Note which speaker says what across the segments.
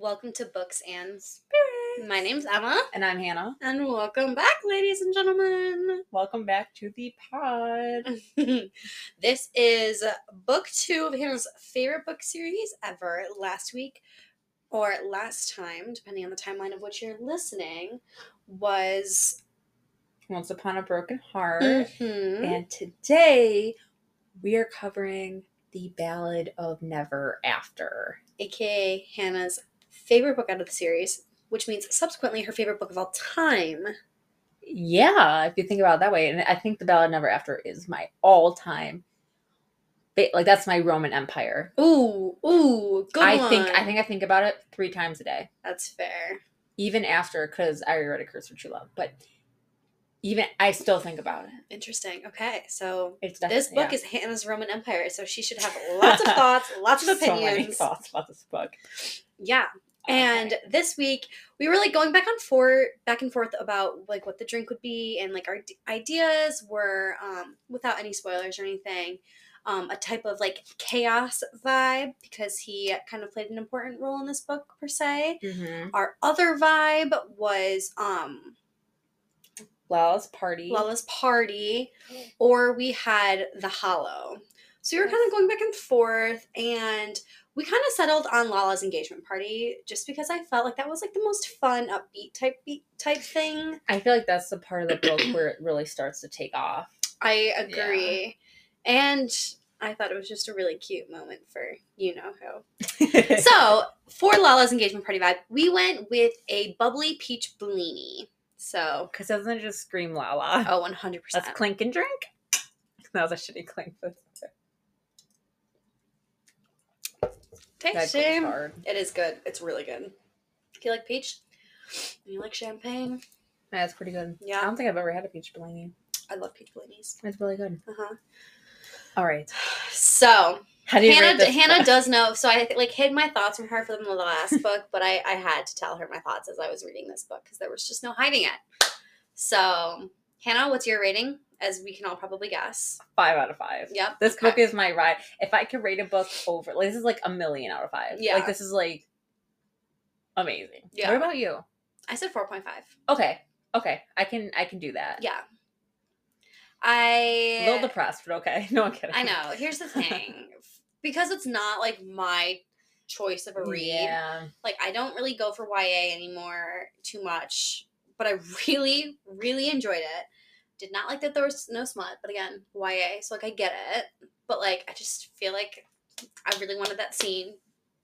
Speaker 1: Welcome to Books and Spirit. My name's Emma,
Speaker 2: And I'm Hannah.
Speaker 1: and welcome back, ladies and gentlemen.
Speaker 2: Welcome back to the pod.
Speaker 1: this is book two of Hannah's favorite book series ever. Last week, or last time, depending on the timeline of which you're listening, was.
Speaker 2: Once Upon a Broken Heart.
Speaker 1: Mhm.
Speaker 2: And today we are covering the Ballad of Never After.
Speaker 1: aka Hannah's favorite book out of the series, which means subsequently her favorite book of all time.
Speaker 2: Yeah, if you think about it that way. And I think the Ballad Never After is my all time. Like that's my Roman Empire.
Speaker 1: Ooh, ooh, good
Speaker 2: I
Speaker 1: one.
Speaker 2: think I think I think about it three times a day.
Speaker 1: that's fair.
Speaker 2: Even after, because I already read A Curse for True Love. But even I still think about it.
Speaker 1: Interesting. Okay, so this book is Hannah's Roman Empire, so she should have lots of thoughts, lots of
Speaker 2: So many
Speaker 1: opinions.
Speaker 2: thoughts about this book.
Speaker 1: Yeah. And this week we were like going back and forth, back and forth about like what the drink would be, and like our d- ideas were, um, without any spoilers or anything, um, a type of like chaos vibe because he kind of played an important role in this book per se.
Speaker 2: Mhm.
Speaker 1: Our other vibe was um,
Speaker 2: Lala's party.
Speaker 1: Lala's party, or we had the Hollow. So we were kind of going back and forth, and we kind of settled on Lala's engagement party just because I felt like that was like the most fun, upbeat type beat type thing.
Speaker 2: I feel like that's the part of the book where it really starts to take off.
Speaker 1: I agree, and I thought it was just a really cute moment for you know who. So for Lala's engagement party vibe, we went with a bubbly peach Bellini. So
Speaker 2: Because doesn't it just scream Lala?
Speaker 1: oh, one hundred
Speaker 2: That's
Speaker 1: percent.
Speaker 2: clink and drink. That was a shitty clink. That
Speaker 1: Tasty.
Speaker 2: goes hard.
Speaker 1: It is good. It's really good. Do you like peach? And you like champagne?
Speaker 2: That's pretty good.
Speaker 1: Yeah.
Speaker 2: I don't think I've ever had a peach Bellini.
Speaker 1: I love peach Bellinis.
Speaker 2: It's really good.
Speaker 1: Uh-huh.
Speaker 2: All right.
Speaker 1: So
Speaker 2: How do you
Speaker 1: Hannah,
Speaker 2: this
Speaker 1: Hannah
Speaker 2: book?
Speaker 1: does know. So I like hid my thoughts from her for the last book, but I I had to tell her my thoughts as I was reading this book because there was just no hiding it. So Hannah, what's your rating? As we can all probably guess.
Speaker 2: five out of five.
Speaker 1: Yep.
Speaker 2: This
Speaker 1: okay.
Speaker 2: book is my ride. If I could rate a book over, like this is like a million out of five.
Speaker 1: Yeah.
Speaker 2: Like this is like amazing.
Speaker 1: Yeah.
Speaker 2: What about you?
Speaker 1: I said four point five.
Speaker 2: Okay. Okay. I can I can do that.
Speaker 1: Yeah. I
Speaker 2: A little depressed, but okay. No, I'm kidding.
Speaker 1: I know. Here's the thing. because it's not like my choice of a read.
Speaker 2: Yeah.
Speaker 1: Like I don't really go for YA anymore too much, but I really, really enjoyed it. Did not like that there was no smut, but again, YA, so like I get it. But like I just feel like I really wanted that scene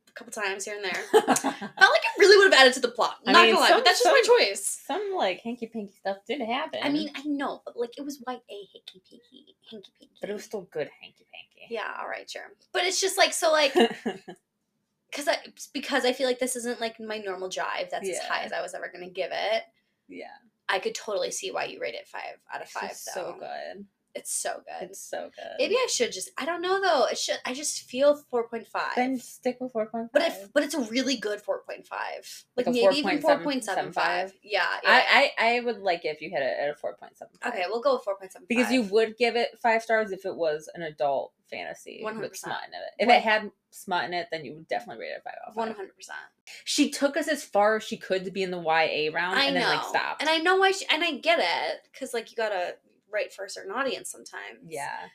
Speaker 1: a couple times here and there. Felt like it really would have added to the plot.
Speaker 2: I
Speaker 1: Not
Speaker 2: mean,
Speaker 1: gonna lie,
Speaker 2: some-
Speaker 1: but that's just my choice.
Speaker 2: Some like hanky panky stuff did happen.
Speaker 1: I mean, I know, but like it was YA hinky pinky, hanky panky.
Speaker 2: but it was still good hanky panky.
Speaker 1: yeah, all right, sure. But it's just like so like because I because I feel like this isn't like my normal jive. That's as high as I was ever gonna give it.
Speaker 2: yeah.
Speaker 1: I could totally see why you rate it five out of five.
Speaker 2: so good.
Speaker 1: It's so good.
Speaker 2: It's so good.
Speaker 1: Maybe I should just. I don't know though. It should. I just feel four point five.
Speaker 2: then stick with four point five.
Speaker 1: But if but it's a really good four point five. Like,
Speaker 2: Like
Speaker 1: maybe even four
Speaker 2: 4.775?
Speaker 1: point seven five. Yeah. yeah.
Speaker 2: I, I I would like it if you hit it at a four point seven.
Speaker 1: okay, we'll go with four point seven
Speaker 2: Because you would give it five stars if it was an adult fantasy
Speaker 1: 100%.
Speaker 2: with smut in it. If
Speaker 1: One-
Speaker 2: it had smut in it, then you would definitely rate it five out of five.
Speaker 1: hundred percent.
Speaker 2: She took us as far as she could to be in the YA round,
Speaker 1: I
Speaker 2: and
Speaker 1: know.
Speaker 2: then like stopped.
Speaker 1: And I know why. She, and I get it because like you gotta write for a certain audience sometimes.
Speaker 2: yeah,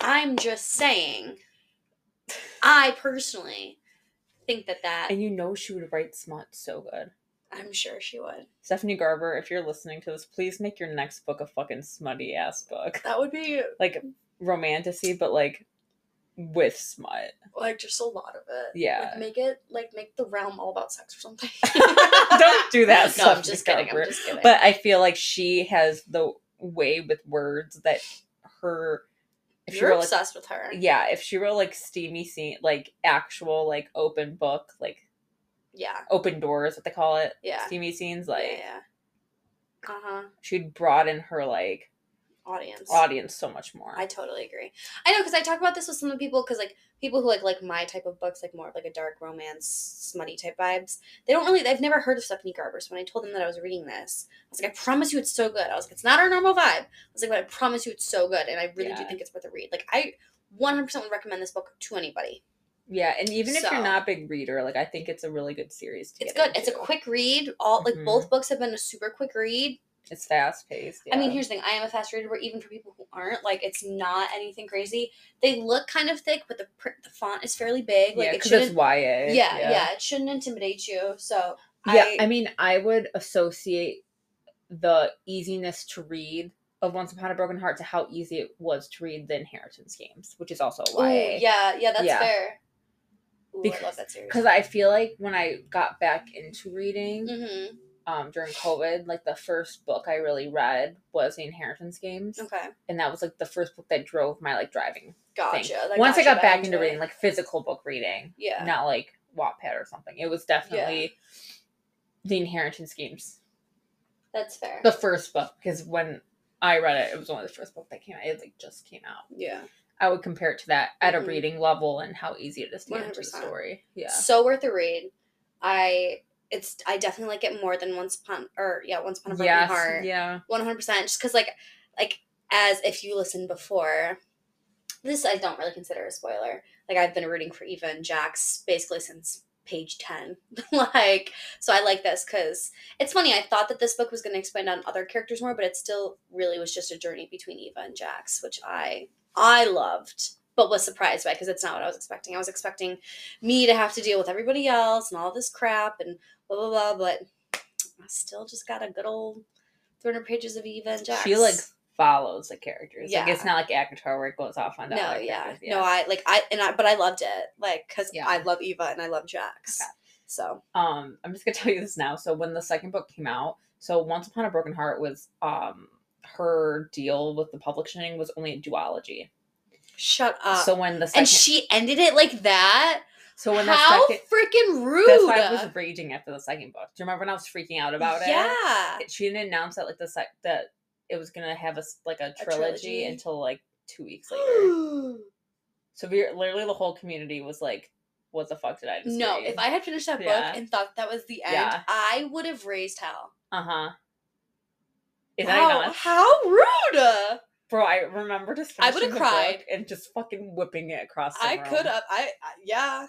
Speaker 1: I'm just saying. I personally think that that
Speaker 2: and you know she would write smut so good.
Speaker 1: I'm sure she would.
Speaker 2: Stephanie Garber, if you're listening to this, please make your next book a fucking smutty ass book,
Speaker 1: That would be
Speaker 2: like romantasy, but like with smut.
Speaker 1: like just a lot of it.
Speaker 2: Yeah.
Speaker 1: Like, make it like make the realm all about sex or something.
Speaker 2: Don't do that.
Speaker 1: No, I'm just kidding. I'm just kidding.
Speaker 2: But I feel like she has the way with words that her. If
Speaker 1: you're
Speaker 2: like,
Speaker 1: obsessed with her.
Speaker 2: yeah, if she wrote like steamy scene, like actual like open book, like
Speaker 1: Yeah.
Speaker 2: open doors, what they call it,
Speaker 1: Yeah.
Speaker 2: steamy scenes,
Speaker 1: Yeah.
Speaker 2: like
Speaker 1: yeah. Uh huh.
Speaker 2: she'd broaden her like
Speaker 1: Audience.
Speaker 2: audience so much more.
Speaker 1: I totally agree. I know because I talk about this with some of the people because like people who like like my type of books, like more of like a dark romance, smutty type vibes. They don't really. They've never heard of Stephanie Garber. So when I told them that I was reading this, I was like, I promise you, it's so good. I was like, it's not our normal vibe. I was like, but I promise you, it's so good, and I really do think it's worth a read. Like I, one hundred percent would recommend this book to anybody.
Speaker 2: Yeah, and even if
Speaker 1: So-
Speaker 2: you're not a big reader, like I think it's a really good series to
Speaker 1: It's good. It's a quick read. All like
Speaker 2: Mhm.
Speaker 1: both books have been a super quick read.
Speaker 2: It's fast paced.
Speaker 1: I mean, here's the thing. I am a fast reader, but even for people who aren't, like, it's not anything crazy. They look kind of thick, but the print, the font is fairly big. Like,
Speaker 2: yeah,
Speaker 1: it
Speaker 2: because it's
Speaker 1: shouldn't.
Speaker 2: YA.
Speaker 1: Yeah, yeah, it shouldn't intimidate you. So
Speaker 2: Yeah,
Speaker 1: I,
Speaker 2: I mean, I would associate the easiness to read of Once Upon a Broken Heart to how easy it was to read the Inheritance Games, which is also
Speaker 1: Ooh, yeah, yeah, that's
Speaker 2: Yeah.
Speaker 1: fair. Ooh, I
Speaker 2: Because-
Speaker 1: love that series.
Speaker 2: Because I feel like when I got back into reading
Speaker 1: Mm-hmm.
Speaker 2: Um, during COVID, like the first book I really read was The Inheritance Games,
Speaker 1: Okay,
Speaker 2: and that was like the first book that drove my like driving.
Speaker 1: gotcha.
Speaker 2: thing. Once I got back
Speaker 1: into it.
Speaker 2: reading, like physical book reading,
Speaker 1: yeah,
Speaker 2: not like Wattpad or something, it was definitely The Inheritance Games.
Speaker 1: that's fair.
Speaker 2: the first book because when I read it, it was only the first book that came out. It like just came out.
Speaker 1: yeah,
Speaker 2: I would compare it to that at
Speaker 1: Mhm.
Speaker 2: a reading level and how easy it is to get into the story. Yeah.
Speaker 1: so worth a read. I it's I definitely like it more than Once Upon or yeah Once Upon a Broken
Speaker 2: Yes.
Speaker 1: Heart.
Speaker 2: Yeah.
Speaker 1: one hundred percent. Just because, like, like as if you listened before, this I don't really consider a spoiler. Like I've been rooting for Eva and Jacks basically since page ten. like, so I like this because it's funny. I thought that this book was going to expand on other characters more, but it still really was just a journey between Eva and Jacks, which I I loved. But was surprised by because it's not what I was expecting. I was expecting me to have to deal with everybody else and all this crap and blah blah blah. But I still just got a good old 300 pages of Eva and Jacks.
Speaker 2: She like follows the characters. Like
Speaker 1: Yeah.
Speaker 2: it's not like Avatar where it goes off on
Speaker 1: no,
Speaker 2: other
Speaker 1: yeah. no, I like I and I, but I loved it, like, cause
Speaker 2: Yeah.
Speaker 1: I love Eva and I love Jacks.
Speaker 2: Okay.
Speaker 1: So
Speaker 2: um I'm just gonna tell you this now. So when the second book came out, so Once Upon a Broken Heart was um her deal with the publishing was only a duology.
Speaker 1: shut up.
Speaker 2: so when the second
Speaker 1: and she ended it like that.
Speaker 2: So when the
Speaker 1: How
Speaker 2: second
Speaker 1: freaking rude!
Speaker 2: that's why I was raging after the second book. Do you remember when I was freaking out about it?
Speaker 1: Yeah.
Speaker 2: she didn't announce that like the sec that it was gonna have a like a trilogy,
Speaker 1: trilogy?
Speaker 2: until like two weeks later. so we literally the whole community was like, "What the fuck did I just
Speaker 1: no,
Speaker 2: read?"
Speaker 1: if I had finished that book
Speaker 2: Yeah.
Speaker 1: and thought that was the end,
Speaker 2: Yeah.
Speaker 1: I would have raised hell.
Speaker 2: uh huh. Is that
Speaker 1: How, rude!
Speaker 2: bro? I remember just
Speaker 1: I
Speaker 2: the book
Speaker 1: cried.
Speaker 2: and just fucking whipping it across. The
Speaker 1: I
Speaker 2: room.
Speaker 1: could have. I, I yeah.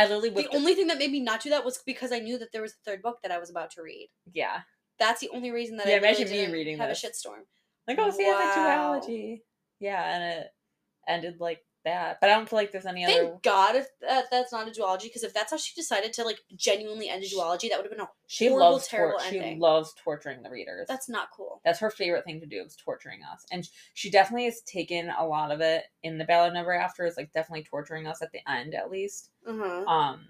Speaker 2: I literally
Speaker 1: The
Speaker 2: it-
Speaker 1: only thing that made me not do that was because I knew that there was a third book that I was about to read.
Speaker 2: yeah.
Speaker 1: That's the only reason that
Speaker 2: Yeah,
Speaker 1: I really
Speaker 2: me
Speaker 1: didn't
Speaker 2: reading
Speaker 1: have
Speaker 2: this.
Speaker 1: a shitstorm.
Speaker 2: Like, oh, see,
Speaker 1: Wow.
Speaker 2: a duology. Yeah, and it ended like that. But I don't feel like there's any other.
Speaker 1: Thank God if that, that's not a duology, because if that's how she decided to like genuinely end a duology, that would have been a
Speaker 2: She
Speaker 1: horrible,
Speaker 2: loves tor-
Speaker 1: terrible
Speaker 2: she loves torturing the readers.
Speaker 1: that's not cool.
Speaker 2: That's her favorite thing to do is torturing us. And she definitely has taken a lot of it in the Ballad Never After is like definitely torturing us at the end at least.
Speaker 1: Uh-huh.
Speaker 2: Um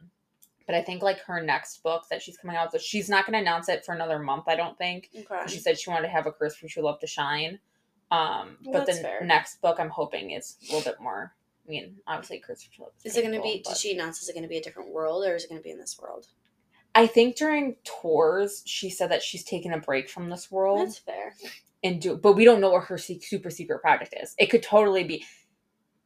Speaker 2: but I think like her next book that she's coming out with, she's not gonna announce it for another month, I don't think.
Speaker 1: Okay.
Speaker 2: She said she wanted to have a curse for true love to shine. Um
Speaker 1: Well,
Speaker 2: but the
Speaker 1: fair.
Speaker 2: next book I'm hoping is a little bit more I mean, obviously true love.
Speaker 1: Is it going to be?
Speaker 2: but-
Speaker 1: Did she announce? Is it going to be a different world, or is it going to be in this world?
Speaker 2: I think during tours she said that she's taken a break from this world.
Speaker 1: That's fair.
Speaker 2: and do but we don't know what her super secret project is it could totally be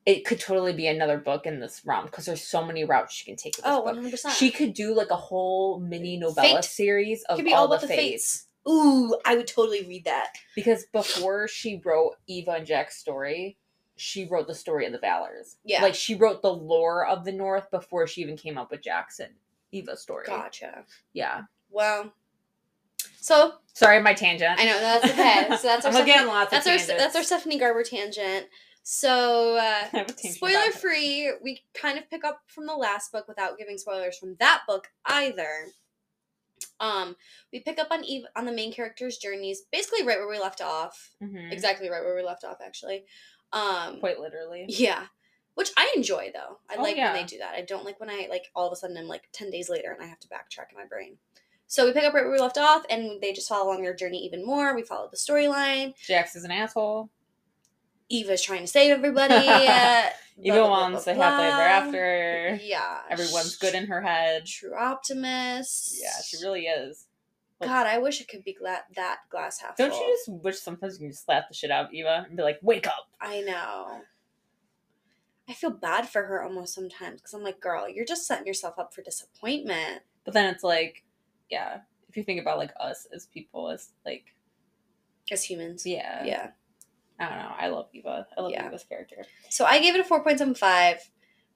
Speaker 2: it could totally be another book in this realm because there's so many routes she can take with this
Speaker 1: Oh, one hundred percent.
Speaker 2: she could do like a whole mini novella
Speaker 1: Fate.
Speaker 2: series of
Speaker 1: could be
Speaker 2: all,
Speaker 1: all
Speaker 2: the,
Speaker 1: about the
Speaker 2: fates.
Speaker 1: fates. Ooh, I would totally read that.
Speaker 2: because before she wrote eva and jack's story she wrote the story of the valors
Speaker 1: Yeah.
Speaker 2: like she wrote the lore of the north before she even came up with jackson eva's story
Speaker 1: Gotcha.
Speaker 2: yeah
Speaker 1: Well, so
Speaker 2: sorry my tangent
Speaker 1: I know that's okay. So that's our
Speaker 2: i'm
Speaker 1: Stephanie,
Speaker 2: lots
Speaker 1: that's our that's our Stephanie Garber tangent. So uh, spoiler
Speaker 2: about it.
Speaker 1: free, we kind of pick up from the last book without giving spoilers from that book either. Um, we pick up on Eve on the main character's journeys, basically right where we left off.
Speaker 2: Mhm.
Speaker 1: Exactly right where we left off, actually. Um,
Speaker 2: quite literally
Speaker 1: yeah, which I enjoy though. I
Speaker 2: Oh,
Speaker 1: like
Speaker 2: yeah.
Speaker 1: when they do that. I don't like when I like all of a sudden I'm like ten days later and I have to backtrack in my brain. So we pick up right where we left off, and they just follow along their journey even more. We follow the storyline.
Speaker 2: jacks is an asshole
Speaker 1: Eva's trying to save everybody. uh,
Speaker 2: Eva
Speaker 1: blah, blah,
Speaker 2: wants
Speaker 1: blah,
Speaker 2: a happily ever after.
Speaker 1: Yeah,
Speaker 2: Everyone's good in her head.
Speaker 1: True optimist.
Speaker 2: Yeah, she really is.
Speaker 1: God, I wish it could be gla- that glass half
Speaker 2: Don't
Speaker 1: full.
Speaker 2: you just wish sometimes you can just slap the shit out of Eva and be like, wake up?
Speaker 1: I know. I feel bad for her almost sometimes because I'm like, girl, you're just setting yourself up for disappointment.
Speaker 2: But then it's like, yeah, if you think about like us as people, as like,
Speaker 1: As humans.
Speaker 2: yeah,
Speaker 1: Yeah.
Speaker 2: I don't know. I love Eva. I love
Speaker 1: Yeah.
Speaker 2: Eva's character.
Speaker 1: So I gave it a 4.75.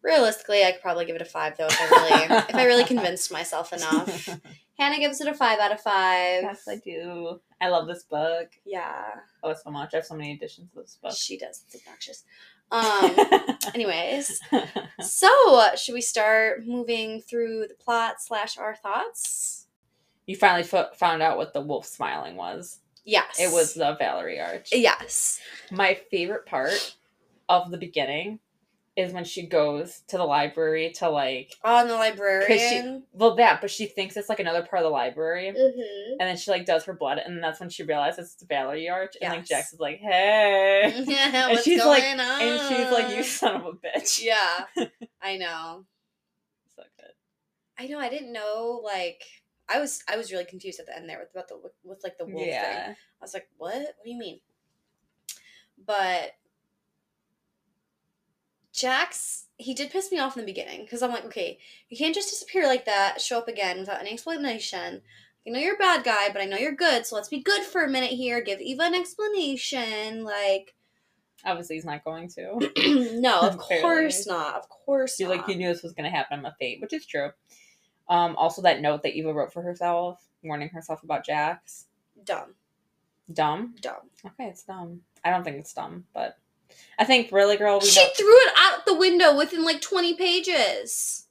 Speaker 1: Realistically, I could probably give it a five though if I really if I really convinced myself enough. Hannah gives it a five out of five.
Speaker 2: yes, I do. I love this book.
Speaker 1: Yeah,
Speaker 2: Oh, so much. I have so many editions of this book.
Speaker 1: she does. It's obnoxious. Um. anyways, so should we start moving through the plot slash our thoughts?
Speaker 2: you finally fo- found out what the wolf smiling was.
Speaker 1: Yes,
Speaker 2: It was the Valerie Arch.
Speaker 1: Yes.
Speaker 2: My favorite part of the beginning is when she goes to the library to like
Speaker 1: On the librarian.
Speaker 2: well that, but she thinks it's like another part of the library.
Speaker 1: Mhm.
Speaker 2: And then she like does her blood, and that's when she realizes it's the Valerie Arch, and like Jacks is like, "Hey,"
Speaker 1: Yeah,
Speaker 2: and
Speaker 1: what's
Speaker 2: she's
Speaker 1: going
Speaker 2: like,
Speaker 1: on?
Speaker 2: and she's like, "You son of a bitch."
Speaker 1: Yeah, I know.
Speaker 2: So good.
Speaker 1: I know. I didn't know. Like, I was, I was really confused at the end there with about the with like the wolf thing. I was like, what? What do you mean? But Jacks, he did piss me off in the beginning because I'm like, okay, you can't just disappear like that, show up again without any explanation. I know you're a bad guy, but I know you're good, so let's be good for a minute here. Give Eva an explanation. Like,
Speaker 2: obviously he's not going to.
Speaker 1: no, of course not. Of course
Speaker 2: You're
Speaker 1: not.
Speaker 2: like you knew this was gonna happen. I'm a fate, which is true. Um, also that note that Eva wrote for herself, warning herself about Jacks.
Speaker 1: dumb,
Speaker 2: Dumb.
Speaker 1: dumb.
Speaker 2: Okay, it's dumb. I don't think it's dumb, but I think really, girl, we
Speaker 1: She
Speaker 2: know,
Speaker 1: threw it out the window within like 20 pages.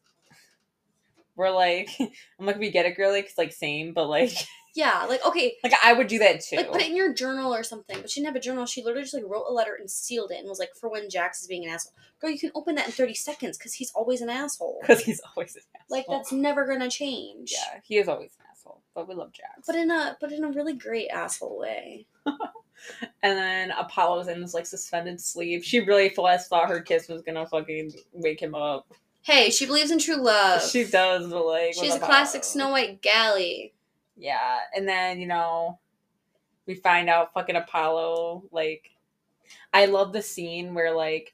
Speaker 2: we're like, I'm like, we get it, girly, because like same, but like,
Speaker 1: Yeah, like okay,
Speaker 2: like I would do that too.
Speaker 1: like put it in your journal or something. But she didn't have a journal. She literally just like wrote a letter and sealed it and was like, for when Jacks is being an asshole. Girl, you can open that in 30 seconds because he's always an asshole.
Speaker 2: because he's always an asshole.
Speaker 1: Like that's never gonna change.
Speaker 2: yeah, he is always an asshole, but we love Jacks.
Speaker 1: But in a but in a really great asshole way.
Speaker 2: And then Apollo's in this like suspended sleep. She really thought thought her kiss was gonna fucking wake him up.
Speaker 1: Hey, she believes in true love.
Speaker 2: She does, but like
Speaker 1: She's a classic Snow White galley.
Speaker 2: Yeah, and then you know, we find out fucking Apollo. Like, I love the scene where like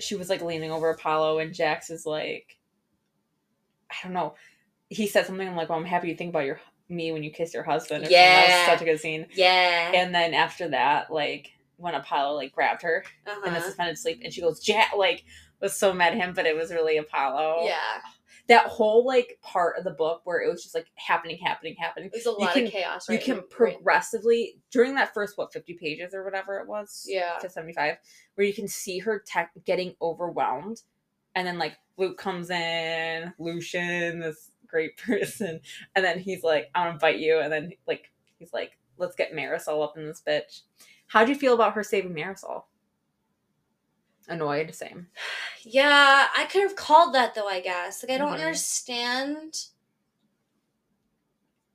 Speaker 2: she was like leaning over Apollo, and Jacks is like, I don't know. He said something I'm like, "Well, I'm happy you think about your me when you kiss your husband." Or something. that
Speaker 1: Yeah.
Speaker 2: was such a good scene.
Speaker 1: Yeah.
Speaker 2: And then after that, like when Apollo like grabbed her in the
Speaker 1: uh-huh.
Speaker 2: suspended sleep, and she goes, "Jack," like was so mad at him, but it was really Apollo.
Speaker 1: Yeah.
Speaker 2: that whole like part of the book where it was just like happening, happening, happening.
Speaker 1: It was a lot
Speaker 2: can-
Speaker 1: of chaos,
Speaker 2: You can progressively during that first what fifty pages or whatever it was,
Speaker 1: Yeah.
Speaker 2: to seventy five, where you can see her tech getting overwhelmed, and then like Luc comes in, Lucian, this great person, and then he's like, "I want to bite you," and then like he's like, "Let's get Marisol up in this bitch." How do you feel about her saving Marisol? Annoyed, same.
Speaker 1: Yeah, I could have called that though, I guess. Like I don't
Speaker 2: Mhm.
Speaker 1: understand.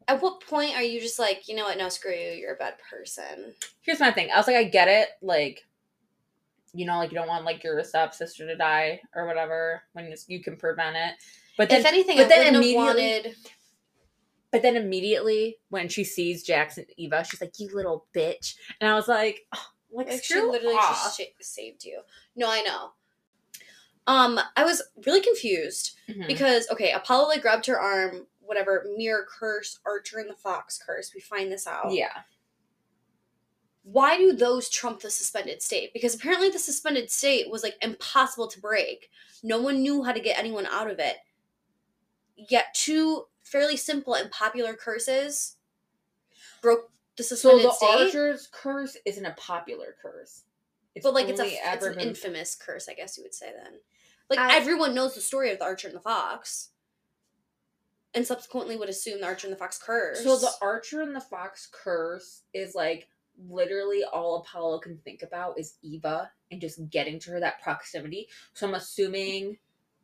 Speaker 1: At what point are you just like, you know what, no, screw you, you're a bad person.
Speaker 2: here's my thing. I was like, I get it. Like, you know, like you don't want like your stepsister to die or whatever when you, you can prevent it. But then,
Speaker 1: if anything,
Speaker 2: but
Speaker 1: I
Speaker 2: then immediately-
Speaker 1: wanted.
Speaker 2: but then immediately when she sees Jackson Eva, she's like, "You little bitch," and I was like, oh, like,
Speaker 1: she literally
Speaker 2: off.
Speaker 1: just saved you. No, I know. Um, I was really confused
Speaker 2: Mhm.
Speaker 1: because okay, Apollo like grabbed her arm, whatever mirror curse, Archer and the Fox curse. We find this out.
Speaker 2: yeah,
Speaker 1: why do those trump the suspended state? Because apparently the suspended state was like impossible to break. No one knew how to get anyone out of it. Yet two fairly simple and popular curses broke the
Speaker 2: so
Speaker 1: suspended
Speaker 2: the
Speaker 1: state.
Speaker 2: Archer's curse isn't a popular curse. It's
Speaker 1: but like it's a
Speaker 2: only
Speaker 1: it's
Speaker 2: ever
Speaker 1: an
Speaker 2: been-
Speaker 1: infamous curse, I guess you would say then. Like
Speaker 2: I-
Speaker 1: everyone knows the story of the Archer and the Fox. And subsequently would assume the Archer and the Fox curse.
Speaker 2: So the Archer and the Fox curse is like literally all Apollo can think about is Eva and just getting to her that proximity. So I'm assuming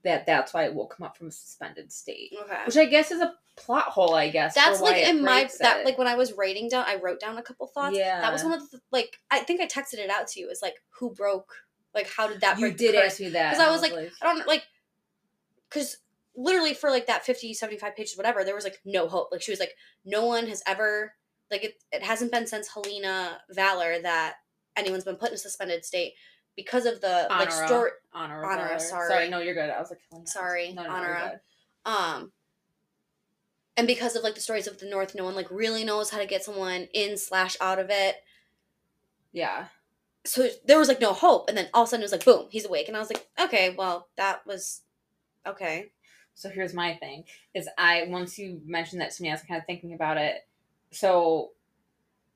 Speaker 2: that that's why it will come up from a suspended state,
Speaker 1: Okay.
Speaker 2: which I guess is a plot hole. I guess
Speaker 1: That's like in my that
Speaker 2: it.
Speaker 1: like when I was writing down, I wrote down a couple thoughts. Yeah. That was one of the like I think I texted it out to you. Is like who broke? Like how did that
Speaker 2: you did ask me that
Speaker 1: 'Cause I was like, I don't like because literally for like that 50 75 pages whatever there was like no hope like she was like no one has ever like it, it hasn't been since helena valor that anyone's been put in a suspended state because of the like
Speaker 2: Honora.
Speaker 1: story
Speaker 2: honor,
Speaker 1: Honor,
Speaker 2: honor.
Speaker 1: sorry.
Speaker 2: sorry, no, you're good. I was like, oh, no.
Speaker 1: Sorry,
Speaker 2: no, no, no,
Speaker 1: Honora. um and because of like the stories of the north no one like really knows how to get someone in slash out of it
Speaker 2: Yeah,
Speaker 1: so there was like no hope, and then all of a sudden it was like boom, he's awake, and I was like, okay, well that was okay.
Speaker 2: So here's my thing: is I once you mentioned that to me, I was kind of thinking about it. So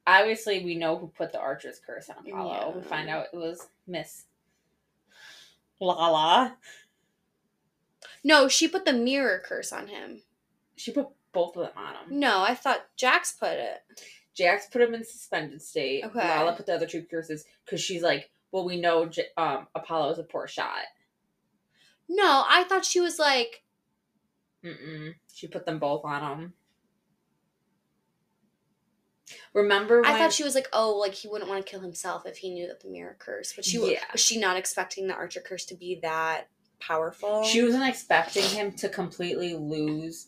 Speaker 2: obviously, we know who put the Archer's curse on Apollo. We find out it was Miss Lala.
Speaker 1: No, she put the mirror curse on him.
Speaker 2: She put both of them on him.
Speaker 1: No, I thought Jacks put it.
Speaker 2: Jacks put him in suspended state.
Speaker 1: Okay.
Speaker 2: Lala put the other two curses because she's like, well, we know J- um, Apollo is a poor shot.
Speaker 1: No, I thought she was like,
Speaker 2: Mm-mm. She put them both on him. Remember when
Speaker 1: I thought she was like, oh, like he wouldn't want to kill himself if he knew that the mirror curse. But she
Speaker 2: Yeah.
Speaker 1: was she not expecting the Archer curse to be that powerful?
Speaker 2: she wasn't expecting him to completely lose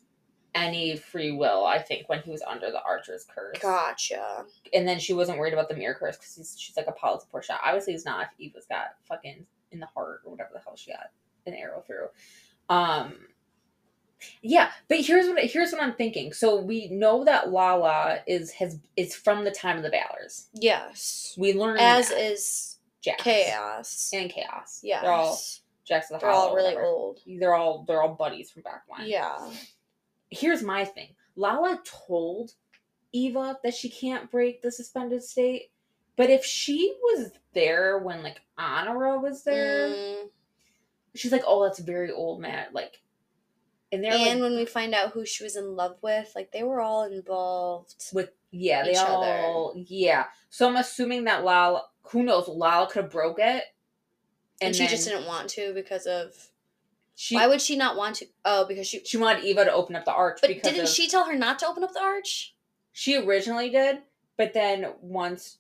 Speaker 2: any free will. I think when he was under the Archer's curse,
Speaker 1: Gotcha.
Speaker 2: and then she wasn't worried about the mirror curse because she's like Apollo's a poor shot. Obviously, he's not. If Eva's got fucking in the heart or whatever the hell she got an arrow through. Um. Yeah, but here's what here's what I'm thinking. So we know that Lala is has is from the time of the Valors.
Speaker 1: Yes.
Speaker 2: We learned
Speaker 1: As
Speaker 2: that.
Speaker 1: is
Speaker 2: Jacks
Speaker 1: chaos.
Speaker 2: and chaos.
Speaker 1: Yeah,
Speaker 2: they're all Jacks of the
Speaker 1: They're all really
Speaker 2: whatever.
Speaker 1: old.
Speaker 2: They're all they're all buddies from back when.
Speaker 1: Yeah.
Speaker 2: Here's my thing. Lala told Eva that she can't break the suspended state, but if she was there when like Honora was there,
Speaker 1: Mm,
Speaker 2: she's like, "Oh, that's very old, man." Like, and they're
Speaker 1: and
Speaker 2: like
Speaker 1: when we find out who she was in love with, like they were all involved.
Speaker 2: with yeah, they
Speaker 1: each other.
Speaker 2: all yeah. So I'm assuming that Lala, who knows, Lala could have broke it,
Speaker 1: And, she
Speaker 2: then
Speaker 1: just didn't want to because of
Speaker 2: She
Speaker 1: why would she not want to? Oh, because she.
Speaker 2: she wanted Eva to open up the arch
Speaker 1: But
Speaker 2: because
Speaker 1: didn't
Speaker 2: of-
Speaker 1: she tell her not to open up the arch?
Speaker 2: She originally did, but then once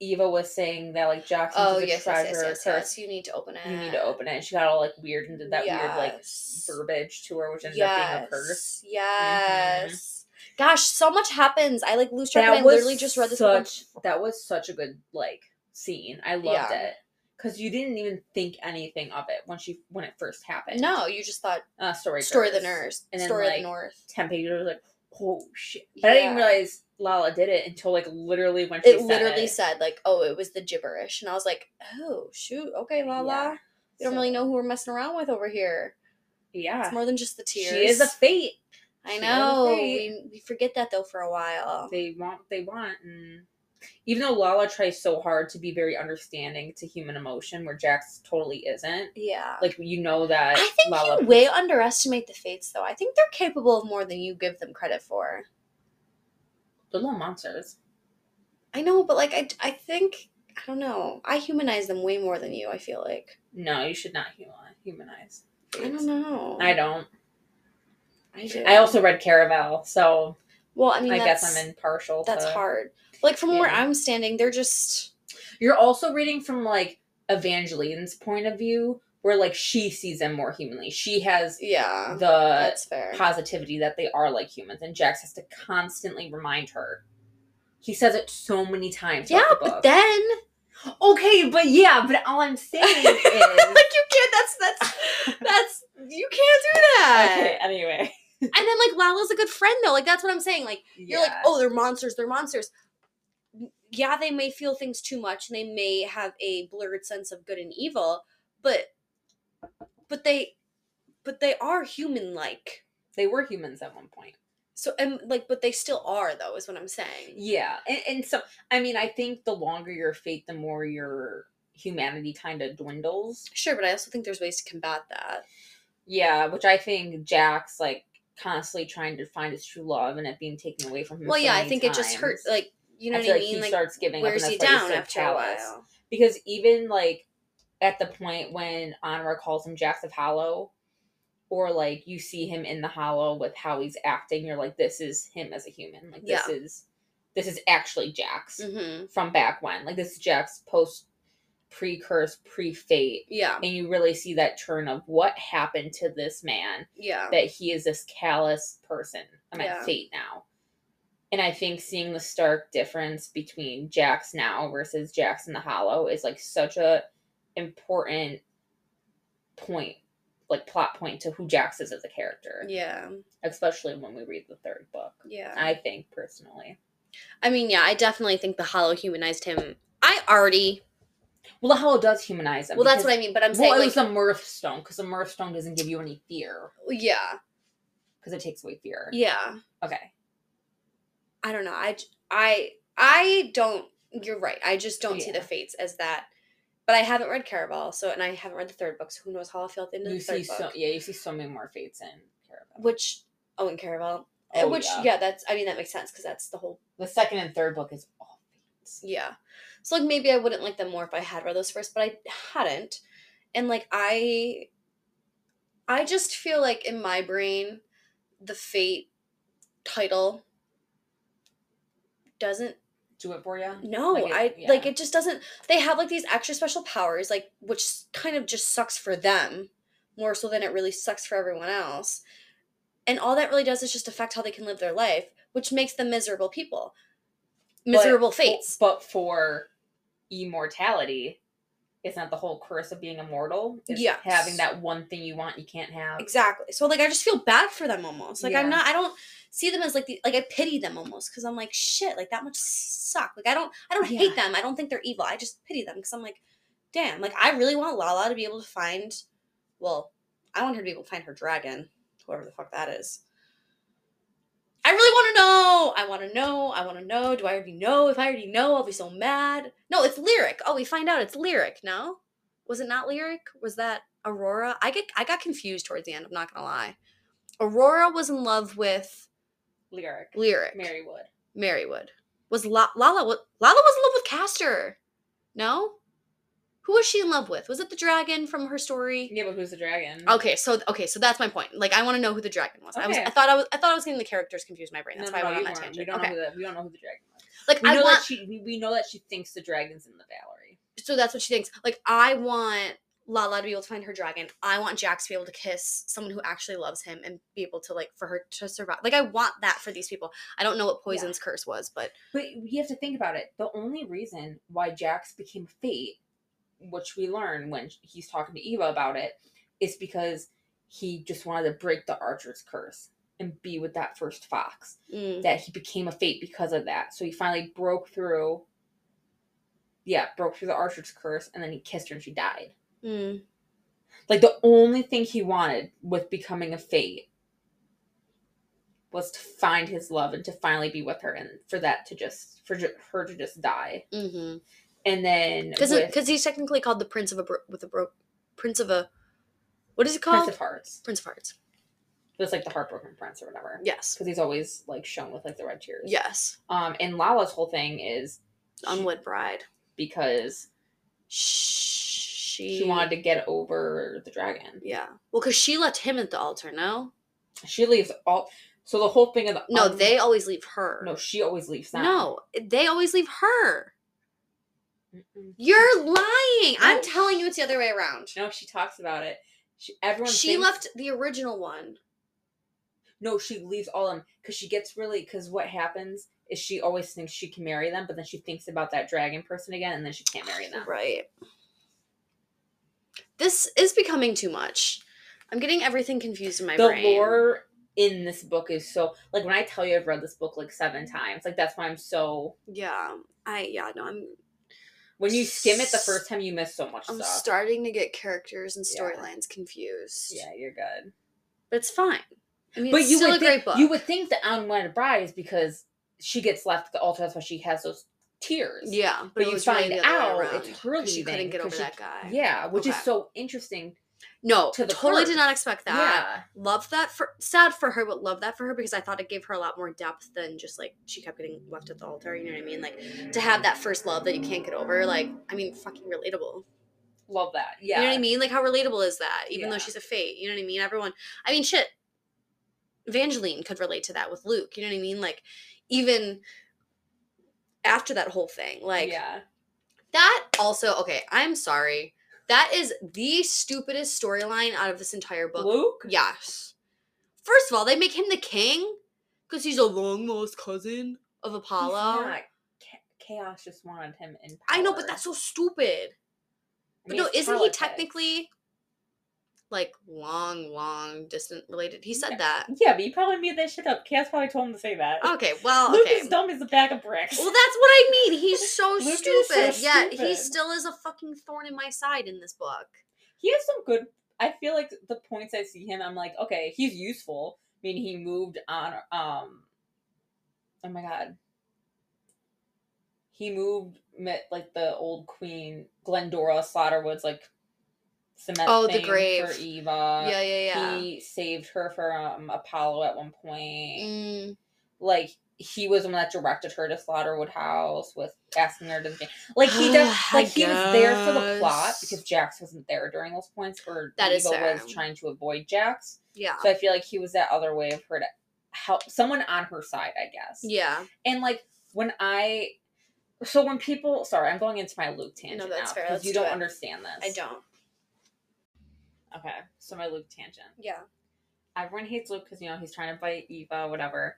Speaker 2: Eva was saying that like Jackson's
Speaker 1: Oh
Speaker 2: a
Speaker 1: yes, yes,
Speaker 2: treasure
Speaker 1: yes, yes, yes. You need to open it.
Speaker 2: you need to open it. And she got all like weird and did that weird like verbiage to her, which ended up being a curse.
Speaker 1: Yes. Gosh, so much happens. I like lose track. I literally just read this book.
Speaker 2: such that was such a good like scene. I loved
Speaker 1: Yeah.
Speaker 2: it because you didn't even think anything of it when she when it first happened.
Speaker 1: No, you just thought
Speaker 2: uh, story
Speaker 1: story of the nurse,
Speaker 2: And then,
Speaker 1: story of
Speaker 2: like,
Speaker 1: the north.
Speaker 2: Ten pages was like, oh shit! But I didn't even
Speaker 1: Yeah.
Speaker 2: realize Lala did it until like literally when she
Speaker 1: It
Speaker 2: said
Speaker 1: literally
Speaker 2: it.
Speaker 1: said like, "Oh, it was the gibberish," and I was like, "Oh shoot, okay, la la."
Speaker 2: Yeah.
Speaker 1: We don't
Speaker 2: So-
Speaker 1: really know who we're messing around with over here.
Speaker 2: Yeah,
Speaker 1: It's more than just the tears.
Speaker 2: She is a fate.
Speaker 1: I
Speaker 2: she is a
Speaker 1: know.
Speaker 2: fate.
Speaker 1: We, we forget that though for a while.
Speaker 2: They want what they want, and even though Lala tries so hard to be very understanding to human emotion, where Jax totally isn't.
Speaker 1: yeah.
Speaker 2: Like you know that
Speaker 1: I think
Speaker 2: Lala.
Speaker 1: you way underestimate the fates, though. I think they're capable of more than you give them credit for.
Speaker 2: They're little monsters.
Speaker 1: I know, but like, I, I think I don't know. I humanize them way more than you. I feel like
Speaker 2: No, you should not human- humanize.
Speaker 1: I don't know.
Speaker 2: I don't.
Speaker 1: I do.
Speaker 2: I also read Caraval, so
Speaker 1: well, I mean,
Speaker 2: I guess I'm impartial.
Speaker 1: That's
Speaker 2: to-
Speaker 1: hard. Like from where I'm standing, they're just
Speaker 2: You're also reading from like Evangeline's point of view, where like she sees them more humanly. She has
Speaker 1: yeah.
Speaker 2: the
Speaker 1: that's fair.
Speaker 2: positivity that they are like humans, and Jacks has to constantly remind her. He says it so many times.
Speaker 1: yeah,
Speaker 2: throughout the
Speaker 1: but then
Speaker 2: okay, but yeah, but all I'm saying is like
Speaker 1: you can't. That's that's that's you can't do that.
Speaker 2: okay. Anyway,
Speaker 1: And then like Lala's a good friend though. Like that's what I'm saying. Like you're like, oh, they're monsters. They're monsters. Yeah, they may feel things too much, and they may have a blurred sense of good and evil, but but they but they are human like.
Speaker 2: they were humans at one point.
Speaker 1: So and like, but they still are though, is what I'm saying.
Speaker 2: Yeah, and, and so I mean, I think the longer your fate, the more your humanity kind of dwindles.
Speaker 1: Sure, but I also think there's ways to combat that.
Speaker 2: Yeah, which I think Jack's like constantly trying to find his true love and it being taken away from him.
Speaker 1: Well,
Speaker 2: so
Speaker 1: yeah, I think it just
Speaker 2: hurts.
Speaker 1: Like you know
Speaker 2: I
Speaker 1: what I
Speaker 2: like
Speaker 1: mean?
Speaker 2: he
Speaker 1: Like
Speaker 2: starts giving up,
Speaker 1: wears
Speaker 2: and
Speaker 1: you
Speaker 2: that's why he's
Speaker 1: down after a
Speaker 2: callous.
Speaker 1: while.
Speaker 2: because even like at the point when Honora calls him Jacks of Hollow, or like you see him in the Hollow with how he's acting, you're like, this is him as a human. Like this
Speaker 1: Yeah.
Speaker 2: is this is actually Jacks
Speaker 1: Mm-hmm.
Speaker 2: from back when. Like this is Jacks post pre curse, pre fate.
Speaker 1: Yeah,
Speaker 2: And you really see that turn of what happened to this man
Speaker 1: yeah,
Speaker 2: that he is this callous person. I'm
Speaker 1: Yeah.
Speaker 2: at fate now. And I think seeing the stark difference between Jacks now versus Jacks in the Hollow is like such a important point, like plot point to who Jacks is as a character,
Speaker 1: yeah,
Speaker 2: especially when we read the third book.
Speaker 1: yeah.
Speaker 2: I think personally.
Speaker 1: I mean, yeah, I definitely think the Hollow humanized him. I already
Speaker 2: Well, the hollow does humanize him.
Speaker 1: Well, that's what I mean. But I'm saying
Speaker 2: well, it
Speaker 1: like
Speaker 2: was the mirth stone because the mirth stone doesn't give you any fear
Speaker 1: yeah,
Speaker 2: because it takes away fear.
Speaker 1: yeah.
Speaker 2: Okay.
Speaker 1: I don't know. I I I don't. You're right. I just don't see the fates as that. But I haven't read Caraval, so and I haven't read the third book. So who knows how I'll feel at the end of
Speaker 2: You
Speaker 1: the third
Speaker 2: see
Speaker 1: book?
Speaker 2: so yeah, you see so many more fates in Caraval.
Speaker 1: Which oh, in Caraval,
Speaker 2: Oh,
Speaker 1: which
Speaker 2: yeah.
Speaker 1: yeah. that's I mean that makes sense because that's the whole
Speaker 2: The second and third book is all fates.
Speaker 1: yeah. So like maybe I wouldn't like them more if I had read those first, but I hadn't, and like I, I just feel like in my brain, the fate title doesn't
Speaker 2: Do it for you.
Speaker 1: No,
Speaker 2: Like it-
Speaker 1: I
Speaker 2: yeah.
Speaker 1: like it just doesn't they have like these extra special powers like which kind of just sucks for them more so than it really sucks for everyone else. And all that really does is just affect how they can live their life, which makes them miserable people. Miserable fates.
Speaker 2: But for immortality, it's not the whole curse of being immortal?
Speaker 1: Yes.
Speaker 2: having that one thing you want you can't have.
Speaker 1: Exactly. So like I just feel bad for them almost. Like I'm not I don't see them as like the like I pity them almost cuz I'm like shit, like that much suck. Like I don't I don't
Speaker 2: Yeah.
Speaker 1: hate them. I don't think they're evil. I just pity them cuz I'm like damn, like I really want Lala to be able to find well, I want her to be able to find her dragon, whoever the fuck that is. I really want to know. I want to know. I want to know. Do I already know? If I already know, I'll be so mad. No, it's lyric. Oh, we find out it's lyric. No, was it not lyric? Was that Aurora? I get I got confused towards the end. I'm not gonna lie. Aurora was in love with
Speaker 2: Lyric.
Speaker 1: lyric.
Speaker 2: Mary Wood.
Speaker 1: Marywood. Was La- Lala? wa- Lala was in love with Castor. No, who was she in love with? Was it the dragon from her story?
Speaker 2: Yeah, but who's the dragon?
Speaker 1: Okay, so okay, so that's my point. Like, I want to know who the dragon was. I was, I thought I was, I thought I was getting the characters confused in my brain. That's
Speaker 2: no,
Speaker 1: why
Speaker 2: no,
Speaker 1: I went on that
Speaker 2: weren't. We
Speaker 1: tangent.
Speaker 2: don't
Speaker 1: Okay,
Speaker 2: know who the we don't know who the dragon was.
Speaker 1: like
Speaker 2: We
Speaker 1: I
Speaker 2: know
Speaker 1: want,
Speaker 2: that she we, we know that she thinks the dragon's in the Valory.
Speaker 1: so that's what she thinks. Like, I want Lala to be able to find her dragon. I want Jacks to be able to kiss someone who actually loves him and be able to like for her to survive. Like, I want that for these people. I don't know what Poison's curse was, but
Speaker 2: But you have to think about it. The only reason why Jacks became Fate, which we learn when he's talking to Eva about it, is because he just wanted to break the Archer's curse and be with that first fox.
Speaker 1: mm,
Speaker 2: That he became a Fate because of that. So he finally broke through. Yeah, broke through the Archer's curse, and then he kissed her and she died.
Speaker 1: Mm,
Speaker 2: Like the only thing he wanted with becoming a Fate was to find his love and to finally be with her, and for that to just for ju- her to just die.
Speaker 1: mm-hmm.
Speaker 2: And then
Speaker 1: Because because he's technically called the Prince of a bro- with a bro- Prince of a what is it called?
Speaker 2: Prince of Hearts,
Speaker 1: Prince of Hearts.
Speaker 2: it's like the heartbroken prince or whatever.
Speaker 1: Yes.
Speaker 2: because he's always like shown with like the red tears.
Speaker 1: Yes.
Speaker 2: Um, and Lala's whole thing is
Speaker 1: Unwed Bride.
Speaker 2: because
Speaker 1: She
Speaker 2: she wanted to get over the dragon.
Speaker 1: Yeah. Well, because she left him at the altar. No.
Speaker 2: She leaves all. So the whole thing of the
Speaker 1: No, they always leave her.
Speaker 2: no, she always leaves them.
Speaker 1: No, they always leave her.
Speaker 2: Mm-mm.
Speaker 1: You're lying. I'm telling you, it's the other way around.
Speaker 2: no, she talks about it. She, everyone
Speaker 1: She
Speaker 2: thinks-
Speaker 1: left the original one.
Speaker 2: No, she leaves all of them because she gets really. Because what happens is she always thinks she can marry them, but then she thinks about that dragon person again, and then she can't marry them.
Speaker 1: Right. This is becoming too much. I'm getting everything confused in my
Speaker 2: the
Speaker 1: brain.
Speaker 2: The lore in this book is so like when I tell you I've read this book like seven times, like that's why I'm so
Speaker 1: Yeah. I yeah, no, I'm
Speaker 2: when you skim it the first time you miss so much
Speaker 1: I'm
Speaker 2: stuff.
Speaker 1: starting to get characters and
Speaker 2: Yeah.
Speaker 1: storylines confused.
Speaker 2: yeah, you're good.
Speaker 1: But it's fine. I mean,
Speaker 2: but
Speaker 1: it's
Speaker 2: you
Speaker 1: still
Speaker 2: would
Speaker 1: a great
Speaker 2: think you would think the Unwedded Bride is because she gets left at the altar, that's why she has those tears.
Speaker 1: yeah, but,
Speaker 2: But you
Speaker 1: really
Speaker 2: find
Speaker 1: the other way
Speaker 2: out it's her
Speaker 1: 'cause she couldn't get over
Speaker 2: she-
Speaker 1: that guy.
Speaker 2: Yeah, which is so interesting.
Speaker 1: No,
Speaker 2: to
Speaker 1: totally did not expect that.
Speaker 2: Yeah.
Speaker 1: Love that for sad for her, but love that for her because I thought it gave her a lot more depth than just like she kept getting left at the altar. You know what I mean? Like to have that first love that you can't get over. Like I mean, fucking relatable.
Speaker 2: Love that. Yeah.
Speaker 1: You know what I mean? Like how relatable is that? Even though she's a fate. You know what I mean? Everyone. I mean, shit. Evangeline could relate to that with Luc. You know what I mean? Like even after that whole thing, like
Speaker 2: yeah.
Speaker 1: that also okay. I'm sorry. That is the stupidest storyline out of this entire book.
Speaker 2: Luc?
Speaker 1: Yes. First of all, they make him the king because he's a long lost cousin of Apollo.
Speaker 2: Chaos just wanted him in
Speaker 1: I know, but that's so stupid.
Speaker 2: I
Speaker 1: But no, isn't he technically? Like long, long distant related. He said that.
Speaker 2: Yeah, but you probably made that shit up. Cass probably told him to say that.
Speaker 1: Okay, well,
Speaker 2: Luc
Speaker 1: okay.
Speaker 2: is dumb as a bag of bricks.
Speaker 1: Well, that's what I mean. He's so stupid.
Speaker 2: so
Speaker 1: Yet he still is a fucking thorn in my side in this book.
Speaker 2: he has some good. I feel like the points I see him, I'm like, okay, he's useful. I mean, he moved on. Um, oh my god, he moved met like the old queen Glendora Slaughterwood's like cement.
Speaker 1: Oh, the grave.
Speaker 2: for Eva.
Speaker 1: yeah, yeah, yeah.
Speaker 2: He saved her from Apollo at one point.
Speaker 1: Mm,
Speaker 2: Like he was the one that directed her to Slaughterwood House with asking her to the game. like he
Speaker 1: I
Speaker 2: like he was there for the plot because Jacks wasn't there during those points or
Speaker 1: that
Speaker 2: Eva was trying to avoid Jacks.
Speaker 1: yeah.
Speaker 2: So I feel like he was that other way of her to help someone on her side, I guess.
Speaker 1: Yeah.
Speaker 2: And like when I so when people sorry, I'm going into my Luc tangent
Speaker 1: that's
Speaker 2: now
Speaker 1: fair.
Speaker 2: because you
Speaker 1: do
Speaker 2: don't
Speaker 1: it.
Speaker 2: understand this.
Speaker 1: I don't.
Speaker 2: Okay, so my Luc tangent.
Speaker 1: Yeah.
Speaker 2: everyone hates Luc because you know he's trying to fight Eva, whatever.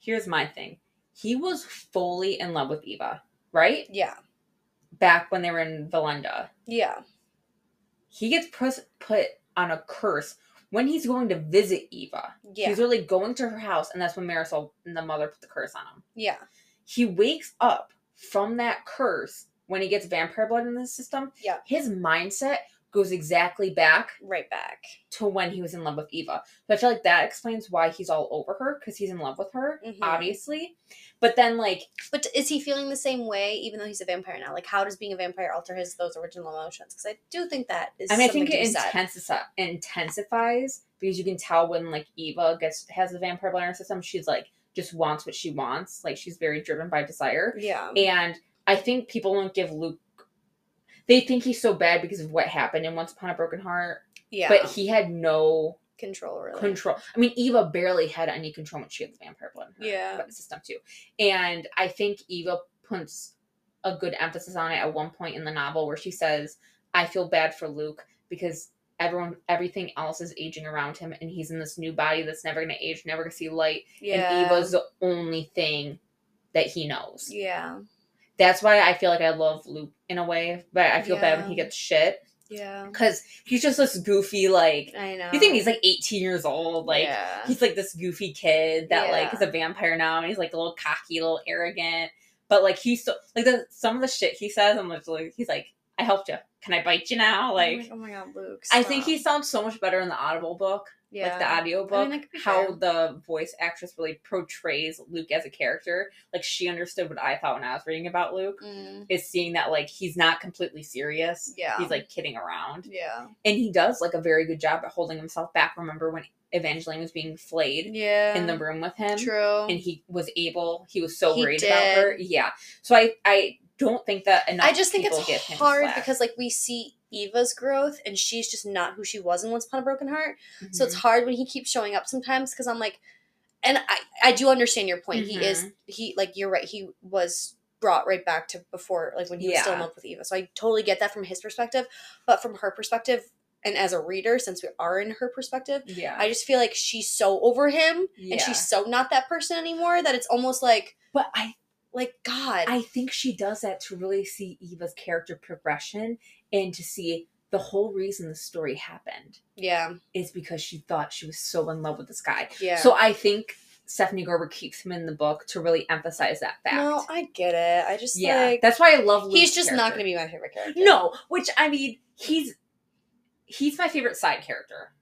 Speaker 2: Here's my thing: he was fully in love with Eva, right?
Speaker 1: Yeah.
Speaker 2: Back when they were in Valenda,
Speaker 1: Yeah.
Speaker 2: he gets put put on a curse when he's going to visit Eva.
Speaker 1: Yeah.
Speaker 2: He's really going to her house, and that's when Marisol and the mother put the curse on him.
Speaker 1: Yeah.
Speaker 2: He wakes up from that curse when he gets vampire blood in the system.
Speaker 1: Yeah.
Speaker 2: his mindset goes exactly back
Speaker 1: Right back.
Speaker 2: to when he was in love with Eva. So I feel like that explains why he's all over her because he's in love with her,
Speaker 1: Mhm.
Speaker 2: obviously. But then, like,
Speaker 1: But is he feeling the same way, even though he's a vampire now? Like, how does being a vampire alter his those original emotions? Because I do think that is.
Speaker 2: I mean, I think it intensifies intensifies because you can tell when like Eva gets has the vampire blood in her system, she's like just wants what she wants. Like she's very driven by desire.
Speaker 1: Yeah.
Speaker 2: And I think people don't give Luc. They think he's so bad because of what happened in Once Upon a Broken Heart,
Speaker 1: Yeah.
Speaker 2: but he had no
Speaker 1: control really.
Speaker 2: control. I mean, Eva barely had any control when she had the vampire blood in her
Speaker 1: Yeah.
Speaker 2: system too. And I think Eva puts a good emphasis on it at one point in the novel where she says, "I feel bad for Luc because everyone, everything else is aging around him, and he's in this new body that's never going to age, never going to see light,
Speaker 1: Yeah.
Speaker 2: and Eva's the only thing that he knows."
Speaker 1: Yeah.
Speaker 2: That's why I feel like I love Luc in a way, but I feel bad when he gets shit
Speaker 1: Yeah.
Speaker 2: because he's just this goofy like.
Speaker 1: I know.
Speaker 2: You think he's like 18 years old, like
Speaker 1: yeah.
Speaker 2: he's like this goofy kid that like is a vampire now and he's like a little cocky, a little arrogant. But like he's so like the some of the shit he says, I'm like he's like, I helped you. Can I bite you now? Oh like
Speaker 1: oh my god, Luc.
Speaker 2: I think he sounds so much better in the audible book,
Speaker 1: yeah.
Speaker 2: like the audiobook,
Speaker 1: I mean, that could be
Speaker 2: how
Speaker 1: fair.
Speaker 2: the voice actress really portrays Luc as a character. Like she understood what I thought when I was reading about Luc.
Speaker 1: Mm,
Speaker 2: Is seeing that like he's not completely serious.
Speaker 1: Yeah.
Speaker 2: He's like kidding around.
Speaker 1: yeah.
Speaker 2: And he does like a very good job at holding himself back. Remember when Evangeline was being flayed
Speaker 1: Yeah.
Speaker 2: in the room with him?
Speaker 1: True.
Speaker 2: and he was able he was so
Speaker 1: He
Speaker 2: worried about her yeah so i i don't think that enough
Speaker 1: I just think
Speaker 2: people
Speaker 1: it's hard because like we see Eva's growth and she's just not who she was in Once Upon a Broken Heart. So it's
Speaker 2: Mhm.
Speaker 1: hard when he keeps showing up sometimes because I'm like, and I I do understand your point. He is
Speaker 2: Mm-hmm.
Speaker 1: he like you're right. He was brought right back to before like when he was still in love with Eva. So I totally get that from his perspective, but from her perspective. And as a reader, since we are in her perspective,
Speaker 2: yeah
Speaker 1: I just feel like she's so over him
Speaker 2: yeah
Speaker 1: and she's so not that person anymore that it's almost like
Speaker 2: but i
Speaker 1: like God.
Speaker 2: i think she does that to really see eva's character progression and to see the whole reason the story happened
Speaker 1: yeah,
Speaker 2: is because she thought she was so in love with this guy
Speaker 1: yeah.
Speaker 2: so i think stephanie garber keeps him in the book to really emphasize that fact
Speaker 1: no, I get it. I just
Speaker 2: yeah
Speaker 1: like
Speaker 2: that's why i love Luc's
Speaker 1: he's just not going to be my favorite character.
Speaker 2: no which i mean he's he's my favorite side character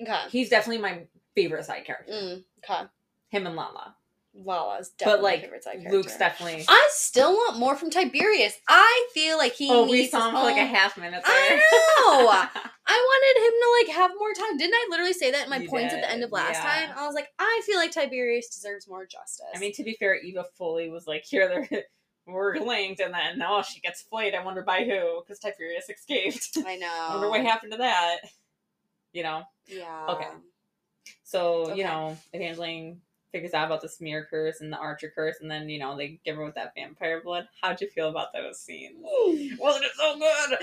Speaker 1: Okay.
Speaker 2: he's definitely my favorite side character.
Speaker 1: Mm, okay.
Speaker 2: Him and Lala.
Speaker 1: Lala's definitely
Speaker 2: But
Speaker 1: my
Speaker 2: like
Speaker 1: favorite side character.
Speaker 2: Luke's definitely.
Speaker 1: I still want more from Tiberius. I feel like he.
Speaker 2: oh, we saw him for like a half minute
Speaker 1: I know. I wanted him to like have more time. Didn't I literally say that in my
Speaker 2: You
Speaker 1: points at the end of last
Speaker 2: yeah.
Speaker 1: time? I was like, I feel like Tiberius deserves more justice.
Speaker 2: I mean, to be fair, Eva fully was like, "Here, they're we're linked," and then oh, she gets flayed. I wonder by who, because Tiberius escaped.
Speaker 1: I know.
Speaker 2: I wonder what happened to that. You know.
Speaker 1: Yeah.
Speaker 2: Okay. So
Speaker 1: Okay.
Speaker 2: you know, Evangeline figures out about the smear curse and the Archer curse, and then you know they give her with that vampire blood. How'd you feel about those scenes? Wasn't it so good?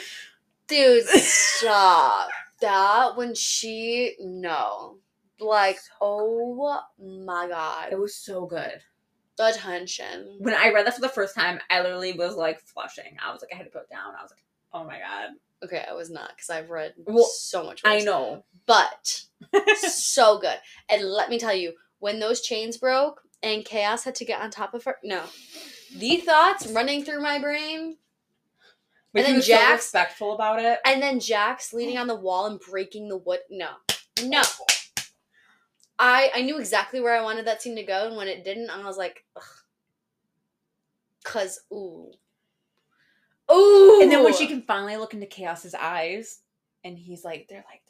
Speaker 1: Dude, stop. that when she no. Like, oh my god.
Speaker 2: It was so good.
Speaker 1: The tension.
Speaker 2: when I read that for the first time, I literally was like flushing. I was like, I had to put it down. I was like, Oh my god.
Speaker 1: Okay, I was not because I've read
Speaker 2: Well,
Speaker 1: so much.
Speaker 2: I know.
Speaker 1: but so good. And let me tell you, when those chains broke and chaos had to get on top of her, no, the thoughts running through my brain,
Speaker 2: But
Speaker 1: And then
Speaker 2: was so respectful about it.
Speaker 1: and then Jacks leaning on the wall and breaking the wood. No, no. I I knew exactly where I wanted that scene to go, and when it didn't, I was like, Ugh. cause ooh, ooh.
Speaker 2: And then when she can finally look into Chaos's eyes, and he's like, they're like,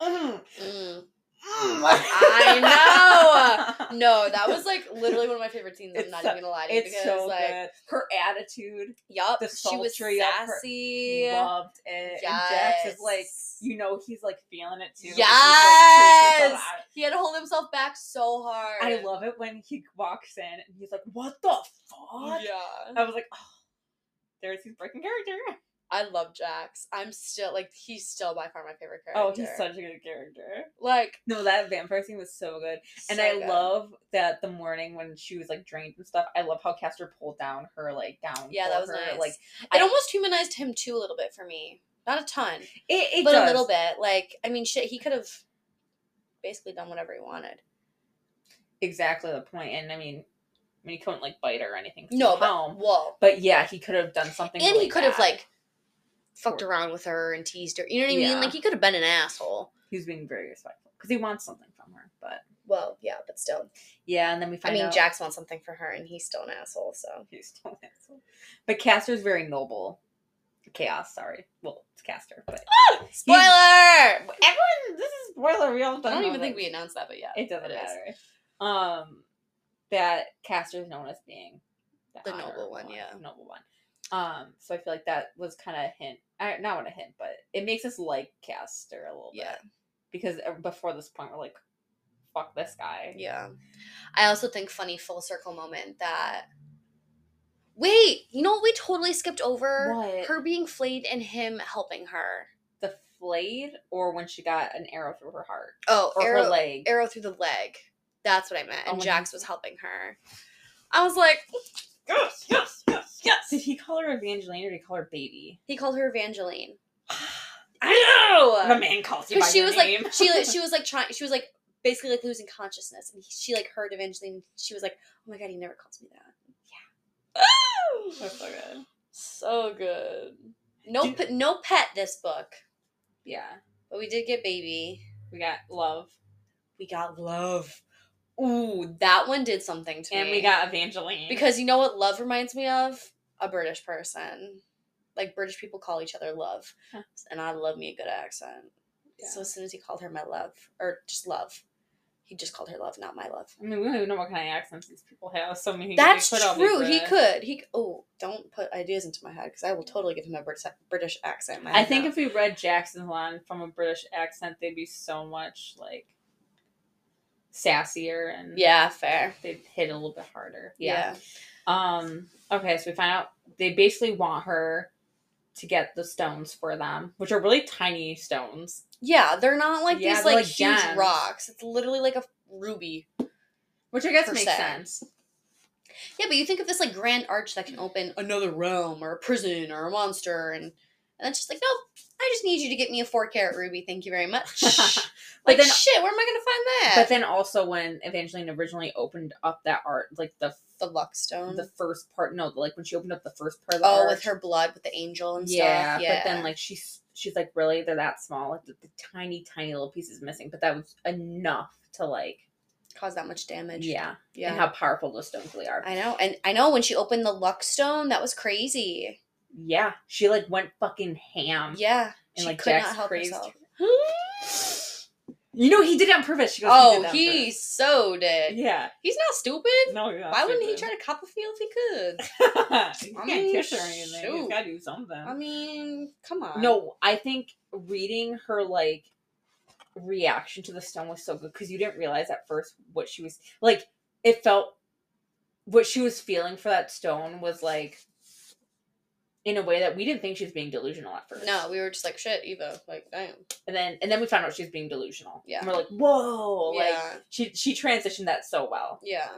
Speaker 2: I'm like, mm,
Speaker 1: Mm. I know. No, that was like literally one of my favorite scenes. I'm not
Speaker 2: so-
Speaker 1: even gonna lie to you
Speaker 2: It's
Speaker 1: because
Speaker 2: so
Speaker 1: like,
Speaker 2: good. Her attitude,
Speaker 1: yup,
Speaker 2: the
Speaker 1: she was
Speaker 2: of her-
Speaker 1: sassy.
Speaker 2: loved it. And Jacks is like, you know, he's like feeling it too. he's, like,
Speaker 1: Yes, he had to hold himself back so hard.
Speaker 2: I love it when he walks in and he's like, "What the fuck?"
Speaker 1: Yeah,
Speaker 2: I was like, "Oh, there's his breaking character."
Speaker 1: I love Jacks. I'm still like he's still by far my favorite character.
Speaker 2: Oh, he's such a good character.
Speaker 1: like
Speaker 2: No, that vampire scene was so good, and
Speaker 1: so
Speaker 2: I
Speaker 1: good.
Speaker 2: love that the morning when she was like drained and stuff. I love how Castor pulled down her like down.
Speaker 1: Yeah, that was
Speaker 2: her.
Speaker 1: nice.
Speaker 2: Like
Speaker 1: it
Speaker 2: I-
Speaker 1: almost humanized him too a little bit for me. Not a ton,
Speaker 2: it, it
Speaker 1: but
Speaker 2: does.
Speaker 1: a little bit. Like I mean, shit, he could have basically done whatever he wanted.
Speaker 2: exactly the. And I mean, I mean, he couldn't like bite her or anything.
Speaker 1: No, but
Speaker 2: home.
Speaker 1: whoa.
Speaker 2: But yeah, he could have done something.
Speaker 1: and
Speaker 2: really
Speaker 1: he could have like fucked around with her and teased her. You know what I
Speaker 2: Yeah.
Speaker 1: mean? Like he could have been an asshole.
Speaker 2: he was being very respectful because he wants something from her. But
Speaker 1: Well, yeah, but still.
Speaker 2: yeah, and then we find.
Speaker 1: I mean,
Speaker 2: out
Speaker 1: Jacks wants something for her, and he's still an asshole. So
Speaker 2: he's still an asshole. But Castor's very noble. Chaos, sorry. Well, it's Castor, but
Speaker 1: spoiler.
Speaker 2: everyone. This is spoiler. We all
Speaker 1: I don't even think we announced that, but yeah,
Speaker 2: It doesn't
Speaker 1: is.
Speaker 2: matter. Um, that Castor is known as being
Speaker 1: The
Speaker 2: honor
Speaker 1: noble one, yeah.
Speaker 2: noble one. Um, so I feel like that was kind of a hint. I, not what a hint, but it makes us like Castor a little
Speaker 1: Yeah.
Speaker 2: bit because uh, before this point we're like, fuck this guy.
Speaker 1: Yeah. I also think funny full circle moment that. Wait, you know what we totally skipped over?
Speaker 2: What?
Speaker 1: Her being flayed and him helping her.
Speaker 2: The flayed, or when she got an arrow through her heart
Speaker 1: Oh,
Speaker 2: or
Speaker 1: arrow,
Speaker 2: her leg.
Speaker 1: arrow through the leg. That's what I meant.
Speaker 2: Oh,
Speaker 1: And
Speaker 2: when Jacks
Speaker 1: was helping her. I was like,
Speaker 2: Yes, yes, yes, yes. Did he call her Evangeline or did he call her baby?
Speaker 1: he called her Evangeline.
Speaker 2: I
Speaker 1: know.
Speaker 2: The man calls you by
Speaker 1: Because she
Speaker 2: your
Speaker 1: was
Speaker 2: name.
Speaker 1: like, she like, she was like trying, she was like basically like losing consciousness, and he, she like heard Evangeline. She was like, oh my god, he never calls me that.
Speaker 2: That's so good.
Speaker 1: So good. No,
Speaker 2: Did-
Speaker 1: pe- no pet this book,
Speaker 2: Yeah,
Speaker 1: but we did get baby.
Speaker 2: we got love,
Speaker 1: We got love. Ooh, that one did something to
Speaker 2: and
Speaker 1: me.
Speaker 2: And we got Evangeline
Speaker 1: because you know what love reminds me of a British person. Like British people call each other love,
Speaker 2: Huh.
Speaker 1: and I love me a good accent.
Speaker 2: Yeah.
Speaker 1: So as soon as he called her my love, or just love, he just called her love, not my love.
Speaker 2: I mean, we don't even know what kind of accents these people have. So many.
Speaker 1: That's true. He could. He oh, don't put ideas into my head because I will totally give him a Brit- British accent.
Speaker 2: I think
Speaker 1: now.
Speaker 2: if we read Jackson's line from a British accent, they'd be so much like sassier and
Speaker 1: yeah, fair.
Speaker 2: they'd hit a little bit harder.
Speaker 1: Yeah.
Speaker 2: Um. Okay, so we find out they basically want her to get the stones for them, which are really tiny stones.
Speaker 1: yeah, They're not like
Speaker 2: Yeah,
Speaker 1: these like,
Speaker 2: like
Speaker 1: huge
Speaker 2: gems.
Speaker 1: rocks. It's literally like a ruby.
Speaker 2: Which I guess makes
Speaker 1: se.
Speaker 2: sense.
Speaker 1: Yeah, but you think of this like grand arch that can open another realm or a prison or a monster, and and it's just like, nope, I just need you to get me a four carat ruby. Thank you very much. like,
Speaker 2: then-
Speaker 1: shit, where am I gonna find that?
Speaker 2: But then also when Evangeline originally opened up that art, like the
Speaker 1: the luck stone.
Speaker 2: the first part, no, like when she opened up the first part of the
Speaker 1: oh, with her blood, with the angel and
Speaker 2: yeah,
Speaker 1: stuff. Yeah,
Speaker 2: But then like she's she's like, really, they're that small, like the, the tiny, tiny little pieces missing, but that was enough to like,
Speaker 1: cause that much damage.
Speaker 2: yeah,
Speaker 1: yeah.
Speaker 2: and how powerful those stones really are.
Speaker 1: I know, and I know when she opened the luck stone, that was crazy.
Speaker 2: Yeah, she like went fucking ham.
Speaker 1: Yeah,
Speaker 2: and
Speaker 1: she
Speaker 2: like
Speaker 1: could
Speaker 2: Jacks
Speaker 1: not help
Speaker 2: crazed
Speaker 1: herself.
Speaker 2: You know he did it on purpose. She goes,
Speaker 1: Oh,
Speaker 2: he,
Speaker 1: he so did.
Speaker 2: yeah.
Speaker 1: He's not stupid.
Speaker 2: No, he's not
Speaker 1: Why wouldn't he try to Copperfield if he could?
Speaker 2: he
Speaker 1: I
Speaker 2: can't
Speaker 1: mean,
Speaker 2: kiss her or anything. He's
Speaker 1: shoot.
Speaker 2: gotta do something.
Speaker 1: I mean, come on.
Speaker 2: No, I think reading her like reaction to the stone was so good because you didn't realize at first what she was like. It felt what she was feeling for that stone was like in a way that we didn't think she was being delusional at first.
Speaker 1: No, we were just like, shit, Eva. Like, damn.
Speaker 2: and then and then we found out she was being delusional.
Speaker 1: Yeah.
Speaker 2: and we're like, whoa, like
Speaker 1: yeah.
Speaker 2: she she transitioned that so well.
Speaker 1: Yeah.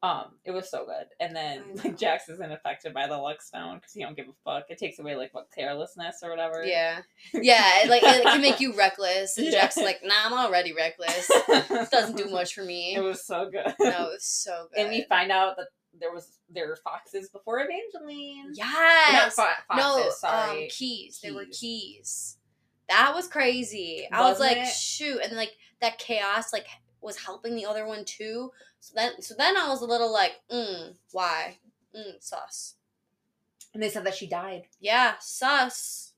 Speaker 2: Um, it was so good. And then like Jacks isn't affected by the luck stone because he don't give a fuck. It takes away like what carelessness or whatever.
Speaker 1: Yeah. Yeah, it, like it can make you reckless. And
Speaker 2: Yeah.
Speaker 1: Jack's like, nah, I'm already reckless. It doesn't do much for me.
Speaker 2: It was so good.
Speaker 1: no, it was so good.
Speaker 2: and we find out that there was there were foxes before Evangeline. Not
Speaker 1: Yes.
Speaker 2: fo- foxes,
Speaker 1: no,
Speaker 2: sorry.
Speaker 1: um, keys. They were
Speaker 2: Keys.
Speaker 1: keys. That was crazy. I was like,
Speaker 2: it?
Speaker 1: shoot, and like that chaos like was helping the other one too. So then, so then I was a little like, mm, why? Mm, sus.
Speaker 2: and they said that she died.
Speaker 1: Yeah, sus.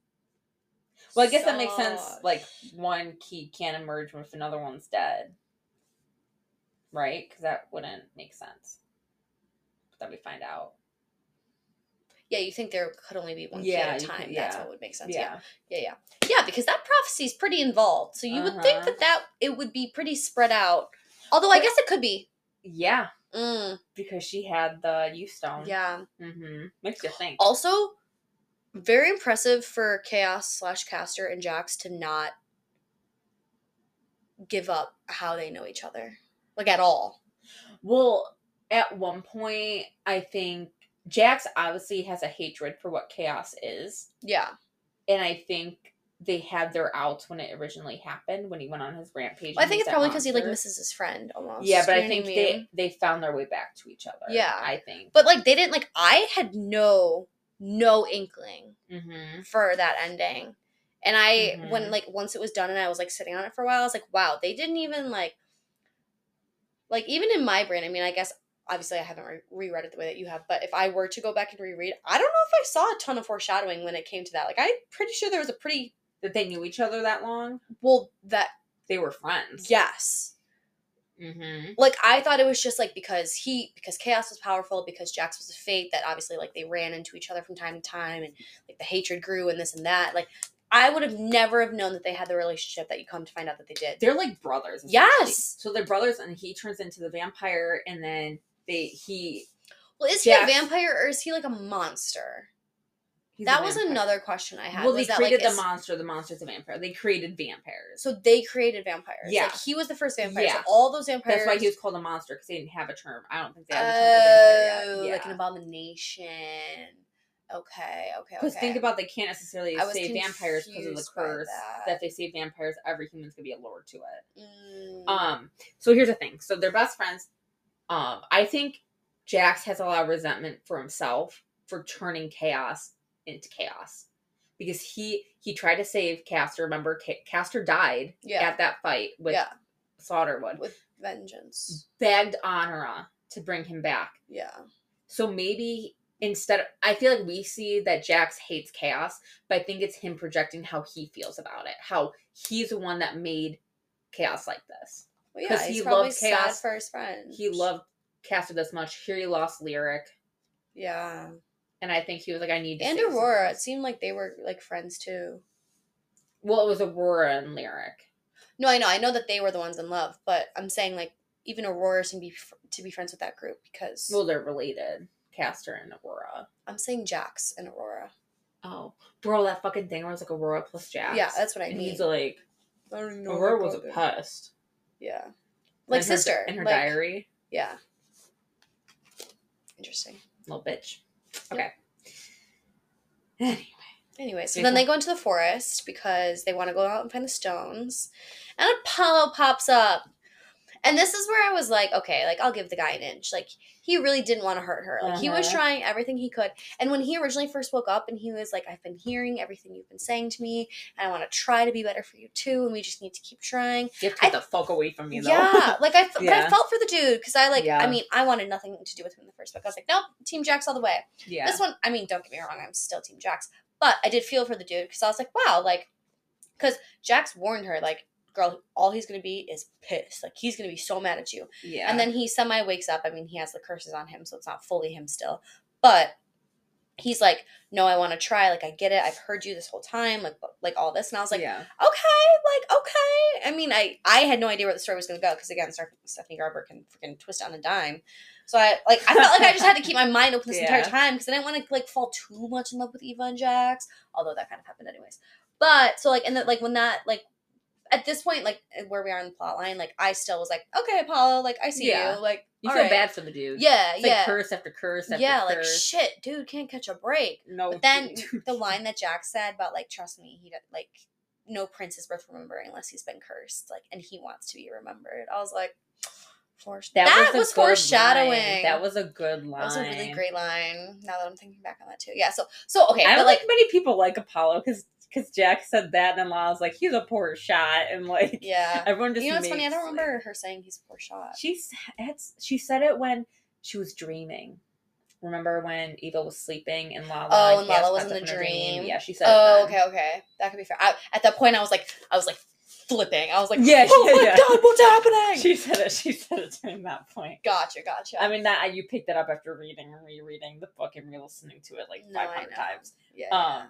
Speaker 2: Well, I guess that makes sense. Like one key can't emerge if another one's dead, right? Because that wouldn't make sense. But then we find out.
Speaker 1: yeah, you think there could only be one
Speaker 2: Yeah,
Speaker 1: at a time.
Speaker 2: could-
Speaker 1: That's what would make sense. Yeah.
Speaker 2: Yeah.
Speaker 1: yeah, yeah, yeah. Because that prophecy is pretty involved, so you would think
Speaker 2: Uh-huh.
Speaker 1: that that it would be pretty spread out. Although I guess it could be.
Speaker 2: Yeah,
Speaker 1: Mm,
Speaker 2: because she had the U stone.
Speaker 1: yeah.
Speaker 2: Mm-hmm. Makes you think.
Speaker 1: Also, very impressive for Chaos slash Castor and Jacks to not give up how they know each other, like at all.
Speaker 2: Well, at one point, I think Jacks obviously has a hatred for what chaos is.
Speaker 1: Yeah,
Speaker 2: And I think they had their outs when it originally happened, when he went on his rampage.
Speaker 1: well, I think it's probably because he like misses his friend almost.
Speaker 2: Yeah, but
Speaker 1: you
Speaker 2: I think
Speaker 1: what
Speaker 2: they
Speaker 1: mean?
Speaker 2: they found their way back to each other.
Speaker 1: Yeah.
Speaker 2: I think.
Speaker 1: But like they didn't like. I had no no inkling
Speaker 2: Mm-hmm.
Speaker 1: for that ending, and I
Speaker 2: Mhm.
Speaker 1: when like once it was done and I was like sitting on it for a while, I was like, wow, they didn't even like like even in my brain. I mean, I guess obviously I haven't re- reread it the way that you have, but if I were to go back and reread, I don't know if I saw a ton of foreshadowing when it came to that. Like I'm pretty sure there was a pretty
Speaker 2: That they knew each other that long.
Speaker 1: well that
Speaker 2: They were friends.
Speaker 1: yes.
Speaker 2: Mm-hmm.
Speaker 1: Like I thought it was just like because he because chaos was powerful because Jacks was a fate that obviously like they ran into each other from time to time and like the hatred grew and this and that. Like I would have never have known that they had the relationship that you come to find out that they did.
Speaker 2: They're like brothers.
Speaker 1: Yes.
Speaker 2: So they're brothers, and he turns into the vampire, and then they he.
Speaker 1: Well, is he a vampire or is he like a monster?
Speaker 2: he's a
Speaker 1: that was another question I had.
Speaker 2: Well, they
Speaker 1: that,
Speaker 2: created
Speaker 1: like,
Speaker 2: the monster. The monster's a vampire. They created vampires.
Speaker 1: So they created vampires.
Speaker 2: Yeah.
Speaker 1: Like he was the first vampire.
Speaker 2: Yeah.
Speaker 1: So all those vampires.
Speaker 2: That's why he was called a monster because they didn't have a term. I don't think they had a term
Speaker 1: Oh,
Speaker 2: yet.
Speaker 1: like an abomination. Okay, okay,
Speaker 2: Because
Speaker 1: okay.
Speaker 2: think about they can't necessarily say vampires because of the curse
Speaker 1: that.
Speaker 2: that. they say vampires, every human's gonna be a lord to it.
Speaker 1: Mm,
Speaker 2: Um, so here's the thing. So they're best friends. Um, I think Jacks has a lot of resentment for himself for turning chaos into chaos. Because he he tried to save Castor. Remember, Castor died
Speaker 1: yeah,
Speaker 2: at that fight with
Speaker 1: yeah,
Speaker 2: Slaughterwood.
Speaker 1: with vengeance.
Speaker 2: Begged Honora to bring him back.
Speaker 1: Yeah,
Speaker 2: So maybe instead, I feel like we see that Jacks hates chaos, but I think it's him projecting how he feels about it. How he's the one that made chaos like this.
Speaker 1: Well, yeah.
Speaker 2: he
Speaker 1: sad
Speaker 2: chaos.
Speaker 1: for his friend.
Speaker 2: He loved Castor this much. Here he lost Lyric,
Speaker 1: Yeah,
Speaker 2: and I think he was like, I need to.
Speaker 1: and Aurora.
Speaker 2: someone.
Speaker 1: It seemed like they were like friends too.
Speaker 2: Well, it was Aurora and Lyric.
Speaker 1: No, I know, I know that they were the ones in love, but I'm saying like even Aurora can be fr- to be friends with that group because
Speaker 2: Well, they're related. Castor and Aurora.
Speaker 1: I'm saying Jacks and Aurora.
Speaker 2: Oh, bro, that fucking thing where like Aurora plus Jacks.
Speaker 1: Yeah, that's what I
Speaker 2: and
Speaker 1: mean.
Speaker 2: he's like,
Speaker 1: I don't even know
Speaker 2: Aurora was
Speaker 1: about it. Yeah, like
Speaker 2: In her-
Speaker 1: sister
Speaker 2: in her
Speaker 1: like,
Speaker 2: diary.
Speaker 1: Yeah. Interesting.
Speaker 2: Little bitch.
Speaker 1: Yep.
Speaker 2: Okay. Anyway.
Speaker 1: Anyway, so then they go into the forest because they want to go out and find the stones. And Apollo pops up. And this is where I was like, okay, like I'll give the guy an inch. Like he really didn't want to hurt her. Like he was
Speaker 2: Uh-huh.
Speaker 1: trying everything he could. And when he originally first woke up and he was like, I've been hearing everything you've been saying to me, and I want to try to be better for you too, and we just need to keep trying.
Speaker 2: You have to get the fuck away from me, though.
Speaker 1: Yeah, like I, but I felt for the dude because I like.
Speaker 2: Yeah.
Speaker 1: I mean, I wanted nothing to do with him in the first book. I was like, nope, Team Jacks all the way.
Speaker 2: yeah.
Speaker 1: This one, I mean, don't get me wrong, I'm still Team Jacks, but I did feel for the dude because I was like, wow, like, because Jacks warned her, like, girl, all he's gonna be is pissed. Like, he's gonna be so mad at you.
Speaker 2: yeah.
Speaker 1: And then he semi wakes up. I mean, he has the curses on him, so it's not fully him still, but he's like, no, I want to try. Like, I get it. I've heard you this whole time. Like, like all this, and I was like,
Speaker 2: yeah.
Speaker 1: okay, like okay. I mean, I I had no idea where the story was to go because again, Stephanie Garber can freaking twist on a dime. So I like I felt like I just had to keep my mind open this entire time because I didn't want to like fall too much in love with Eva and Jacks, although that kind of happened anyways. But so like and then like when that like at this point, like eh, where we are in the plot line, like I still was like, okay, Apollo, like I see
Speaker 2: Yeah.
Speaker 1: you, like
Speaker 2: You feel
Speaker 1: right.
Speaker 2: bad for the dude.
Speaker 1: Yeah,
Speaker 2: It's
Speaker 1: yeah,
Speaker 2: like curse after curse after
Speaker 1: yeah, like
Speaker 2: curse.
Speaker 1: shit, dude, can't catch a break.
Speaker 2: no,
Speaker 1: But then
Speaker 2: dude.
Speaker 1: the line that Jack said about like, trust me, he like no prince is worth remembering unless he's been cursed, like, and he wants to be remembered. I was like, foresh- that,
Speaker 2: a
Speaker 1: was,
Speaker 2: good
Speaker 1: foreshadowing.
Speaker 2: line. That was a good line.
Speaker 1: That was a really great line. Now that I'm thinking back on that too. Yeah. So so okay,
Speaker 2: I don't
Speaker 1: like
Speaker 2: think many people like Apollo because because Jack said that and Lala's like he's a poor shot and like
Speaker 1: yeah.
Speaker 2: everyone just
Speaker 1: You know what's funny? I don't
Speaker 2: like-
Speaker 1: remember her saying he's a poor shot.
Speaker 2: She said she said it when she was dreaming. Remember when Eva was sleeping and Lala?
Speaker 1: Oh, and Lala was in the
Speaker 2: her
Speaker 1: dream.
Speaker 2: Yeah, she said.
Speaker 1: Oh,
Speaker 2: it then.
Speaker 1: okay, okay. That could be fair. I, at that point, I was like, I was like flipping. I was like,
Speaker 2: Yeah,
Speaker 1: oh my
Speaker 2: yeah.
Speaker 1: god, what's happening?
Speaker 2: She said it. She said it during that point.
Speaker 1: gotcha, gotcha.
Speaker 2: I mean, that you picked that up after reading and rereading the book and re-listening to it like
Speaker 1: No,
Speaker 2: five hundred
Speaker 1: know.
Speaker 2: times.
Speaker 1: yeah.
Speaker 2: Um,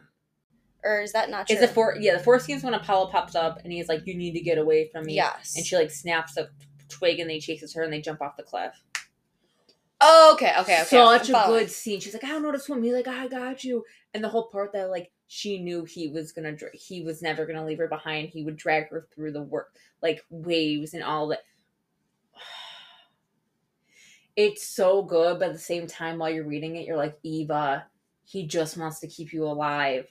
Speaker 1: or is that not true?
Speaker 2: is the four? Yeah, the fourth scene's when Apollo pops up and he's like, "You need to get away from me."
Speaker 1: Yes.
Speaker 2: and she like snaps a twig and then he chases her and they jump off the cliff.
Speaker 1: oh, okay, okay, okay.
Speaker 2: Such
Speaker 1: I'm
Speaker 2: a
Speaker 1: following.
Speaker 2: good scene. She's like, I don't know how to swim. He's like, I got you. And the whole part that like she knew he was gonna, dra- he was never gonna leave her behind. He would drag her through the work like waves and all that. It's so good, but at the same time, while you're reading it, you're like, Eva, he just wants to keep you alive.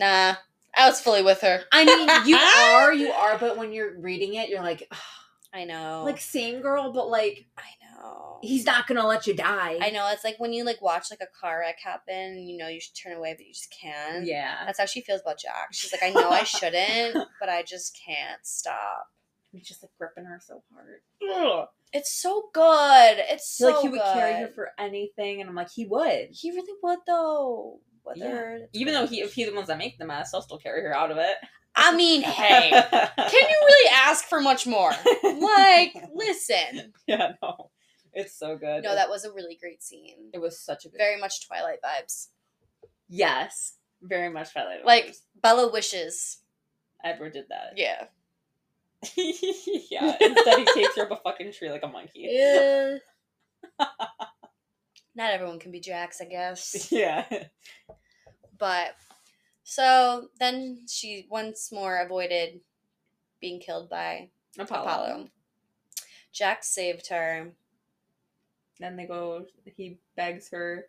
Speaker 1: Nah, I was fully with her.
Speaker 2: I mean, you are, you are, but when you're reading it, you're like,
Speaker 1: I know.
Speaker 2: like same girl, but like
Speaker 1: I know.
Speaker 2: he's not gonna let you die.
Speaker 1: I know. It's like when you like watch like a car wreck happen, you know you should turn away, but you just can't.
Speaker 2: Yeah.
Speaker 1: That's how she feels about Jack. She's like, I know I shouldn't, but I just can't stop.
Speaker 2: He's just like gripping her so hard. Ugh.
Speaker 1: It's so good. It's so
Speaker 2: like he would
Speaker 1: good.
Speaker 2: carry her for anything, and I'm like, he would.
Speaker 1: He really would though. Whether
Speaker 2: Even though he, if he's the ones that make the mess, I'll still carry her out of it.
Speaker 1: I mean, hey, can you really ask for much more? Like, listen.
Speaker 2: yeah, no, it's so good.
Speaker 1: No, that was a really great scene.
Speaker 2: it was such a good.
Speaker 1: Very much Twilight vibes.
Speaker 2: yes, very much Twilight.
Speaker 1: Like
Speaker 2: vibes.
Speaker 1: Bella wishes.
Speaker 2: Edward did that.
Speaker 1: Yeah.
Speaker 2: yeah. Instead, he takes her up a fucking tree like a monkey.
Speaker 1: Yeah. Not everyone can be Jacks, I guess.
Speaker 2: Yeah.
Speaker 1: But so then she once more avoided being killed by
Speaker 2: Apollo.
Speaker 1: Apollo. Jack saved her.
Speaker 2: Then they go. He begs her.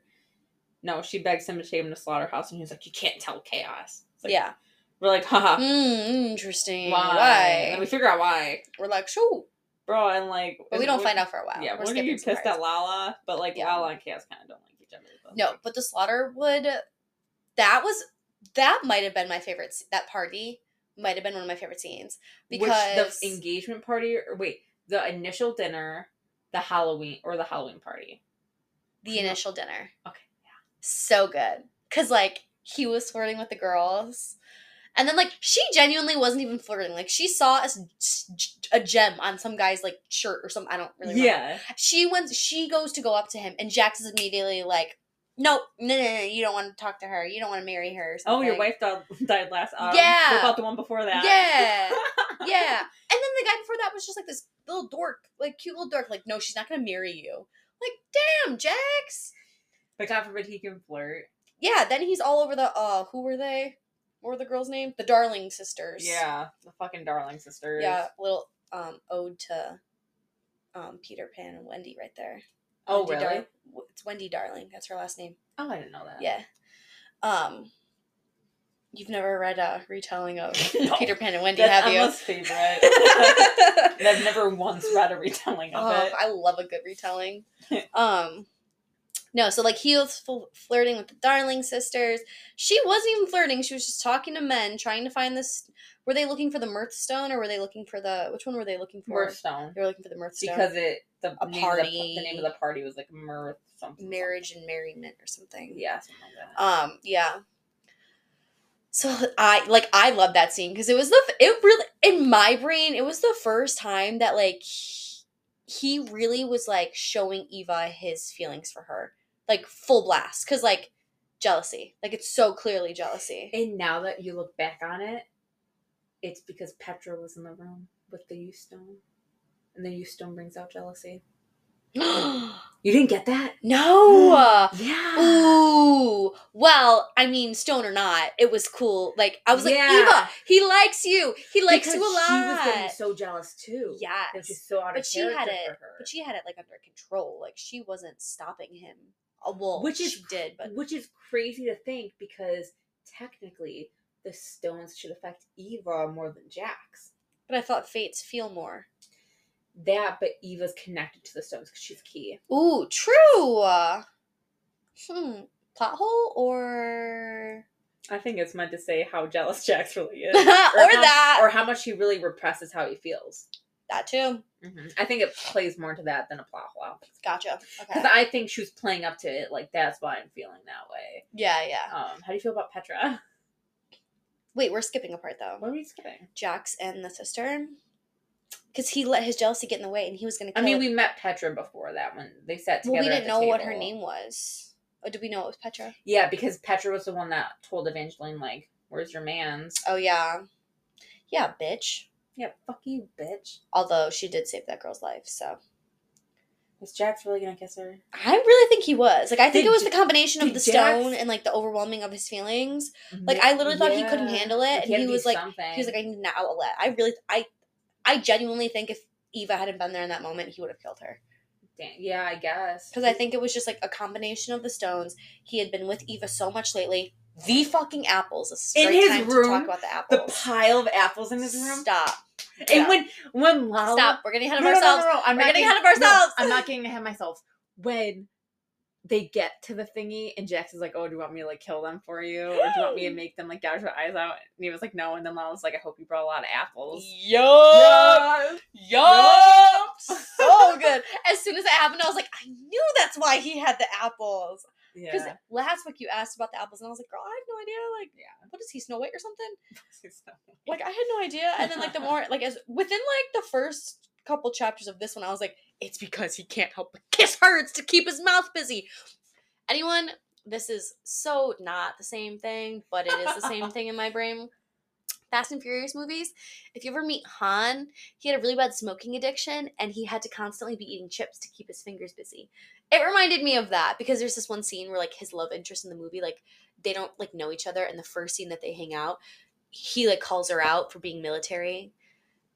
Speaker 2: No, she begs him to take him to slaughterhouse, and he's like, "You can't tell chaos." Like,
Speaker 1: yeah.
Speaker 2: We're like, haha.
Speaker 1: Hmm, interesting.
Speaker 2: Why?
Speaker 1: Why?
Speaker 2: And we figure out why,
Speaker 1: We're like, shoot.
Speaker 2: Bro. And like,
Speaker 1: But we don't find out for a while.
Speaker 2: Yeah,
Speaker 1: We're
Speaker 2: we're gonna be pissed
Speaker 1: parts.
Speaker 2: at Lala, but like
Speaker 1: Yeah.
Speaker 2: Lala and Chaos kind of don't like each other. But,
Speaker 1: No,
Speaker 2: like,
Speaker 1: but the Slaughterwood. That was that might have been my favorite. That party might have been one of my favorite scenes because
Speaker 2: the engagement party or wait, the initial dinner, the Halloween or the Halloween party.
Speaker 1: the initial dinner.
Speaker 2: Okay, yeah,
Speaker 1: so good because like he was flirting with the girls, and then like she genuinely wasn't even flirting. Like she saw a gem on some guy's like shirt or something. I don't really. Remember.
Speaker 2: Yeah,
Speaker 1: She went. She goes to go up to him, and Jacks is immediately like, "Nope, no, no, no, you don't want to talk to her. You don't want to marry her."
Speaker 2: Oh, your wife died, died last. Um,
Speaker 1: Yeah.
Speaker 2: What about the one before that?
Speaker 1: Yeah. yeah. And then the guy before that was just like this little dork, like cute little dork. Like, no, she's not gonna marry you. Like, damn, Jacks.
Speaker 2: but God forbid he can flirt.
Speaker 1: Yeah. Then he's all over the. Uh, who were they? What were the girls' name? The Darling sisters.
Speaker 2: Yeah, the fucking darling sisters.
Speaker 1: Yeah. Little um ode to um Peter Pan and Wendy right there.
Speaker 2: Oh,
Speaker 1: Wendy
Speaker 2: really?
Speaker 1: Dar- it's Wendy Darling. That's her last name.
Speaker 2: Oh, I didn't know that.
Speaker 1: Yeah. Um. You've never read a retelling of
Speaker 2: No.
Speaker 1: Peter Pan and Wendy,
Speaker 2: That's
Speaker 1: have you?
Speaker 2: Emma's favorite. I've never once read a retelling of
Speaker 1: Oh,
Speaker 2: it.
Speaker 1: I love a good retelling. um, no, so like he was fl- flirting with the Darling sisters. She wasn't even flirting. She was just talking to men, trying to find this. Were they looking for the Mirth Stone, or were they looking for the? Which one were they looking for?
Speaker 2: Mirthstone.
Speaker 1: They were looking for the Mirth Stone.
Speaker 2: Because it the
Speaker 1: A
Speaker 2: name Of the,
Speaker 1: party.
Speaker 2: the name of the party was like Mirth something.
Speaker 1: marriage and merriment or something.
Speaker 2: something. Yeah, something like that.
Speaker 1: Um. Yeah. So I like I love that scene because it was the it really in my brain it was the first time that like he, he really was like showing Eva his feelings for her like full blast because like jealousy like it's so clearly jealousy
Speaker 2: and now that you look back on it, it's because Petra was in the room with the youth stone. And the youth stone brings out jealousy. You didn't get that?
Speaker 1: no.
Speaker 2: Mm, yeah.
Speaker 1: Ooh. Well, I mean, stone or not, it was cool. Like I was like, Eva, he likes you. He likes
Speaker 2: Because
Speaker 1: you a lot.
Speaker 2: She was getting so jealous too. Yeah. So out
Speaker 1: but
Speaker 2: of
Speaker 1: she had it.
Speaker 2: for her.
Speaker 1: But she had it like under control. Like she wasn't stopping him. Uh, well,
Speaker 2: Which is
Speaker 1: did, but
Speaker 2: Which is crazy to think because technically the stones should affect Eva more than Jacks.
Speaker 1: but I thought fates feel more.
Speaker 2: That, but Eva's connected to the stones because she's key.
Speaker 1: Ooh, true. Uh, hmm. Plot hole or
Speaker 2: I think it's meant to say how jealous Jacks really is,
Speaker 1: or,
Speaker 2: how,
Speaker 1: that
Speaker 2: or how much he really represses how he feels.
Speaker 1: That too.
Speaker 2: I think it plays more to that than a plot hole.
Speaker 1: Gotcha.
Speaker 2: Because
Speaker 1: Okay.
Speaker 2: I think she was playing up to it. Like that's why I'm feeling that way.
Speaker 1: Yeah, yeah.
Speaker 2: Um, how do you feel about Petra?
Speaker 1: Wait, we're skipping a part though.
Speaker 2: What are we skipping?
Speaker 1: Jacks and the sister. Because he let his jealousy get in the way, and he was gonna.
Speaker 2: I
Speaker 1: Kill
Speaker 2: mean, we met Petra before that when they sat together.
Speaker 1: well, we didn't know what her name was. Or did we know it was Petra?
Speaker 2: Yeah, because Petra was the one that told Evangeline, like, "Where's your man's?"
Speaker 1: Oh yeah, yeah, bitch.
Speaker 2: Yeah, fuck you, bitch.
Speaker 1: Although she did save that girl's life, so
Speaker 2: Was Jacks really gonna kiss her?
Speaker 1: I really think he was. Like I think
Speaker 2: Did
Speaker 1: it was the combination of the
Speaker 2: Jax-
Speaker 1: stone and like the overwhelming of his feelings. Mm-hmm. Like, I literally thought he couldn't handle it,
Speaker 2: Like,
Speaker 1: and
Speaker 2: had
Speaker 1: he was like-
Speaker 2: something.
Speaker 1: He was like, I need an outlet. I really, I, I genuinely think if Eva hadn't been there in that moment, he would have killed her.
Speaker 2: Damn, yeah, I guess.
Speaker 1: Because I think it was just like a combination of the stones. He had been with Eva so much lately. The fucking apples. A
Speaker 2: In his room,
Speaker 1: talk about the
Speaker 2: the pile of apples in his room.
Speaker 1: Stop.
Speaker 2: And
Speaker 1: Yeah.
Speaker 2: when when Lala
Speaker 1: Stop. We're getting ahead of
Speaker 2: No, no, no,
Speaker 1: ourselves.
Speaker 2: no, no, I'm
Speaker 1: We're
Speaker 2: not
Speaker 1: getting ahead of ourselves.
Speaker 2: I'm not getting ahead of myself. When they get to the thingy and Jacks is like, "Oh, do you want me to like kill them for you, or do you want me to make them like gouge their eyes out?" And he was like, "No." And then Lala was like, "I hope you brought a lot of apples."
Speaker 1: Yup. Yup. so good. As soon as it happened, I was like, I knew that's why he had the apples. Because
Speaker 2: Yeah.
Speaker 1: last week you asked about the apples, and I was like, girl, I have no idea. Like,
Speaker 2: Yeah.
Speaker 1: what is he, Snow White or something? Like, I had no idea. And then, like, the more, like, as within like the first couple chapters of this one, I was like, it's because he can't help but kiss her. It's to keep his mouth busy. Anyone, this is so not the same thing, but it is the same thing in my brain. Fast and Furious movies. If you ever meet Han, he had a really bad smoking addiction and he had to constantly be eating chips to keep his fingers busy. It reminded me of that because there's this one scene where like his love interest in the movie, like they don't like know each other, and the first scene that they hang out, he like calls her out for being military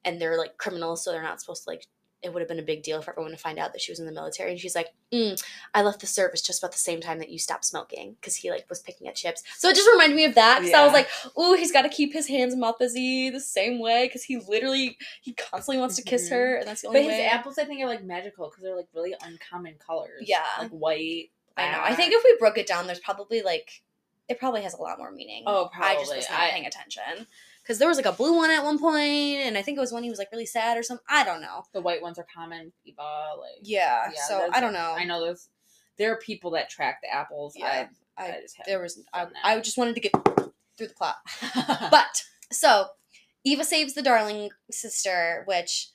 Speaker 1: and they're like criminals, so they're not supposed to like it would have been a big deal for everyone to find out that she was in the military. And she's like, mm, I left the service just about the same time that you stopped smoking because he like was picking at chips. So it just reminded me of that because I was like, ooh, he's got to keep his hands and mouth busy the same way because he literally he constantly wants to kiss
Speaker 2: Mhm.
Speaker 1: her, and that's the only
Speaker 2: But his
Speaker 1: way.
Speaker 2: apples, I think, are like magical because they're like really uncommon colors.
Speaker 1: Yeah.
Speaker 2: like white.
Speaker 1: I know. I think if we broke it down, there's probably like it probably has a lot more meaning.
Speaker 2: Oh, probably.
Speaker 1: I just was not
Speaker 2: I-
Speaker 1: paying attention because there was like a blue one at one point, and I think it was when he was like really sad or something. I don't know.
Speaker 2: the white ones are common. Eva, like
Speaker 1: Yeah.
Speaker 2: Yeah,
Speaker 1: so I don't know.
Speaker 2: I know there's there are people that track the apples.
Speaker 1: Yeah,
Speaker 2: I,
Speaker 1: I,
Speaker 2: I just
Speaker 1: there was I. I just wanted to get through the plot.
Speaker 2: But
Speaker 1: so Eva saves the darling sister, which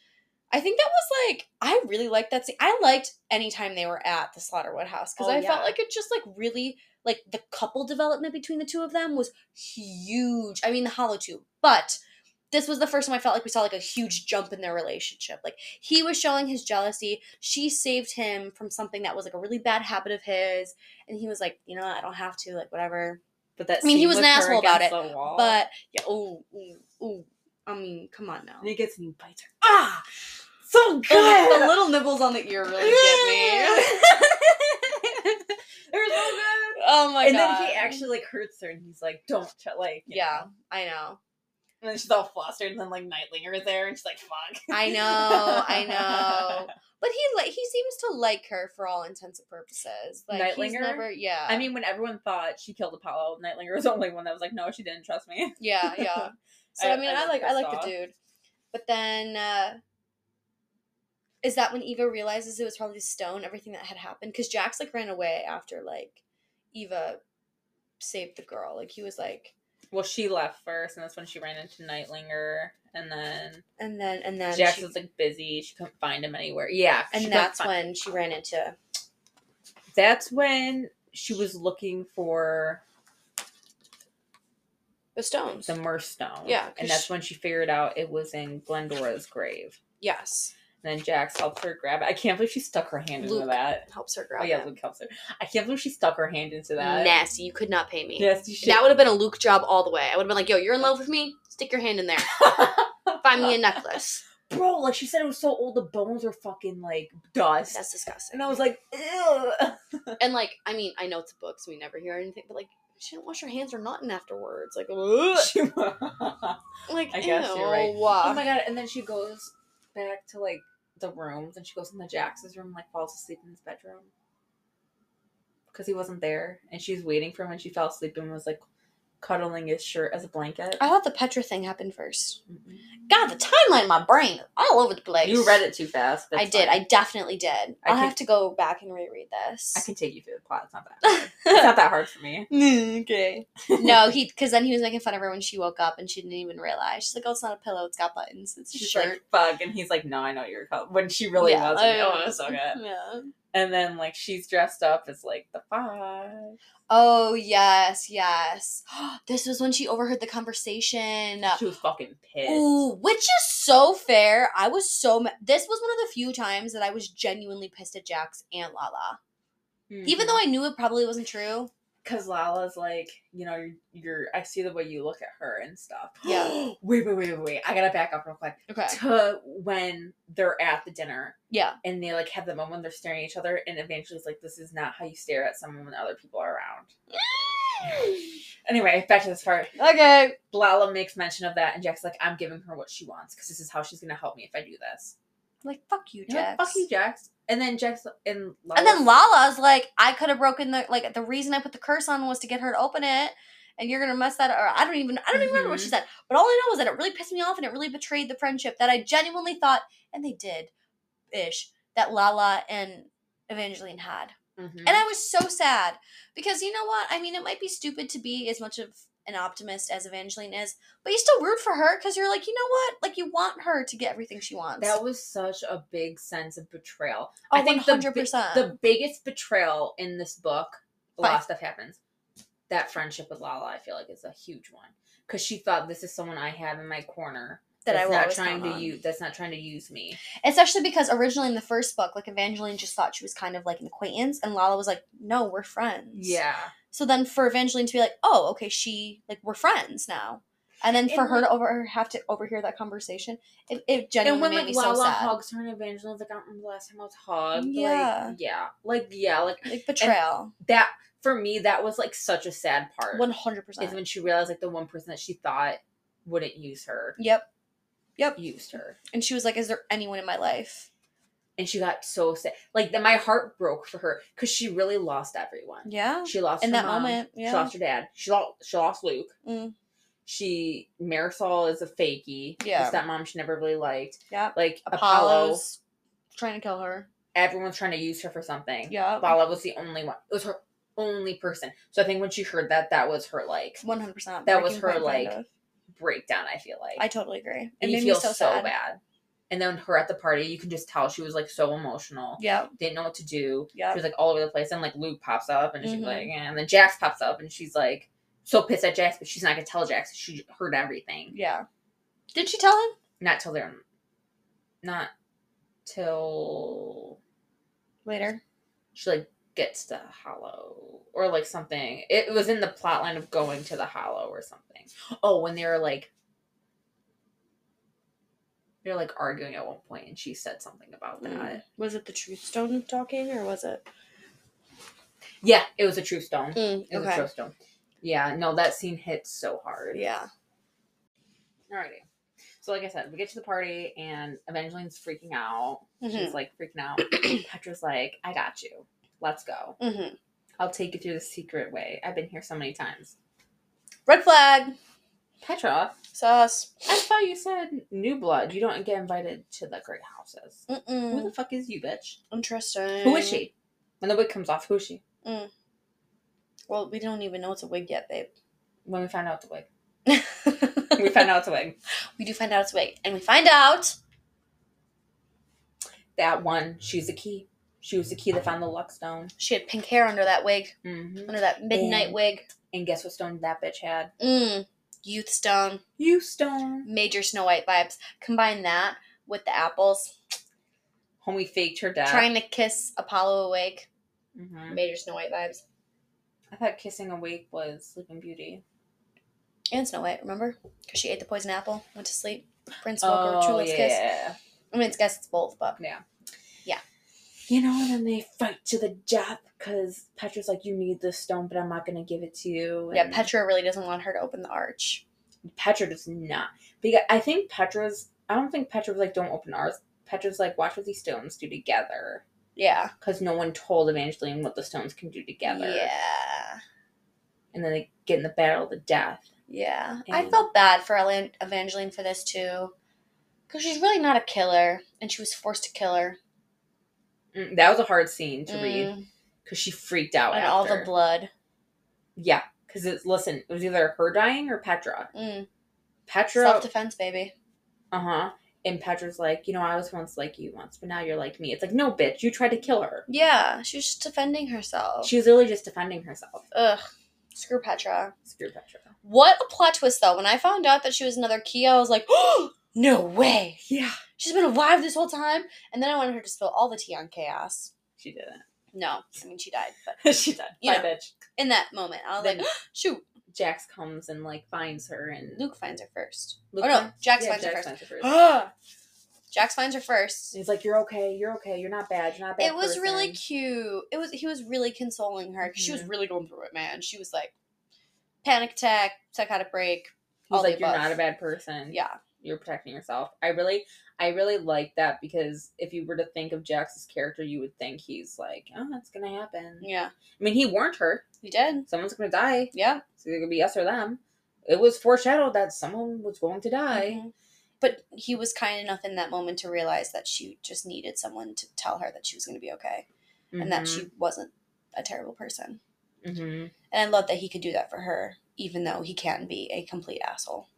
Speaker 1: I think that was like I really liked that scene. I liked anytime they were at the Slaughterwood house because
Speaker 2: Oh,
Speaker 1: I felt like it just like really like the couple development between the two of them was huge. I mean the hollow tube, but this was the first time I felt like we saw like a huge jump in their relationship. Like he was showing his jealousy. She saved him from something that was like a really bad habit of his, and he was like, you know, I don't have to, like whatever.
Speaker 2: But that
Speaker 1: I mean, he was an asshole about
Speaker 2: it.
Speaker 1: But yeah, oh, ooh, ooh. I mean, come on now.
Speaker 2: and he gets and he bites her. Ah, so
Speaker 1: The,
Speaker 2: good.
Speaker 1: the little nibbles on the ear really get me.
Speaker 2: They're so good.
Speaker 1: oh my
Speaker 2: and
Speaker 1: god.
Speaker 2: And then he actually like hurts her, and he's like, "Don't like." you
Speaker 1: Yeah,
Speaker 2: know.
Speaker 1: I know.
Speaker 2: And then she's all flustered, and then like Nightlinger is there, and she's like, "Fuck."
Speaker 1: I know, I know. But he like he seems to like her for all intents and purposes. Like he's
Speaker 2: Nightlinger?
Speaker 1: never yeah.
Speaker 2: I mean, when everyone thought she killed Apollo, Nightlinger was the only one that was like, "No, she didn't trust me."
Speaker 1: yeah, yeah. So I,
Speaker 2: I-
Speaker 1: mean
Speaker 2: I
Speaker 1: I, like I like
Speaker 2: off.
Speaker 1: the dude. But then uh is that when Eva realizes it was probably Stone, everything that had happened? Because Jacks like ran away after like Eva saved the girl. Like he was like
Speaker 2: Well, she left first, and that's when she ran into Nightlinger, and then
Speaker 1: and then and then
Speaker 2: Jacks
Speaker 1: she-
Speaker 2: was like busy; she couldn't find him anywhere. Yeah,
Speaker 1: and that's when she ran into
Speaker 2: that's when she was looking for
Speaker 1: the stones.
Speaker 2: the Merstone.
Speaker 1: Yeah.
Speaker 2: and that's
Speaker 1: she-
Speaker 2: when she figured out it was in Glendora's grave.
Speaker 1: yes.
Speaker 2: And then Jacks helps her grab it. I can't believe she stuck her hand into that.
Speaker 1: Helps her oh, grab
Speaker 2: Oh yeah,
Speaker 1: it.
Speaker 2: Luc helps her. I can't believe she stuck her hand into that.
Speaker 1: Nasty. You could not pay me.
Speaker 2: Nasty shit.
Speaker 1: That would have been a Luc job all the way. I would have been like, yo, you're in love with me? Stick your hand in there. Find me a necklace.
Speaker 2: Bro, like she said it was so old the bones were fucking like dust.
Speaker 1: That's disgusting.
Speaker 2: and I was like, ew.
Speaker 1: And like, I mean, I know it's a book, so we never hear anything, but like, she didn't wash her hands or nothing afterwards. Like. Like,
Speaker 2: I guess you're right. oh my god! And then she goes back to like the rooms, and she goes in the Jacks's room, and, like falls asleep in his bedroom because he wasn't there, and she's waiting for him, and she fell asleep and was like cuddling his shirt as a blanket.
Speaker 1: I thought the Petra thing happened first.
Speaker 2: Mm-mm.
Speaker 1: God, the timeline in my brain all over the place.
Speaker 2: You read it too fast.
Speaker 1: I did.
Speaker 2: fine.
Speaker 1: I definitely did.
Speaker 2: I
Speaker 1: I'll
Speaker 2: can-
Speaker 1: have to go back and reread this.
Speaker 2: I can take you through the plot. It's not that. Hard. it's not that hard for me.
Speaker 1: okay. no, he because then he was making fun of her when she woke up and she didn't even realize. She's like, "Oh, it's not a pillow; it's got buttons. It's a
Speaker 2: She's
Speaker 1: shirt."
Speaker 2: like, "Fuck," and he's like, "No, I know you're." When she really
Speaker 1: Yeah,
Speaker 2: wasn't.
Speaker 1: I
Speaker 2: Oh, it was so good.
Speaker 1: Yeah.
Speaker 2: And then like she's dressed up as like the five.
Speaker 1: Oh yes, yes. this was when she overheard the conversation.
Speaker 2: She was fucking pissed.
Speaker 1: Ooh, which is so fair. I was so. Ma- this was one of the few times that I was genuinely pissed at Jacks and Lala, mm-hmm. even though I knew it probably wasn't true.
Speaker 2: Because Lala's like, you know, you're, you're, I see the way you look at her and stuff.
Speaker 1: Yeah.
Speaker 2: wait, wait, wait, wait, wait. I gotta back up real quick
Speaker 1: Okay.
Speaker 2: to when they're at the dinner
Speaker 1: Yeah.
Speaker 2: and they like have the moment they're staring at each other, and Evangeline's like, "This is not how you stare at someone when other people are around." Anyway, back to this part.
Speaker 1: okay.
Speaker 2: Lala makes mention of that, and Jack's like, "I'm giving her what she wants because this is how she's gonna help me if I do this."
Speaker 1: Like fuck you, Jacks.
Speaker 2: Fuck you, Jacks. And then Jacks and Lala.
Speaker 1: And then Lala's like, I could have broken the like the reason I put the curse on was to get her to open it, and you're gonna mess that. Or I don't even I don't even remember what she
Speaker 2: Mhm.
Speaker 1: said. But all I know is that it really pissed me off and it really betrayed the friendship that I genuinely thought, and they did, ish, that Lala and Evangeline had.
Speaker 2: Mhm.
Speaker 1: And I was so sad because you know what? I mean, it might be stupid to be as much of an optimist as Evangeline is, but you still root for her because you're like, you know what? Like you want her to get everything she wants.
Speaker 2: That was such a big sense of betrayal.
Speaker 1: Oh,
Speaker 2: I think the,
Speaker 1: 100%.
Speaker 2: the biggest betrayal in this book, a lot of stuff happens. That friendship with Lala, I feel like, is a huge one because she thought this is someone I have in my corner
Speaker 1: That I
Speaker 2: that's
Speaker 1: will
Speaker 2: not trying to use. That's not trying to use me.
Speaker 1: Especially because originally in the first book, like Evangeline just thought she was kind of like an acquaintance, and Lala was like, "No, we're friends."
Speaker 2: Yeah,
Speaker 1: So then for Evangeline to be like, "Oh, okay, she like we're friends now," and then for
Speaker 2: And,
Speaker 1: her to over have to overhear that conversation, it, it
Speaker 2: and
Speaker 1: genuinely
Speaker 2: when
Speaker 1: made
Speaker 2: like
Speaker 1: me
Speaker 2: Lala
Speaker 1: so sad.
Speaker 2: hugs her and Evangeline's like, I don't remember the last time I was hugged.
Speaker 1: Yeah.
Speaker 2: like, yeah, like yeah, like
Speaker 1: like betrayal,
Speaker 2: that for me. That was like such a sad part.
Speaker 1: one hundred percent is
Speaker 2: when she realized like the one person that she thought wouldn't use her
Speaker 1: Yep. Yep.
Speaker 2: used her.
Speaker 1: And she was like, "Is there anyone in my life?"
Speaker 2: And she got so sad. Like that, my heart broke for her because she really lost everyone.
Speaker 1: Yeah.
Speaker 2: She lost
Speaker 1: In
Speaker 2: her
Speaker 1: that
Speaker 2: mom,
Speaker 1: moment,
Speaker 2: She lost her dad. She lost. She lost Luc.
Speaker 1: Mm.
Speaker 2: She Marisol is a fakie.
Speaker 1: Yeah.
Speaker 2: her stepmom she never really liked.
Speaker 1: Yeah.
Speaker 2: Like Apollo,
Speaker 1: Apollo's trying to kill her.
Speaker 2: everyone's trying to use her for something.
Speaker 1: Yeah.
Speaker 2: Lala was the only one. It was her only person. So I think when she heard that, that was her like
Speaker 1: One hundred percent.
Speaker 2: That was her, like, breakdown. I feel like
Speaker 1: I totally agree. It
Speaker 2: and you
Speaker 1: made
Speaker 2: feel
Speaker 1: me so,
Speaker 2: so,
Speaker 1: sad.
Speaker 2: bad. And then her at the party, you can just tell she was like so emotional.
Speaker 1: Yeah.
Speaker 2: didn't know what to do.
Speaker 1: Yeah.
Speaker 2: She was like all over the place. And like Luc pops up and she's
Speaker 1: Mhm.
Speaker 2: like, and then Jacks pops up and she's like so pissed at Jacks, but she's not gonna tell Jacks. She heard everything.
Speaker 1: Yeah. Did she tell him
Speaker 2: Not till they're not till
Speaker 1: later?
Speaker 2: she like gets to Hollow or like something. It was in the plot line of going to the Hollow or something. Oh, when they were like they're like arguing at one point and she said something about that.
Speaker 1: Mm. Was it the Truth Stone talking, or was it?
Speaker 2: Yeah, it was a true stone.
Speaker 1: Mm,
Speaker 2: It was a true stone. Yeah, no, that scene hit so hard.
Speaker 1: Yeah.
Speaker 2: Alrighty. So like I said, we get to the party and Evangeline's freaking out. She's
Speaker 1: Mhm.
Speaker 2: like freaking out. Petra's like, I got you. Let's go.
Speaker 1: Mm-hmm.
Speaker 2: I'll take you through the secret way. I've been here so many times.
Speaker 1: Red flag.
Speaker 2: Petra,
Speaker 1: Sus.
Speaker 2: I thought you said new blood. You don't get invited to the great houses. Who
Speaker 1: Mm-mm.
Speaker 2: the fuck is you, bitch?
Speaker 1: Interesting.
Speaker 2: Who is she? When the wig comes off, who is she? Mm.
Speaker 1: Well, we don't even know it's a wig yet, babe.
Speaker 2: When we find out the wig. We find out it's a wig.
Speaker 1: we do find out it's a wig, and we find out.
Speaker 2: That one, she's the key. She was the key that found the luck stone.
Speaker 1: She had pink hair under that wig,
Speaker 2: Mm-hmm.
Speaker 1: under that midnight
Speaker 2: And-
Speaker 1: wig.
Speaker 2: And guess what stone that bitch had?
Speaker 1: Mm. Youth stone,
Speaker 2: youth stone.
Speaker 1: major Snow White vibes. Combine that with the apples.
Speaker 2: Homie faked her death.
Speaker 1: trying to kiss Apollo awake.
Speaker 2: Mhm.
Speaker 1: Major Snow White vibes.
Speaker 2: I thought kissing awake was Sleeping Beauty.
Speaker 1: And Snow White, remember? Because she ate the poison apple, went to sleep. Prince woke her, true love's kiss.
Speaker 2: Oh, yeah.
Speaker 1: I mean, it's guess it's both, but
Speaker 2: Yeah.
Speaker 1: Yeah.
Speaker 2: You know, and then they fight to the death because Petra's like, you need this stone, but I'm not going to give it to you.
Speaker 1: yeah, Petra really doesn't want her to open the arch.
Speaker 2: Petra does not. Because I think Petra's, I don't think Petra was like, don't open ours. Petra's like, watch what these stones do together.
Speaker 1: Yeah.
Speaker 2: Because no one told Evangeline what the stones can do together.
Speaker 1: Yeah.
Speaker 2: And then they get in the battle of the death.
Speaker 1: Yeah. I felt bad for Evangeline for this too. Because she's really not a killer, and she was forced to kill her.
Speaker 2: Mm, That was a hard scene to read
Speaker 1: Mm,
Speaker 2: because she freaked out.
Speaker 1: And all the blood.
Speaker 2: Yeah, because it's listen, it was either her dying or Petra.
Speaker 1: Mm.
Speaker 2: Petra,
Speaker 1: Self defense, baby.
Speaker 2: uh huh. And Petra's like, you know, I was once like you once, but now you're like me. It's like, no, bitch, you tried to kill her.
Speaker 1: Yeah, she was just defending herself.
Speaker 2: She was literally just defending herself.
Speaker 1: Ugh. Screw Petra.
Speaker 2: Screw Petra.
Speaker 1: What a plot twist, though. When I found out that she was another Kia, I was like, oh, no way.
Speaker 2: Yeah,
Speaker 1: She's been alive this whole time. And then I wanted her to spill all the tea on chaos.
Speaker 2: she didn't.
Speaker 1: No, I mean, she died. But
Speaker 2: she did.
Speaker 1: You
Speaker 2: Bye,
Speaker 1: know.
Speaker 2: bitch.
Speaker 1: in that moment, I was
Speaker 2: Then-
Speaker 1: like, shoot.
Speaker 2: Jacks comes and like finds her and
Speaker 1: Luc finds her first.
Speaker 2: Luc
Speaker 1: oh, no. Jacks
Speaker 2: yeah,
Speaker 1: finds her
Speaker 2: Jacks
Speaker 1: first.
Speaker 2: finds her first.
Speaker 1: Jacks finds her first.
Speaker 2: He's like, you're okay, you're okay, you're not bad, you're not bad.
Speaker 1: It was really cute. It was he was really consoling her 'cause she was
Speaker 2: Mhm.
Speaker 1: really going through it, man. She was like panic attack, psychotic break.
Speaker 2: He's
Speaker 1: all
Speaker 2: like, you're
Speaker 1: above.
Speaker 2: not a bad person.
Speaker 1: Yeah.
Speaker 2: You're protecting yourself. I really, I really like that because if you were to think of Jacks's character, you would think he's like, oh, that's gonna happen.
Speaker 1: Yeah.
Speaker 2: I mean, he warned her.
Speaker 1: He did.
Speaker 2: Someone's gonna die.
Speaker 1: Yeah.
Speaker 2: It's either gonna be us or them. It was foreshadowed that someone was going to die.
Speaker 1: Mhm. But he was kind enough in that moment to realize that she just needed someone to tell her that she was going to be okay and that she wasn't a terrible person.
Speaker 2: hmm
Speaker 1: And I love that he could do that for her, even though he can be a complete asshole.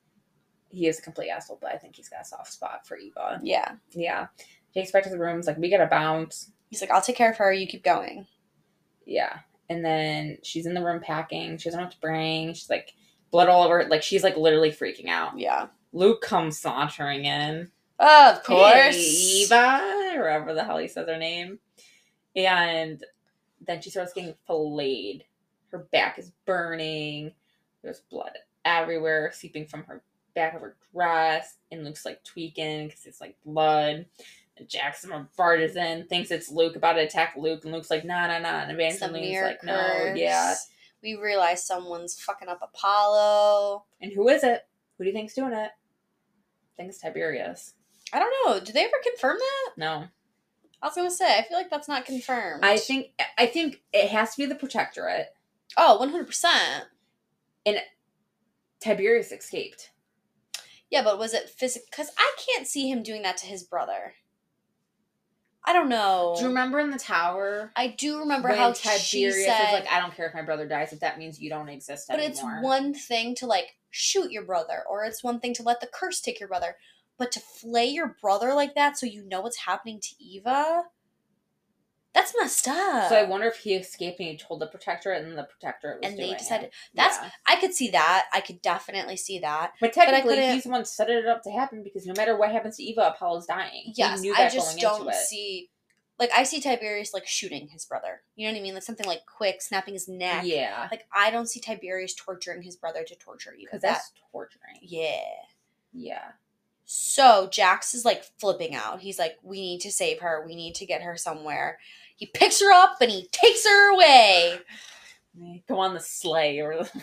Speaker 2: He is a complete asshole, but I think he's got a soft spot for Eva.
Speaker 1: Yeah.
Speaker 2: Yeah. He takes her back to the rooms like we gotta bounce.
Speaker 1: He's like, I'll take care of her. You keep going.
Speaker 2: Yeah. And then she's in the room packing. She doesn't know what to bring. She's like blood all over. Like she's like literally freaking out.
Speaker 1: Yeah.
Speaker 2: Luc comes sauntering in.
Speaker 1: Of course.
Speaker 2: Hey, Eva, or whatever the hell he says her name. And then she starts getting filleted. Her back is burning. There's blood everywhere, seeping from her back of her dress. And Luc's like tweaking because it's like blood. And Jackson barges in, thinks it's Luc about to attack Luc, and Luc's like, nah, nah, nah. And Evangeline's like, no, yeah.
Speaker 1: We realize someone's fucking up Apollo.
Speaker 2: And who is it? Who do you think's doing it? I think it's Tiberius.
Speaker 1: I don't know. Did they ever confirm that?
Speaker 2: No.
Speaker 1: I was gonna say. I feel like that's not confirmed.
Speaker 2: I think I think it has to be the Protectorate.
Speaker 1: Oh, one hundred percent.
Speaker 2: And Tiberius escaped.
Speaker 1: Yeah, but was it physical? Because I can't see him doing that to his brother. I don't know.
Speaker 2: Do you remember in the tower
Speaker 1: I do remember how
Speaker 2: Tiberius
Speaker 1: she
Speaker 2: is
Speaker 1: said,
Speaker 2: like, "I don't care if my brother dies if that means you don't exist
Speaker 1: but
Speaker 2: anymore."
Speaker 1: it's one thing to like shoot your brother, or it's one thing to let the curse take your brother, but to flay your brother like that so you know what's happening to Eva, that's messed up.
Speaker 2: So I wonder if he escaped and he told the protector, and the Protectorate was
Speaker 1: and they decided
Speaker 2: it.
Speaker 1: that's
Speaker 2: Yeah.
Speaker 1: I could see that. I could definitely see that.
Speaker 2: But technically,
Speaker 1: couldn't-
Speaker 2: he's the one set it up to happen because no matter what happens to Eva, Apollo's dying.
Speaker 1: Yes, I just don't see. Like I see Tiberius like shooting his brother. You know what I mean? Like something like quick, snapping his neck.
Speaker 2: Yeah,
Speaker 1: Like I don't see Tiberius torturing his brother to torture Eva.
Speaker 2: because
Speaker 1: That
Speaker 2: that's torturing.
Speaker 1: yeah.
Speaker 2: Yeah,
Speaker 1: So Jacks is like flipping out. He's like, "We need to save her. We need to get her somewhere." He picks her up and he takes her away.
Speaker 2: go on the sleigh or.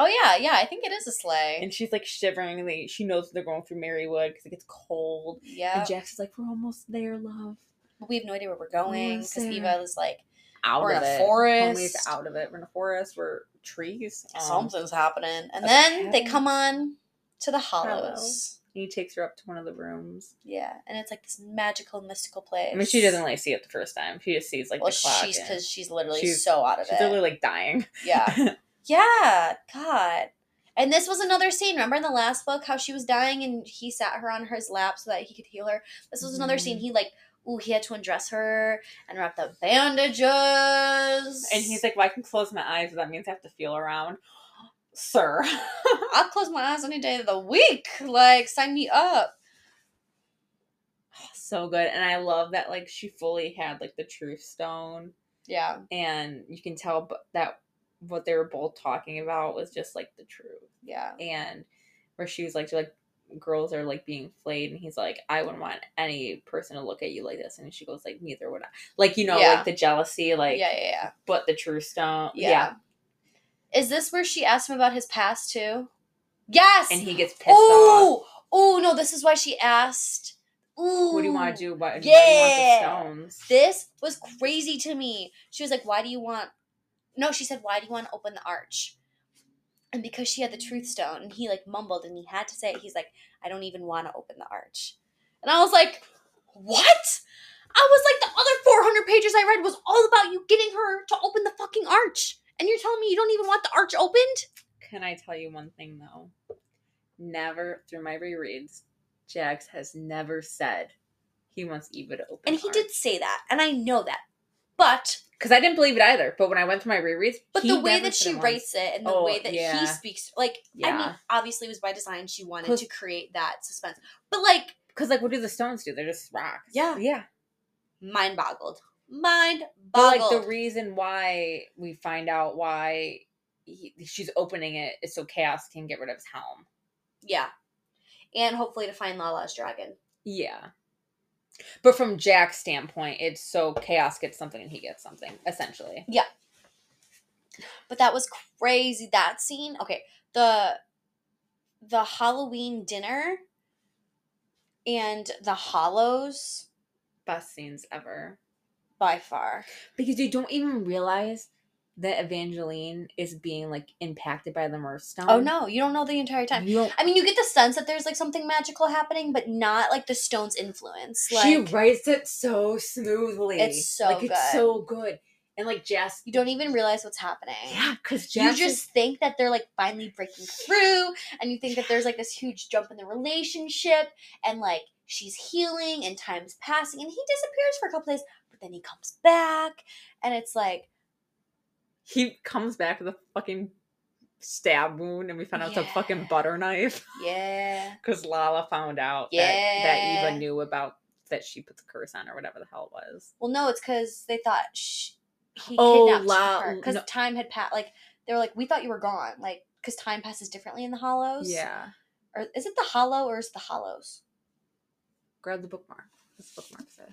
Speaker 1: Oh yeah, yeah. I think it is a sleigh.
Speaker 2: And she's like shivering. And they, she knows they're going through Merrywood because it gets cold.
Speaker 1: yeah,
Speaker 2: And Jacks is like, "We're almost there, love."
Speaker 1: but we have no idea where we're going because. Eva is like,
Speaker 2: Out
Speaker 1: We're
Speaker 2: of
Speaker 1: in a
Speaker 2: it.
Speaker 1: forest.
Speaker 2: Homies out of it. We're in a forest. We're trees. Um,
Speaker 1: "Something's happening," and then they come on to the hollows.
Speaker 2: He takes her up to one of the rooms.
Speaker 1: Yeah, and it's like this magical, mystical place.
Speaker 2: I mean, she doesn't really see it the first time. She just sees like
Speaker 1: Well,
Speaker 2: the clock.
Speaker 1: she's because she's literally
Speaker 2: she's-
Speaker 1: so out of
Speaker 2: she's
Speaker 1: it.
Speaker 2: literally like dying.
Speaker 1: Yeah. Yeah, God. And this was another scene. Remember in the last book how she was dying and he sat her on his lap so that he could heal her? This was another
Speaker 2: Mhm.
Speaker 1: scene. He like, ooh, he had to undress her and wrap the bandages.
Speaker 2: and he's like, "Well, I can close my eyes, but that means I have to feel around." Sir,
Speaker 1: I'll close my eyes any day of the week. Like, sign me up.
Speaker 2: so good. And I love that like she fully had like the truth stone
Speaker 1: Yeah.
Speaker 2: and you can tell that what they were both talking about was just like the truth.
Speaker 1: Yeah.
Speaker 2: And where she was like, like girls are like being flayed, and he's like, I wouldn't want any person to look at you like this, and she goes like, neither would I. Like you know,
Speaker 1: Yeah.
Speaker 2: like the jealousy, like
Speaker 1: yeah, yeah, yeah.
Speaker 2: but the truth stone,
Speaker 1: Yeah.
Speaker 2: yeah.
Speaker 1: Is this where she asked him about his past too? Yes.
Speaker 2: And he gets pissed off.
Speaker 1: Oh, oh no! This is why she asked. Ooh,
Speaker 2: What do you want to do? What, why do want
Speaker 1: Yeah.
Speaker 2: the stones?
Speaker 1: This was crazy to me. She was like, "Why do you want?" No, she said, "Why do you want to open the arch?" And because she had the truth stone, and he like mumbled, and he had to say it. He's like, "I don't even want to open the arch," and I was like, "What?" I was like, "The other four hundred pages I read was all about you getting her to open the fucking arch, and you're telling me you don't even want the arch opened?"
Speaker 2: Can I tell you one thing though? Never through my rereads, Jacks has never said he wants Eva to open.
Speaker 1: And he did say that, and I know that, but
Speaker 2: because I didn't believe it either. But when I went through my rereads,
Speaker 1: But
Speaker 2: he
Speaker 1: the way that she writes it and the
Speaker 2: Oh,
Speaker 1: way that
Speaker 2: yeah.
Speaker 1: he speaks, like, I mean, obviously it was by design. She wanted to create that suspense. But, like,
Speaker 2: Because like, what do the stones do? They're just rocks.
Speaker 1: Yeah.
Speaker 2: yeah.
Speaker 1: mind boggled. Mind
Speaker 2: But like the reason why we find out why he, she's opening it is so chaos can get rid of his helm.
Speaker 1: yeah. And hopefully to find Lala's dragon.
Speaker 2: Yeah. But from Jack's standpoint, it's so chaos gets something and he gets something essentially.
Speaker 1: Yeah, but that was crazy. That scene. Okay. The the Halloween dinner and the hollows
Speaker 2: Best scenes ever.
Speaker 1: By far.
Speaker 2: Because you don't even realize that Evangeline is being like impacted by the Mirth Stone.
Speaker 1: oh no, you don't know the entire time.
Speaker 2: You don't
Speaker 1: I mean, you get the sense that there's like something magical happening, but not like the stone's influence. Like
Speaker 2: she writes it so smoothly.
Speaker 1: It's so
Speaker 2: like it's
Speaker 1: good.
Speaker 2: so good. And like Jess,
Speaker 1: you don't even realize what's happening.
Speaker 2: yeah, because
Speaker 1: You just think that they're like finally breaking through, and you think that there's like this huge jump in the relationship, and like she's healing, and time's passing, and he disappears for a couple days, but then he comes back, and it's like,
Speaker 2: he comes back with a fucking stab wound, and we found out it's a fucking butter knife
Speaker 1: yeah,
Speaker 2: because Lala found out that, that Eva knew about that she put the curse on or whatever the hell it was.
Speaker 1: well, no, it's because they thought sh- he
Speaker 2: Oh,
Speaker 1: kidnapped
Speaker 2: La-
Speaker 1: her because
Speaker 2: no.
Speaker 1: time had passed. Like they were like, we thought you were gone, like because time passes differently in the hollows.
Speaker 2: Yeah,
Speaker 1: or is it the hollow or is it the hollows?
Speaker 2: grab the bookmark. This bookmark say?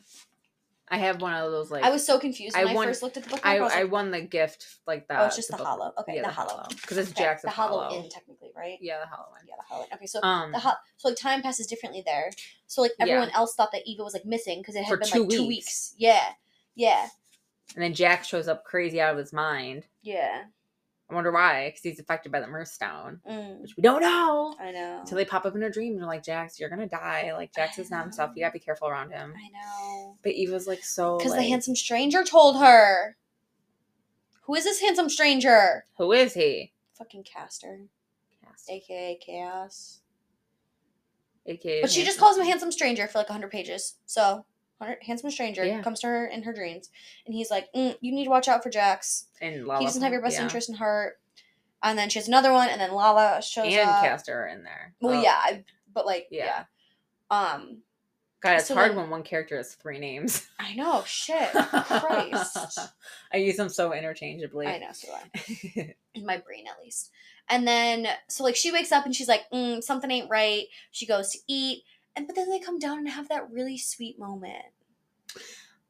Speaker 2: I have one of those like
Speaker 1: I was so confused when
Speaker 2: I
Speaker 1: I,
Speaker 2: won-
Speaker 1: first looked at the book.
Speaker 2: I, I
Speaker 1: like,
Speaker 2: won the gift like that.
Speaker 1: Oh, it's just the
Speaker 2: book-
Speaker 1: hollow. Okay, the hollow.
Speaker 2: because it's
Speaker 1: okay,
Speaker 2: Jackson
Speaker 1: the hollow,
Speaker 2: hollow.
Speaker 1: in technically, right?
Speaker 2: Yeah, the hollow one.
Speaker 1: Yeah, the hollow. Okay, so
Speaker 2: Um,
Speaker 1: the ho- so like time passes differently there. So like everyone else thought that Eva was like missing because it had
Speaker 2: For
Speaker 1: been
Speaker 2: two
Speaker 1: like two
Speaker 2: weeks.
Speaker 1: weeks. Yeah, yeah,
Speaker 2: and then Jacks shows up crazy out of his mind.
Speaker 1: yeah.
Speaker 2: I wonder why, because he's affected by the Mirthstone,
Speaker 1: Mm,
Speaker 2: which we don't know
Speaker 1: I know.
Speaker 2: until they pop up in her dream. And they're like, Jacks, you're gonna die. Like
Speaker 1: Jacks
Speaker 2: is not himself. You gotta be careful around him.
Speaker 1: I know.
Speaker 2: But Eva's like so.
Speaker 1: Because
Speaker 2: like,
Speaker 1: the handsome stranger told her. Who is this handsome stranger?
Speaker 2: Who is he?
Speaker 1: Fucking Castor,
Speaker 2: Yes.
Speaker 1: aka Chaos.
Speaker 2: AKA.
Speaker 1: But she just calls him a handsome stranger for like 100 pages. So, 100, handsome stranger
Speaker 2: Yeah.
Speaker 1: comes to her in her dreams. And he's like, mm, You need to watch out for Jacks.
Speaker 2: and Lala.
Speaker 1: he doesn't have your best
Speaker 2: yeah.
Speaker 1: interest in heart. And then she has another one, and then Lala shows
Speaker 2: And
Speaker 1: up.
Speaker 2: And Castor are in there.
Speaker 1: Well,
Speaker 2: Oh,
Speaker 1: yeah, I, but like,
Speaker 2: Yeah.
Speaker 1: yeah. Um,
Speaker 2: God, it's
Speaker 1: So
Speaker 2: hard when one character has three names.
Speaker 1: I know, shit, Christ.
Speaker 2: I use them so interchangeably.
Speaker 1: I know, so do I. in my brain at least. And then, so like, she wakes up and she's like, mm, something ain't right. She goes to eat, and but then they come down and have that really sweet moment.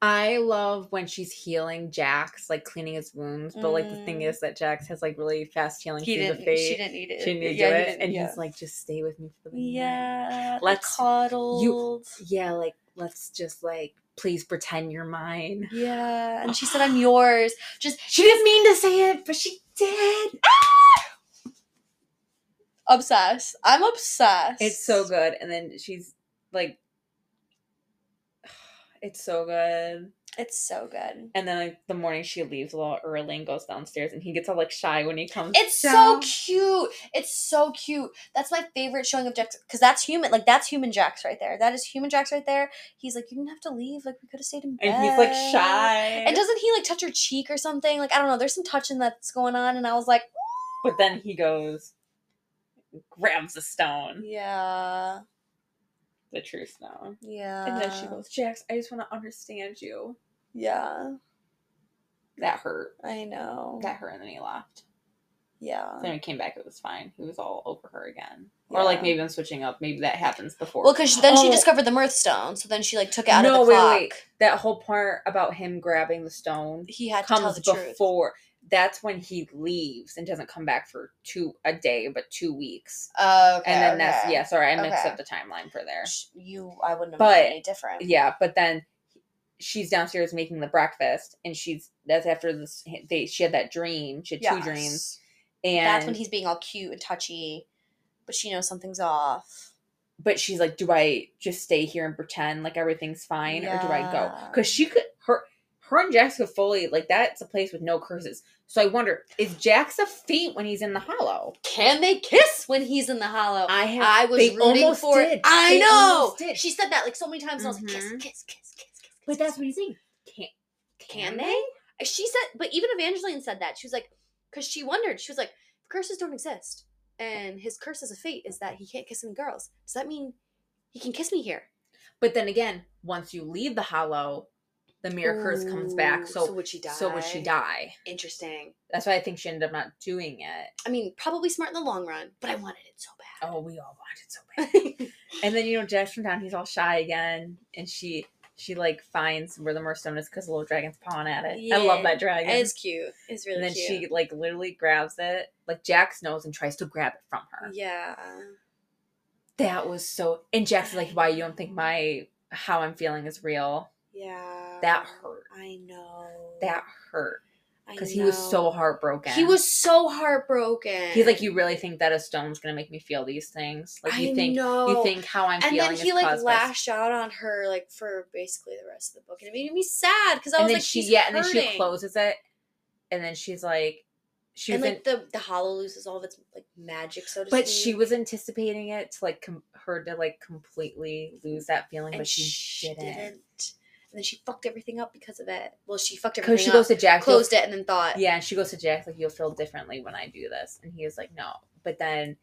Speaker 2: I love when she's healing Jacks, like cleaning his wounds. But like the thing
Speaker 1: Mm.
Speaker 2: is that Jacks has like really fast healing
Speaker 1: He
Speaker 2: through
Speaker 1: didn't.
Speaker 2: face.
Speaker 1: She didn't need it.
Speaker 2: She didn't
Speaker 1: yeah,
Speaker 2: do it,
Speaker 1: didn't,
Speaker 2: and
Speaker 1: yeah.
Speaker 2: he's like, "Just stay with me for the night."
Speaker 1: Yeah,
Speaker 2: Let's-
Speaker 1: let's cuddled.
Speaker 2: yeah, like let's just like please pretend you're mine.
Speaker 1: Yeah, and she said, "I'm yours." Just
Speaker 2: She didn't mean to say it, but she did.
Speaker 1: Obsessed. I'm obsessed.
Speaker 2: It's so good, and then she's like, "It's so good."
Speaker 1: It's so good.
Speaker 2: And then like the morning she leaves a little early and goes downstairs, and he gets all like shy when he comes.
Speaker 1: It's
Speaker 2: down.
Speaker 1: so cute. It's so cute. That's my favorite showing of Jacks because that's human. Like that's human Jacks right there. That is human Jacks right there. He's like, you didn't have to leave. Like we could have stayed in bed.
Speaker 2: and he's like shy.
Speaker 1: And doesn't he like touch her cheek or something? Like I don't know. There's some touching that's going on, and I was like,
Speaker 2: But then he goes, grabs a stone.
Speaker 1: yeah.
Speaker 2: the true stone.
Speaker 1: Yeah.
Speaker 2: And then she goes, Jacks, I just want to understand you.
Speaker 1: Yeah.
Speaker 2: That hurt.
Speaker 1: I know.
Speaker 2: That hurt, and then he left.
Speaker 1: yeah.
Speaker 2: Then he came back, it was fine. He was all over her again. Or like maybe I'm switching up. Maybe that happens before.
Speaker 1: Well, because then she
Speaker 2: Oh.
Speaker 1: discovered the Mirth Stone, so then she like took it out
Speaker 2: no,
Speaker 1: of the clock.
Speaker 2: wait, wait. That whole part about him grabbing the stone
Speaker 1: He had to tell
Speaker 2: comes
Speaker 1: before. truth.
Speaker 2: That's when he leaves and doesn't come back for two a day, but two weeks.
Speaker 1: Oh, okay.
Speaker 2: and then that's yeah. Sorry, I mixed
Speaker 1: Okay.
Speaker 2: up the timeline for there.
Speaker 1: You, I wouldn't have
Speaker 2: But-
Speaker 1: any different.
Speaker 2: Yeah, but then she's downstairs making the breakfast, and she's that's after this. They she had that dream. She had two dreams,
Speaker 1: Yes.
Speaker 2: and
Speaker 1: That's when he's being all cute and touchy, but she knows something's off.
Speaker 2: but she's like, do I just stay here and pretend like everything's fine, or do I go? Because she could her her and Jessica fully like that's a place with no curses. So I wonder, is Jacks a faint when he's in the hollow?
Speaker 1: Can they kiss when he's in the hollow?
Speaker 2: I have.
Speaker 1: I was
Speaker 2: they
Speaker 1: rooting
Speaker 2: almost
Speaker 1: for
Speaker 2: did.
Speaker 1: it. I
Speaker 2: They
Speaker 1: know. She said that like so many times. And I was like, kiss,
Speaker 2: Mhm.
Speaker 1: kiss, kiss, kiss, kiss.
Speaker 2: But that's what he's saying. Can
Speaker 1: Can they? She said, but even Evangeline said that. She was like, because she wondered. She was like, curses don't exist, and his curse as a fate is that he can't kiss any girls, does that mean he can kiss me here?
Speaker 2: But then again, once you leave the hollow, the mirror curse comes back. So
Speaker 1: so would she die?
Speaker 2: so would she die?
Speaker 1: Interesting.
Speaker 2: That's why I think she ended up not doing it.
Speaker 1: I mean, probably smart in the long run, but I wanted it so bad.
Speaker 2: Oh, we all wanted so bad. and then you know, Jacks from down, he's all shy again, and she she like finds where the Mirthstone is because the little dragon's pawing at it. I love that dragon.
Speaker 1: It's cute. It's really
Speaker 2: and then
Speaker 1: cute.
Speaker 2: she like literally grabs it, like Jacks knows, and tries to grab it from her.
Speaker 1: yeah.
Speaker 2: That was so. And Jacks is like, "Why you don't think my how I'm feeling is real?"
Speaker 1: Yeah.
Speaker 2: That hurt.
Speaker 1: I know.
Speaker 2: That hurt because he was so heartbroken.
Speaker 1: He was so heartbroken.
Speaker 2: He's like, "You really think that a stone's gonna make me feel these things? Like you
Speaker 1: I
Speaker 2: think
Speaker 1: know.
Speaker 2: you think how I'm
Speaker 1: and
Speaker 2: feeling And
Speaker 1: then he like
Speaker 2: caused
Speaker 1: lashed out on her like for basically the rest of the book, and it made me sad because I
Speaker 2: and
Speaker 1: was
Speaker 2: then
Speaker 1: like,
Speaker 2: she
Speaker 1: she's
Speaker 2: yeah, and then she closes it, and then she's like, she
Speaker 1: and like the the hollow loses all of its like magic, so to
Speaker 2: But
Speaker 1: speak.
Speaker 2: she was anticipating it to like com- her to like completely lose that feeling,
Speaker 1: and
Speaker 2: but she, didn't.
Speaker 1: And then she fucked everything up because of it. Well, she fucked
Speaker 2: Because
Speaker 1: everything
Speaker 2: she
Speaker 1: up.
Speaker 2: goes to Jacks,
Speaker 1: closed it, and then thought,
Speaker 2: yeah, and she goes to Jacks like you'll feel differently when I do this, and he was like no, but then,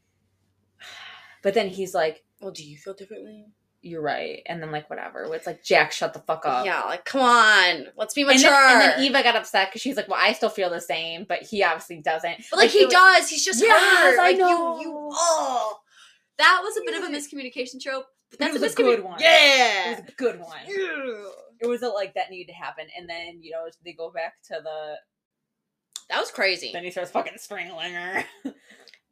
Speaker 2: but then he's like
Speaker 1: "Well, do you feel differently?"
Speaker 2: you're right, and then like whatever, it's like Jacks, shut the fuck up.
Speaker 1: Yeah, like come on, let's be
Speaker 2: And
Speaker 1: mature.
Speaker 2: then, and then Eva got upset because she's like, "Well, I still feel the same, but he obviously doesn't."
Speaker 1: But like, he
Speaker 2: it was-
Speaker 1: does. He's just
Speaker 2: Yes,
Speaker 1: hurt.
Speaker 2: I
Speaker 1: Like
Speaker 2: know.
Speaker 1: you, you. Oh, that was a bit of a miscommunication trope. But that's
Speaker 2: was a
Speaker 1: miscommu-
Speaker 2: good one.
Speaker 1: Yeah.
Speaker 2: It was a good one.
Speaker 1: Yeah.
Speaker 2: It was a, like that needed to happen, and then you know they go back to the.
Speaker 1: That was crazy.
Speaker 2: Then he starts fucking strangling her.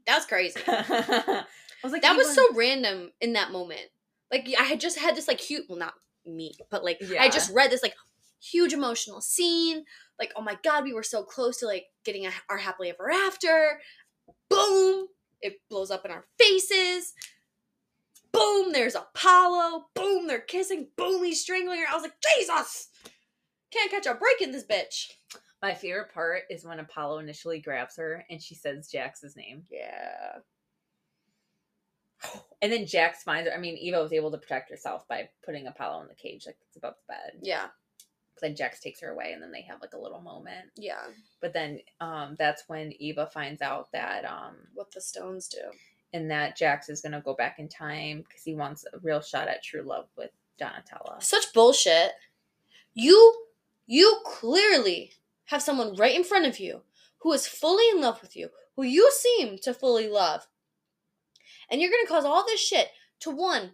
Speaker 1: That was crazy.
Speaker 2: I was like,
Speaker 1: That was
Speaker 2: Eva-
Speaker 1: so random in that moment. Like I had just had this like huge, well, not me, but like
Speaker 2: Yeah.
Speaker 1: I just read this like huge emotional scene. Like oh my god, we were so close to like getting a, our happily ever after. Boom! It blows up in our faces. Boom! There's Apollo. Boom! They're kissing. Boom! He's strangling her. I was like, Jesus! Can't catch a break in this bitch.
Speaker 2: My favorite part is when Apollo initially grabs her and she says Jacks's name.
Speaker 1: Yeah.
Speaker 2: And then Jacks finds her. I mean, Eva was able to protect herself by putting Apollo in the cage, like it's above the bed.
Speaker 1: Yeah.
Speaker 2: Then Jacks takes her away, and then they have like a little moment.
Speaker 1: Yeah.
Speaker 2: But then, um, that's when Eva finds out that, um,
Speaker 1: What the stones do.
Speaker 2: And that Jacks is gonna go back in time because he wants a real shot at true love with Donatella.
Speaker 1: Such bullshit. You you clearly have someone right in front of you who is fully in love with you, who you seem to fully love. And you're going to cause all this shit to one,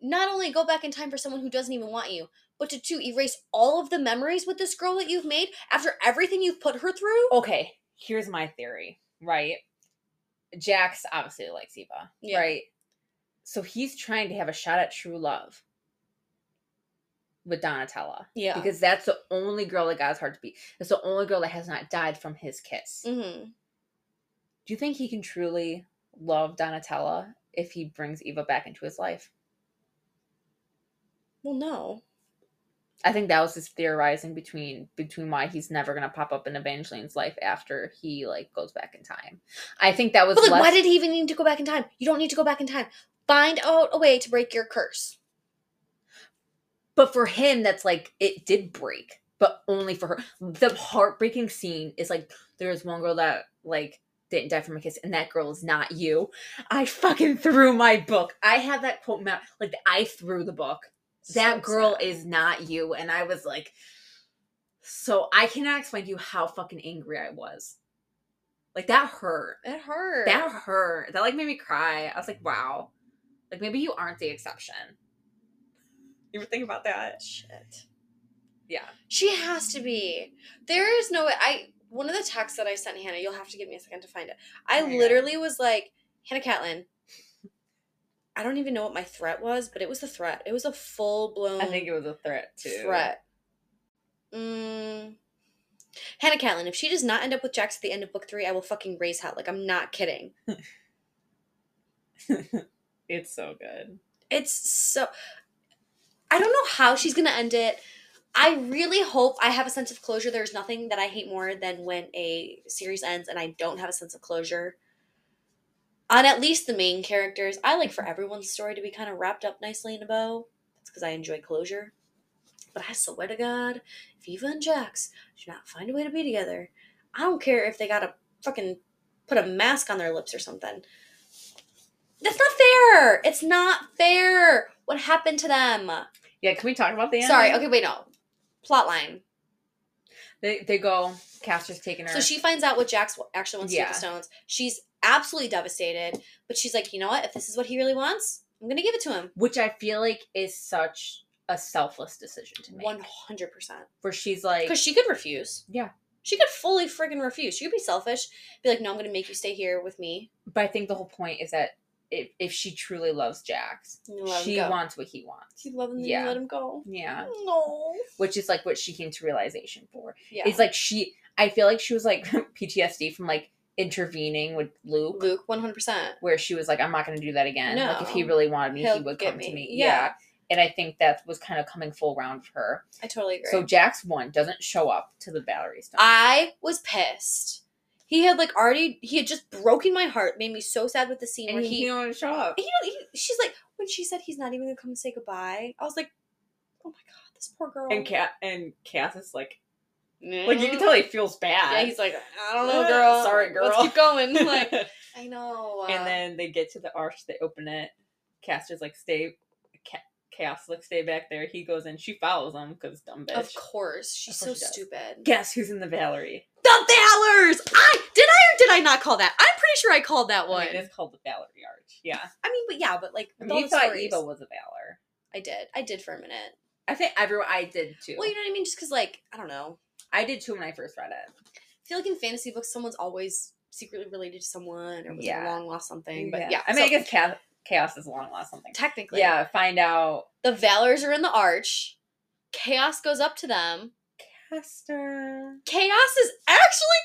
Speaker 1: not only go back in time for someone who doesn't even want you, but to two, erase all of the memories with this girl that you've made after everything you've put her through.
Speaker 2: Okay, here's my theory, right? Jacks obviously likes Eva,
Speaker 1: Yeah.
Speaker 2: right? So he's trying to have a shot at true love with Donatella.
Speaker 1: Yeah.
Speaker 2: Because that's the only girl that got his heart to beat. That's the only girl that has not died from his kiss.
Speaker 1: hmm
Speaker 2: Do you think he can truly love Donatella if he brings Eva back into his life?
Speaker 1: Well, no.
Speaker 2: I think that was just theorizing between between why he's never gonna pop up in Evangeline's life after he like goes back in time. I think that was
Speaker 1: But like,
Speaker 2: less,
Speaker 1: why did he even need to go back in time? You don't need to go back in time. Find out a way to break your curse.
Speaker 2: but for him that's like it did break, but only for her. The heartbreaking scene is like there's one girl that like didn't die from a kiss, and that girl is not you. I fucking threw my book. I had that quote mount like I threw the book. That
Speaker 1: So
Speaker 2: girl
Speaker 1: sad.
Speaker 2: is not you, and I was like, so I cannot explain to you how fucking angry I was. Like that hurt.
Speaker 1: It hurt.
Speaker 2: That hurt. That like made me cry. I was like, wow. Like maybe you aren't the exception. You ever think about that?
Speaker 1: shit.
Speaker 2: Yeah.
Speaker 1: She has to be. There is no way. I one of the texts that I sent Hannah. You'll have to give me a second to find it. I
Speaker 2: Oh God.
Speaker 1: literally was like, Hannah Catlin. I don't even know what my threat was, but it was a threat. It was a full blown.
Speaker 2: I think it was a threat too.
Speaker 1: threat. Mm. Hannah Catlin, if she does not end up with Jacks at the end of book three, I will fucking raise hell. Like I'm not kidding.
Speaker 2: it's so good.
Speaker 1: It's so. I don't know how she's gonna end it. I really hope I have a sense of closure. There's nothing that I hate more than when a series ends and I don't have a sense of closure. On at least the main characters, I like for everyone's story to be kind of wrapped up nicely in a bow. That's because I enjoy closure. But I swear to God, if Eva and Jacks do not find a way to be together, I don't care if they gotta fucking put a mask on their lips or something. That's not fair. It's not fair. What happened to them?
Speaker 2: Yeah, can we talk about the end?
Speaker 1: Sorry. Okay, wait. No. Plot line.
Speaker 2: They they go. Castor's taking her.
Speaker 1: So she finds out what Jacks actually wants to do
Speaker 2: Yeah.
Speaker 1: with the stones. She's absolutely devastated, but she's like, you know what? If this is what he really wants, I'm gonna give it to him.
Speaker 2: which I feel like is such a selfless decision to make.
Speaker 1: One hundred percent.
Speaker 2: Where she's like,
Speaker 1: Because she could refuse.
Speaker 2: Yeah.
Speaker 1: She could fully friggin' refuse. She could be selfish. Be like, no, I'm gonna make you stay here with me.
Speaker 2: but I think the whole point is that if if she truly loves
Speaker 1: Jacks,
Speaker 2: she wants what he wants.
Speaker 1: You love him,
Speaker 2: Yeah.
Speaker 1: you let him go.
Speaker 2: Yeah,
Speaker 1: No.
Speaker 2: which is like what she came to realization for.
Speaker 1: Yeah.
Speaker 2: It's like she. I feel like she was like PTSD from like intervening with Luc.
Speaker 1: Luc, one hundred percent.
Speaker 2: where she was like, I'm not going to do that again. Like, if he really wanted me, he
Speaker 1: He'll
Speaker 2: would
Speaker 1: get
Speaker 2: come to
Speaker 1: me.
Speaker 2: me.
Speaker 1: Yeah.
Speaker 2: Yeah. And I think that was kind of coming full round for her.
Speaker 1: I totally agree.
Speaker 2: So Jacks one doesn't show up to the battery stone.
Speaker 1: I was pissed. He had like already he had just broken my heart, made me so sad with the scene
Speaker 2: and
Speaker 1: where
Speaker 2: he,
Speaker 1: he,
Speaker 2: he don't want to show up.
Speaker 1: he, he she's like when she said he's not even gonna come and say goodbye. I was like, oh my god, this poor girl.
Speaker 2: And Cat and Cass is like, Like you can tell he feels bad.
Speaker 1: Yeah, he's like, I don't know, girl.
Speaker 2: sorry, girl.
Speaker 1: Let's keep going. Like, I know. uh,
Speaker 2: and then they get to the arch, they open it. Castor's like, stay. Ca- Cass like, stay back there. He goes in. She follows him because dumb bitch.
Speaker 1: of course, she's
Speaker 2: Of course
Speaker 1: so
Speaker 2: she
Speaker 1: stupid.
Speaker 2: Guess who's in the Valory?
Speaker 1: The Valors. I did I or did I not call that? I'm pretty sure I called that one.
Speaker 2: I mean, it's called the Valory Arch. Yeah.
Speaker 1: I mean, but yeah, but like
Speaker 2: I mean, you thought
Speaker 1: stories,
Speaker 2: Eva was a Valor.
Speaker 1: I did. I did for a minute.
Speaker 2: I think everyone. I did too.
Speaker 1: Well, you know what I mean? Just because, like, I don't know.
Speaker 2: I did too when I first read it.
Speaker 1: I feel like in fantasy books, someone's always secretly related to someone or was
Speaker 2: Yeah.
Speaker 1: a long lost something. But yeah,
Speaker 2: I mean, I guess chaos, chaos is long lost something.
Speaker 1: technically,
Speaker 2: Yeah, find out.
Speaker 1: the Valors are in the arch. Chaos goes up to them.
Speaker 2: Castor.
Speaker 1: Chaos is actually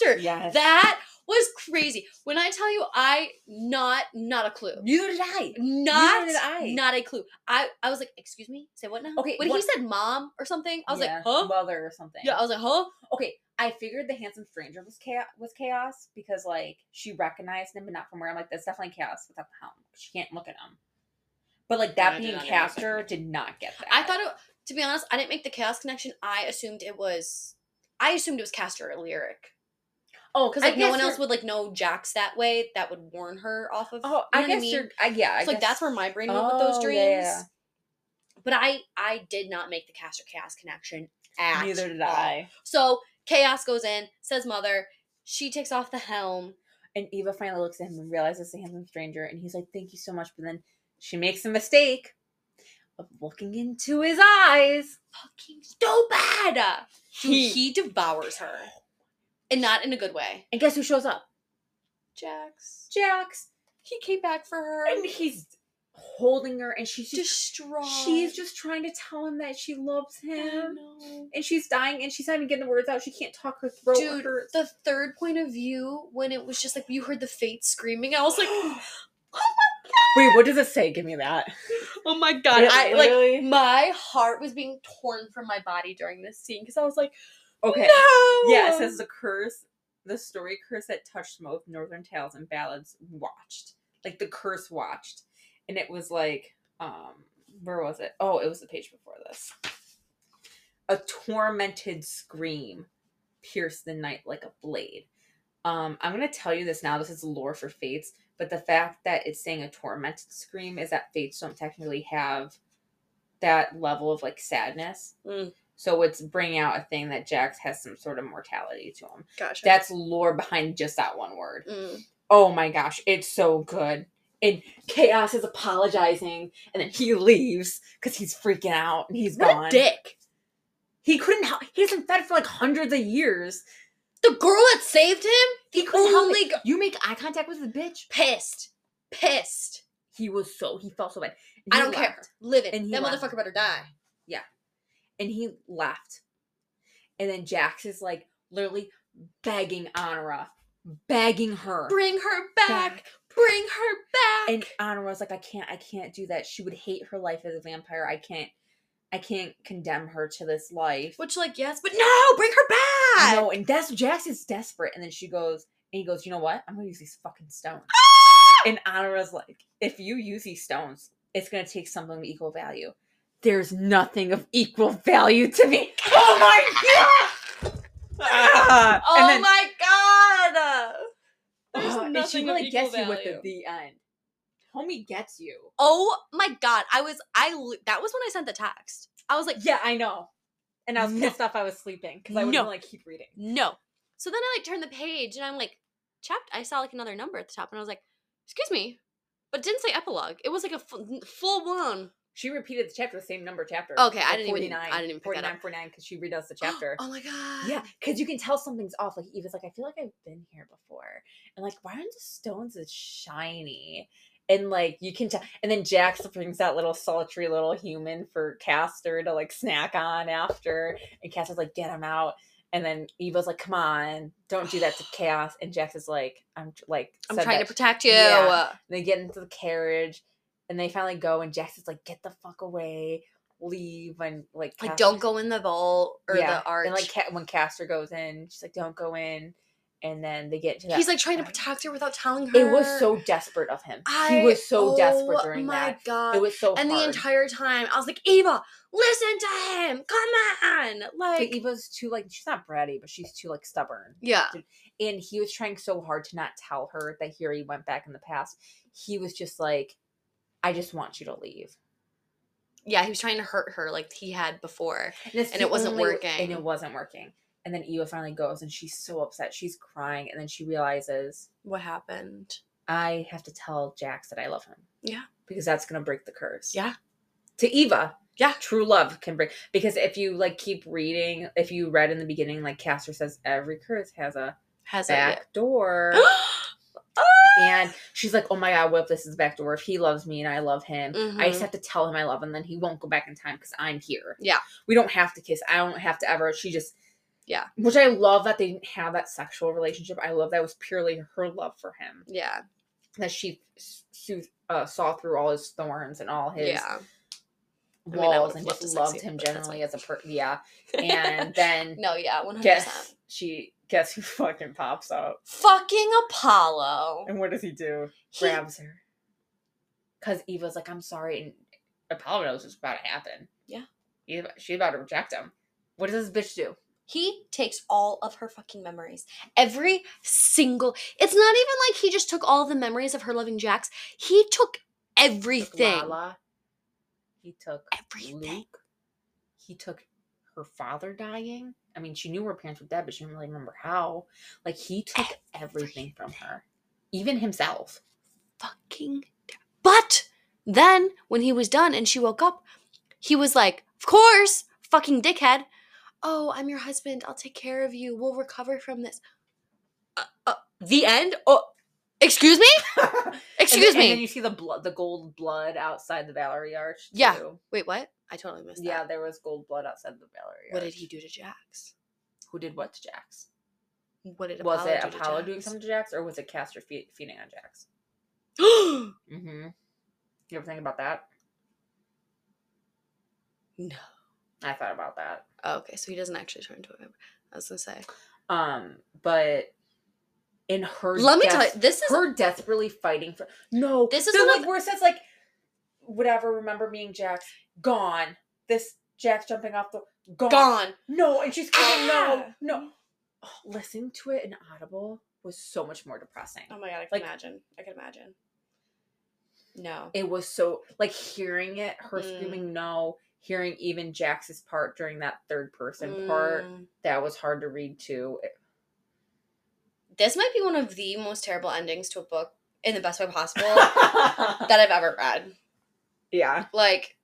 Speaker 1: Castor.
Speaker 2: Yes.
Speaker 1: That was crazy. When I tell you, I not not a clue.
Speaker 2: Neither did I.
Speaker 1: Not
Speaker 2: did I.
Speaker 1: not a clue. I I was like, excuse me, say what now?
Speaker 2: Okay,
Speaker 1: when
Speaker 2: what-
Speaker 1: he said mom or something, I was
Speaker 2: Yeah,
Speaker 1: like, huh?
Speaker 2: Mother or something.
Speaker 1: Yeah, I was like, huh?
Speaker 2: Okay, I figured the handsome stranger was chaos, was chaos because like she recognized him, but not from where. I'm like, that's definitely chaos without the helm. She can't look at him. But like
Speaker 1: Yeah, I
Speaker 2: that
Speaker 1: did
Speaker 2: being
Speaker 1: not Castor
Speaker 2: did not get that.
Speaker 1: I thought it. To be honest, I didn't make the chaos connection. I assumed it was. I assumed it was Castor or Lyric
Speaker 2: Oh,
Speaker 1: because like no one else would like know Jacks that way. That would warn her off of.
Speaker 2: Oh, I guess
Speaker 1: mean?
Speaker 2: you're. I, yeah, I
Speaker 1: So, like
Speaker 2: guess-
Speaker 1: that's where my brain went with those
Speaker 2: Oh,
Speaker 1: dreams.
Speaker 2: yeah, yeah.
Speaker 1: But I I did not make the Castor chaos connection at
Speaker 2: Neither did
Speaker 1: all.
Speaker 2: I.
Speaker 1: So chaos goes in, says mother. She takes off the helm.
Speaker 2: And Eva finally looks at him and realizes the handsome stranger, and he's like, "Thank you so much." But then she makes a mistake of looking into his eyes.
Speaker 1: Fucking stupid.
Speaker 2: He-
Speaker 1: he devours her, and not in a good way.
Speaker 2: And guess who shows up?
Speaker 1: Jacks.
Speaker 2: Jacks.
Speaker 1: He came back for her.
Speaker 2: And he's holding her, and she's just
Speaker 1: distraught.
Speaker 2: she's just trying to tell him that she loves
Speaker 1: I
Speaker 2: him.
Speaker 1: know.
Speaker 2: And she's dying, and she's not even getting the words out. She can't talk. Her throat
Speaker 1: Dude,
Speaker 2: hurts.
Speaker 1: the third point of view when it was just like you heard the fates screaming, I was like, oh my god.
Speaker 2: Wait, what does it say? Give me that.
Speaker 1: oh my god! I like my heart was being torn from my body during this scene because I was like,
Speaker 2: Okay.
Speaker 1: no.
Speaker 2: Yeah, it says the curse, the story curse that touched most northern tales and ballads watched. Like the curse watched. And it was like, um, where was it? Oh, it was the page before this. A tormented scream pierced the night like a blade. Um, I'm gonna tell you this now. This is lore for Fates, but the fact that it's saying a tormented scream is that Fates don't technically have that level of like sadness.
Speaker 1: Mm.
Speaker 2: So it's bringing out a thing that Jacks has some sort of mortality to him.
Speaker 1: Gotcha.
Speaker 2: That's lore behind just that one word.
Speaker 1: Mm.
Speaker 2: Oh my gosh, it's so good. And Chaos is apologizing, and then he leaves because he's freaking out and he's
Speaker 1: What
Speaker 2: gone.
Speaker 1: dick.
Speaker 2: He couldn't help. He hasn't fed for like hundreds of years.
Speaker 1: The girl that saved him,
Speaker 2: He couldn't help
Speaker 1: only
Speaker 2: it. You make eye contact with the bitch.
Speaker 1: pissed. Pissed.
Speaker 2: He was so he felt so bad. And
Speaker 1: I don't care.
Speaker 2: left.
Speaker 1: Live it.
Speaker 2: And
Speaker 1: that
Speaker 2: left.
Speaker 1: motherfucker better die.
Speaker 2: And he left. And then Jacks is like literally begging Honora, begging her.
Speaker 1: Bring her back. Bring her back.
Speaker 2: And Honora's like, I can't, I can't do that. She would hate her life as a vampire. I can't, I can't condemn her to this life.
Speaker 1: Which, like, yes, but no, bring her back.
Speaker 2: No, and that's Jax is desperate. And then she goes, and he goes, you know what? I'm gonna use these fucking stones.
Speaker 1: Ah!
Speaker 2: And Honora's like, if you use these stones, it's gonna take something of equal value. There's nothing of equal value to me. Oh my god! Ah!
Speaker 1: Oh
Speaker 2: then,
Speaker 1: my god. There's nothing
Speaker 2: she really
Speaker 1: equal
Speaker 2: gets you with the, the end. Homie gets you.
Speaker 1: Oh my god. I was, I, that was when I sent the text. I was like,
Speaker 2: Yeah, I know. And I was
Speaker 1: No.
Speaker 2: pissed off I was sleeping because I would
Speaker 1: No.
Speaker 2: like keep reading.
Speaker 1: no. So then I like turned the page and I'm like, chapter. I saw like another number at the top and I was like, excuse me, but it didn't say epilogue. It was like a full, full one.
Speaker 2: She repeated the chapter, the same number chapter.
Speaker 1: Okay, I didn't even- I didn't even pick that
Speaker 2: 49,
Speaker 1: up.
Speaker 2: 49, because she redoes the chapter.
Speaker 1: Oh my god.
Speaker 2: Yeah, because you can tell something's off. Like Eva's like, I feel like I've been here before, and like, why aren't the stones as shiny? And like, you can tell. And then Jacks brings that little sultry little human for Castor to like snack on after, and Castor's like, get him out. And then Eva's like, come on, don't do that to Chaos. And Jacks is like, I'm like,
Speaker 1: I'm trying to protect you.
Speaker 2: Yeah. They get into the carriage, and they finally go. And Jacks is like, get the fuck away, leave, and like,
Speaker 1: Like, don't go in the vault or the arch.
Speaker 2: and like when Castor goes in, she's like, "Don't go in," and then they get to that.
Speaker 1: He's like trying to protect her without telling her.
Speaker 2: It was so desperate of him.
Speaker 1: I,
Speaker 2: he was so desperate
Speaker 1: oh
Speaker 2: during that.
Speaker 1: oh my
Speaker 2: that.
Speaker 1: god.
Speaker 2: It was so
Speaker 1: and the entire time I was like, Eva, listen to him. Come on.
Speaker 2: But
Speaker 1: Like
Speaker 2: Eva's too like she's not bratty, but she's too like stubborn.
Speaker 1: Yeah.
Speaker 2: And he was trying so hard to not tell her that here he went back in the past. He was just like, "I just want you to leave."
Speaker 1: Yeah, he was trying to hurt her like he had before.
Speaker 2: it's
Speaker 1: And it wasn't
Speaker 2: only-
Speaker 1: working.
Speaker 2: And it wasn't working. And then Eva finally goes, and she's so upset. She's crying, and then she realizes
Speaker 1: What happened?
Speaker 2: I have to tell Jacks that I love him.
Speaker 1: Yeah.
Speaker 2: Because that's gonna break the curse.
Speaker 1: Yeah.
Speaker 2: To Eva.
Speaker 1: Yeah.
Speaker 2: True love can break because if you like keep reading, if you read in the beginning, like Castor says, every curse has a
Speaker 1: Has
Speaker 2: back door. and she's like, Oh my god, what if this is the back door? If he loves me and I love him, I just
Speaker 1: Mhm.
Speaker 2: have to tell him I love him, then he won't go back in time because I'm here.
Speaker 1: Yeah.
Speaker 2: We don't have to kiss. I don't have to ever. She just
Speaker 1: Yeah.
Speaker 2: Which I love that they didn't have that sexual relationship. I love that it was purely her love for him.
Speaker 1: yeah.
Speaker 2: that she uh, saw through all his thorns and all his
Speaker 1: yeah. I mean,
Speaker 2: walls and just loved him generally as a per yeah and then
Speaker 1: No, yeah, one hundred percent.
Speaker 2: she guess who fucking pops up
Speaker 1: Fucking Apollo.
Speaker 2: and what does he do
Speaker 1: He-
Speaker 2: grabs her because eva's like i'm sorry and apollo knows what's about to happen
Speaker 1: Yeah.
Speaker 2: Eva, she's about to reject him what does this bitch do
Speaker 1: He takes all of her fucking memories. Every single. It's not even like he just took all the memories of her loving Jacks. He took
Speaker 2: Took
Speaker 1: everything.
Speaker 2: Lala. he took
Speaker 1: Everything.
Speaker 2: Luc he took her father dying i mean she knew her parents were dead but she didn't really remember how like he took everything from her even himself
Speaker 1: Fucking. But then when he was done and she woke up, he was like, "Of course, fucking dickhead. Oh, I'm your husband. I'll take care of you. We'll recover from this." Uh, uh, the end. Oh, excuse me. Excuse
Speaker 2: and then,
Speaker 1: me.
Speaker 2: And then you see the blood, the gold blood outside the Valory Arch.
Speaker 1: Yeah. Wait, what? I totally missed that.
Speaker 2: Yeah, there was gold blood outside the Valory.
Speaker 1: What did he do to Jacks?
Speaker 2: Who did what to Jacks?
Speaker 1: What did
Speaker 2: Was
Speaker 1: Apollo
Speaker 2: it
Speaker 1: do to
Speaker 2: Apollo
Speaker 1: Jacks?
Speaker 2: doing something to Jacks, or was it Castor fe- feeding on Jacks? Mm-hmm. You ever think about that?
Speaker 1: no.
Speaker 2: I thought about that.
Speaker 1: Oh, okay, so he doesn't actually turn into a vampire. I was gonna say.
Speaker 2: Um, but in her,
Speaker 1: Let me
Speaker 2: des-
Speaker 1: tell you, this is
Speaker 2: her desperately fighting for no.
Speaker 1: This is
Speaker 2: the, like it says like, whatever. Remember me and Jacks gone. This Jack's jumping off the gone.
Speaker 1: gone.
Speaker 2: No, and she's no,
Speaker 1: Ah!
Speaker 2: no. Oh, listening to it in Audible was so much more depressing.
Speaker 1: Oh my god, I can
Speaker 2: Like-
Speaker 1: imagine. I can imagine. No.
Speaker 2: It was so like hearing it, her
Speaker 1: Mm.
Speaker 2: screaming no, hearing even Jacks's part during that third person part,
Speaker 1: Mm.
Speaker 2: that was hard to read too. It-
Speaker 1: This might be one of the most terrible endings to a book in the best way possible that I've ever read.
Speaker 2: yeah.
Speaker 1: Like,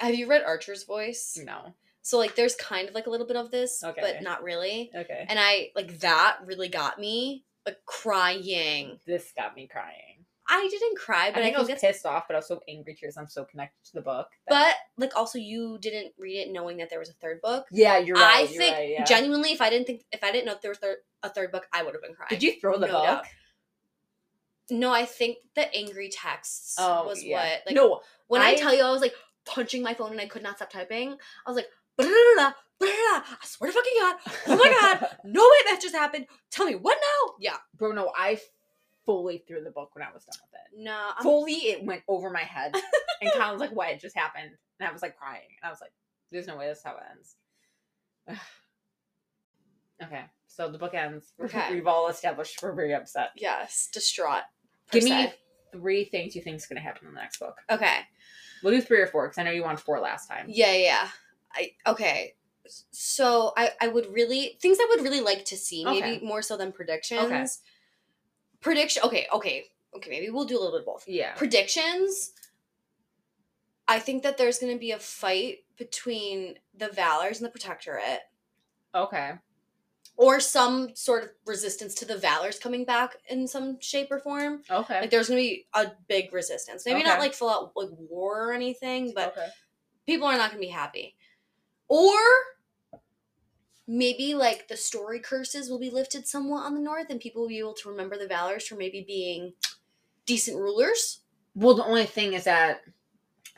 Speaker 1: have you read Archer's Voice?
Speaker 2: No.
Speaker 1: So like, there's kind of like a little bit of this,
Speaker 2: Okay.
Speaker 1: but not really.
Speaker 2: Okay.
Speaker 1: And I like that really got me like crying.
Speaker 2: this got me crying.
Speaker 1: I didn't cry, but I,
Speaker 2: I,
Speaker 1: think
Speaker 2: was pissed off, but I was so angry tears. I'm so connected to the book.
Speaker 1: but like also you didn't read it knowing that there was a third book.
Speaker 2: yeah, you're right.
Speaker 1: I
Speaker 2: you're
Speaker 1: think
Speaker 2: right, yeah.
Speaker 1: genuinely, if I didn't think if I didn't know if there was thir- a third book, I would have been crying.
Speaker 2: Did you throw the
Speaker 1: No
Speaker 2: book?
Speaker 1: doubt. No, I think the angry texts
Speaker 2: Oh,
Speaker 1: was
Speaker 2: yeah.
Speaker 1: what. Like
Speaker 2: no,
Speaker 1: when I,
Speaker 2: I-
Speaker 1: tell you, I was like punching my phone and I could not stop typing. I was like, "Blah-da-da-da, blah-da-da, I swear to fucking god, oh my god, no way that just happened. Tell me what now? Yeah,
Speaker 2: bro, no, I fully threw the book when I was done with it.
Speaker 1: no, I'm,
Speaker 2: Fully, it went over my head, and Colin was like, "What it just happened?" And I was like crying, and I was like, "There's no way this is how it ends." okay, so the book ends.
Speaker 1: Okay.
Speaker 2: We've all established we're very upset.
Speaker 1: yes, distraught.
Speaker 2: Give me three things you think is going to happen in the next book.
Speaker 1: okay.
Speaker 2: We'll do three or four because I know you wanted four last time.
Speaker 1: Yeah, yeah. yeah. I okay. So I I would really things I would really like to see maybe
Speaker 2: Okay.
Speaker 1: more so than predictions. Okay. Prediction. Okay, okay, okay. Maybe we'll do a little bit of both.
Speaker 2: Yeah.
Speaker 1: predictions i think that there's going to be a fight between the valors and the protectorate
Speaker 2: Okay.
Speaker 1: Or some sort of resistance to the valors coming back in some shape or form
Speaker 2: Okay.
Speaker 1: like there's going to be a big resistance maybe not like full out like war or anything but
Speaker 2: okay.
Speaker 1: people are not going to be happy or maybe like the story curses will be lifted somewhat on the north and people will be able to remember the valors for maybe being decent rulers
Speaker 2: Well, the only thing is that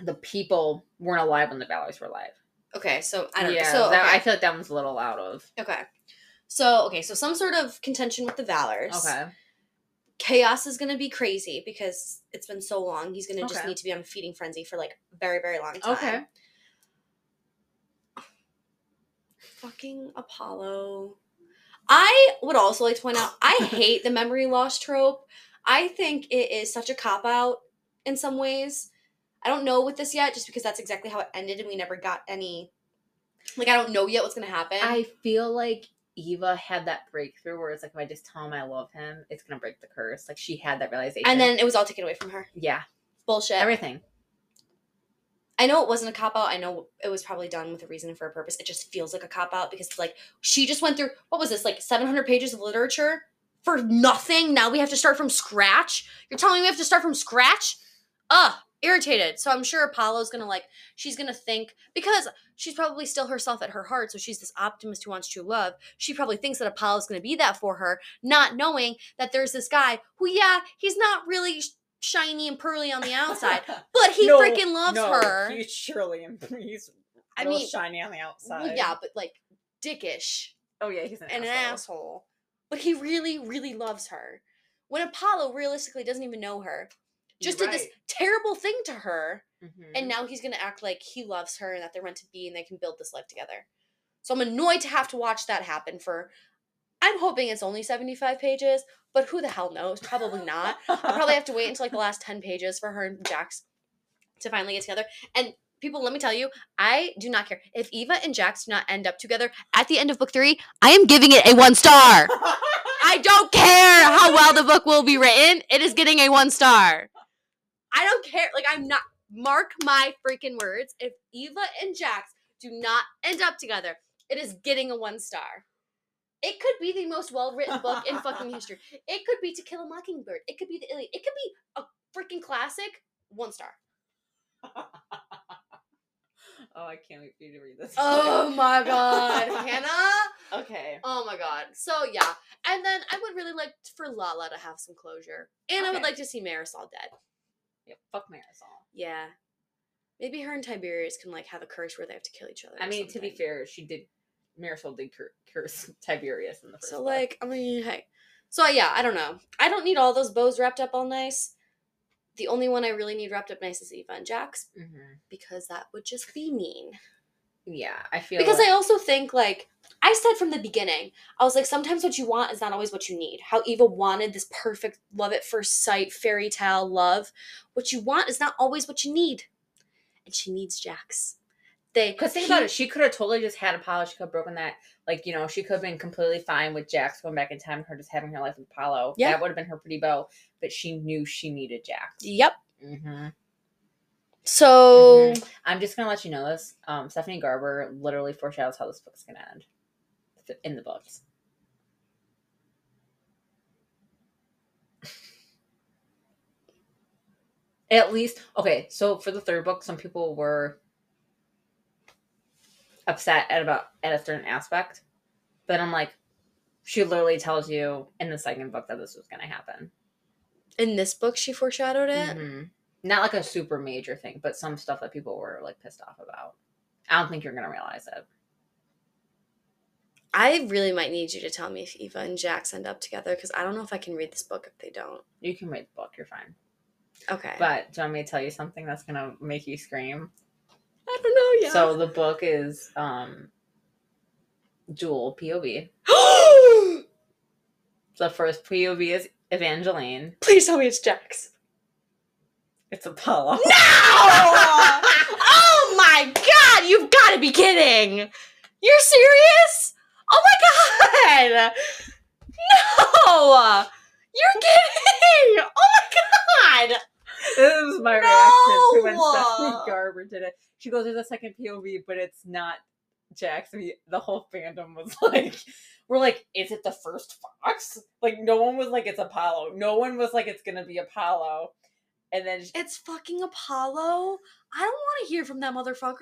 Speaker 2: the people weren't alive when the Valors were alive.
Speaker 1: okay so i don't
Speaker 2: yeah,
Speaker 1: so
Speaker 2: that,
Speaker 1: okay.
Speaker 2: I feel like that one's a little out of.
Speaker 1: Okay. So, okay, so some sort of contention with the Valors.
Speaker 2: Okay.
Speaker 1: Chaos is going to be crazy because it's been so long. He's going to just need to be on feeding frenzy for like very, very long time.
Speaker 2: Okay.
Speaker 1: Fucking Apollo. I would also like to point out I hate the memory loss trope. I think it is such a cop out in some ways. I don't know with this yet just because that's exactly how it ended and we never got any like I don't know yet what's going to happen.
Speaker 2: I feel like Eva had that breakthrough where it's like, if I just tell him I love him, it's to break the curse. Like, she had that realization.
Speaker 1: and then it was all taken away from her.
Speaker 2: yeah,
Speaker 1: Bullshit.
Speaker 2: everything.
Speaker 1: I know it wasn't a cop out. I know it was probably done with a reason and for a purpose. It just feels like a cop out because it's like she just went through what was this like 700 pages of literature for nothing. Now we have to start from scratch. You're telling me we have to start from scratch? Ugh, irritated. So I'm sure Apollo's gonna like she's gonna think because she's probably still herself at her heart. So she's this optimist who wants true love. She probably thinks that Apollo's gonna be that for her, not knowing that there's this guy who yeah he's not really shiny and pearly on the outside, but he
Speaker 2: No,
Speaker 1: freaking loves
Speaker 2: no,
Speaker 1: her.
Speaker 2: He's surely, he's
Speaker 1: I mean,
Speaker 2: shiny on the outside.
Speaker 1: Well, yeah, but like dickish
Speaker 2: Oh, yeah, he's an
Speaker 1: and an
Speaker 2: asshole.
Speaker 1: asshole. But he really, really loves her. When Apollo realistically doesn't even know her, just
Speaker 2: You're
Speaker 1: did this terrible thing to her,
Speaker 2: Mhm.
Speaker 1: and now he's gonna act like he loves her and that they're meant to be and they can build this life together. So I'm annoyed to have to watch that happen for. I'm hoping it's only 75 pages, but who the hell knows? Probably not. I'll probably have to wait until like the last 10 pages for her and Jacks to finally get together. And people, let me tell you, I do not care. If Eva and Jacks do not end up together at the end of book three, I am giving it a one star. I don't care how well the book will be written. It is getting a one star. I don't care. Like, I'm not. Mark my freaking words. If Eva and Jacks do not end up together, it is getting a one star. It could be the most well written book in fucking history. It could be To Kill a Mockingbird. It could be the Iliad. It could be a freaking classic. One star.
Speaker 2: oh, I can't wait for you to read this.
Speaker 1: Oh my god, Hannah.
Speaker 2: Okay.
Speaker 1: Oh my god. So yeah, and then I would really like for Lala to have some closure, and I would like to see Marisol dead.
Speaker 2: Yeah, fuck Marisol.
Speaker 1: Yeah, maybe her and Tiberius can like have a curse where they have to kill each other.
Speaker 2: I mean, to be fair, she did. Marisol did cur- curse Tiberius in the first.
Speaker 1: So
Speaker 2: book.
Speaker 1: like, I mean, hey. So yeah, I don't know. I don't need all those bows wrapped up all nice. The only one I really need wrapped up nice is Eva and Jacks
Speaker 2: Mhm.
Speaker 1: because that would just be mean.
Speaker 2: Yeah, I feel
Speaker 1: because
Speaker 2: like,
Speaker 1: I also think like I said from the beginning, I was like, sometimes what you want is not always what you need. How Eva wanted this perfect love at first sight fairy tale love. What you want is not always what you need. And she needs Jacks. They
Speaker 2: Because think
Speaker 1: he-
Speaker 2: about it, she could have totally just had Apollo. She could have broken that. Like, you know, she could have been completely fine with Jacks going back in time and her just having her life with Apollo.
Speaker 1: Yeah.
Speaker 2: That would have been her pretty bow. But she knew she needed Jacks.
Speaker 1: Yep.
Speaker 2: Mm-hmm.
Speaker 1: So
Speaker 2: I'm just going to let you know this. Um, Stephanie Garber literally foreshadows how this book's going to end in the books. At least, okay, so for the third book, some people were upset at about at a certain aspect. But I'm like, she literally tells you in the second book that this was gonna happen.
Speaker 1: in this book, she foreshadowed it.
Speaker 2: Mhm. Not like a super major thing, but some stuff that people were like pissed off about. I don't think you're gonna realize it.
Speaker 1: I really might need you to tell me if Eva and Jacks end up together because I don't know if I can read this book if they don't.
Speaker 2: You can read the book, you're fine.
Speaker 1: Okay.
Speaker 2: But do you want me to tell you something that's gonna make you scream?
Speaker 1: I don't know yet.
Speaker 2: So the book is um dual POV. The first POV is Evangeline.
Speaker 1: Please tell me it's Jacks.
Speaker 2: It's Apollo.
Speaker 1: No! oh my god, you've got to be kidding! You're serious? Oh my god! No! You're kidding! Oh my god!
Speaker 2: this is my reaction to when Stephanie Garber did it. She goes, "There's a second POV, but it's not Jacks." We, the whole fandom was like, "We're like, is it the first Fox?" Like, no one was like, "It's Apollo." No one was like, "It's gonna be Apollo." And then she-
Speaker 1: It's fucking Apollo. I don't want to hear from that motherfucker.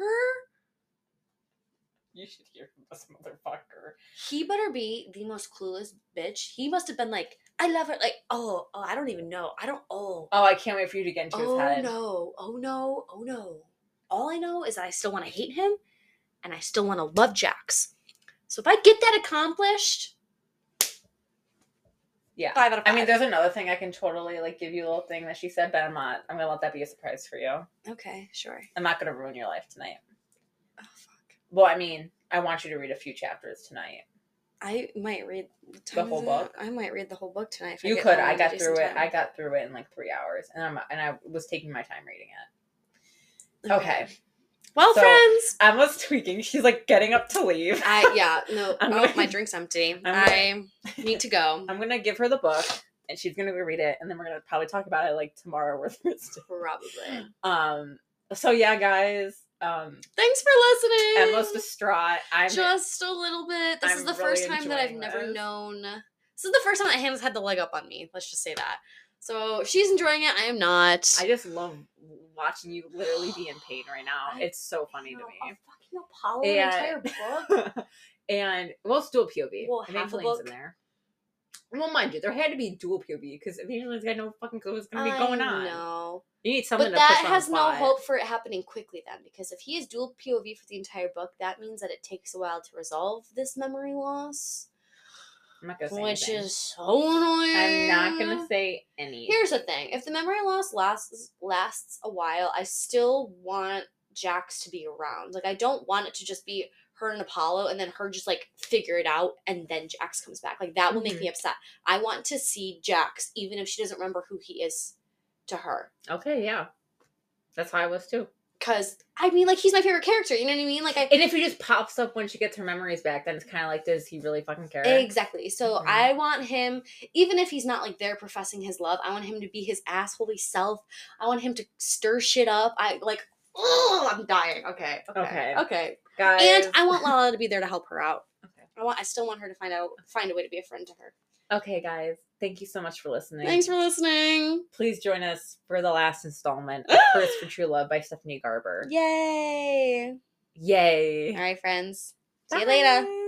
Speaker 2: you should hear from this motherfucker.
Speaker 1: He better be the most clueless bitch. He must have been like, I love her. Like, oh, oh, I don't even know. I don't, oh.
Speaker 2: Oh, I can't wait for you to get into his head.
Speaker 1: Oh
Speaker 2: head.
Speaker 1: no, oh no, oh no. All I know is that I still want to hate him and I still want to love Jacks. So if I get that accomplished,
Speaker 2: Yeah.
Speaker 1: five out of
Speaker 2: I mean, there's another thing I can totally like give you a little thing that she said, but I'm not. I'm gonna let that be a surprise for you.
Speaker 1: okay, sure.
Speaker 2: I'm not gonna ruin your life tonight.
Speaker 1: Oh fuck.
Speaker 2: Well, I mean, I want you to read a few chapters tonight.
Speaker 1: I might read
Speaker 2: The whole book?
Speaker 1: I might read the whole book tonight. If
Speaker 2: You
Speaker 1: get
Speaker 2: could. I got through it.
Speaker 1: time.
Speaker 2: I got through it in like three hours, and I'm and I was taking my time reading it. Okay.
Speaker 1: Well,
Speaker 2: So-
Speaker 1: friends.
Speaker 2: Emma's tweaking. She's like getting up to leave.
Speaker 1: I yeah no.
Speaker 2: I'm
Speaker 1: oh,
Speaker 2: gonna-
Speaker 1: my drink's empty.
Speaker 2: I'm
Speaker 1: I need to go.
Speaker 2: I'm gonna give her the book, and she's gonna go read it, and then we're gonna probably talk about it like tomorrow or Thursday.
Speaker 1: Probably.
Speaker 2: Um. So yeah, guys. Um.
Speaker 1: Thanks for listening.
Speaker 2: Emma's distraught. I'm
Speaker 1: just a little bit. This is
Speaker 2: I'm
Speaker 1: the first time that I've
Speaker 2: enjoying
Speaker 1: never known. This is the first time that Hannah's had the leg up on me. Let's just say that. So she's enjoying it. I am not.
Speaker 2: I just love watching you literally be in pain right now.
Speaker 1: I
Speaker 2: It's so funny to me.
Speaker 1: Fucking Apollo
Speaker 2: Yeah.
Speaker 1: entire book.
Speaker 2: and well, it's dual POV.
Speaker 1: Well, half a
Speaker 2: Evangeline's
Speaker 1: book.
Speaker 2: in there. Well, mind you, there had to be dual POV because Evangeline's got no fucking clue what's gonna be going on.
Speaker 1: No,
Speaker 2: You need something
Speaker 1: but that has no hope for it happening quickly then, because if he is dual POV for the entire book, that means that it takes a while to resolve this memory loss,
Speaker 2: I'm not gonna say
Speaker 1: which
Speaker 2: anything.
Speaker 1: is so annoying.
Speaker 2: I'm not gonna say any.
Speaker 1: Here's the thing: if the memory loss lasts lasts a while, I still want Jacks to be around. Like I don't want it to just be her and Apollo, and then her just like figure it out, and then Jacks comes back. Like that will make
Speaker 2: Mhm.
Speaker 1: me upset. I want to see Jacks, even if she doesn't remember who he is to her.
Speaker 2: Okay, yeah, that's how I was too.
Speaker 1: Cause I mean, like he's my favorite character. You know what I mean? Like I
Speaker 2: And if he just pops up when she gets her memories back, then it's kind of like, does he really fucking care?
Speaker 1: Exactly. So
Speaker 2: Mhm.
Speaker 1: I want him, even if he's not like there professing his love, I want him to be his assholey self. I want him to stir shit up. I like, oh, I'm dying. Okay. Okay.
Speaker 2: Okay.
Speaker 1: Okay.
Speaker 2: Guys,
Speaker 1: And I want Lala to be there to help her out.
Speaker 2: Okay.
Speaker 1: I want. I still want her to find out, find a way to be a friend to her.
Speaker 2: okay, guys, thank you so much for listening.
Speaker 1: Thanks for listening.
Speaker 2: Please join us for the last installment of Curse for True Love by Stephanie Garber.
Speaker 1: Yay!
Speaker 2: Yay!
Speaker 1: All right, friends. See you
Speaker 2: Bye.
Speaker 1: later.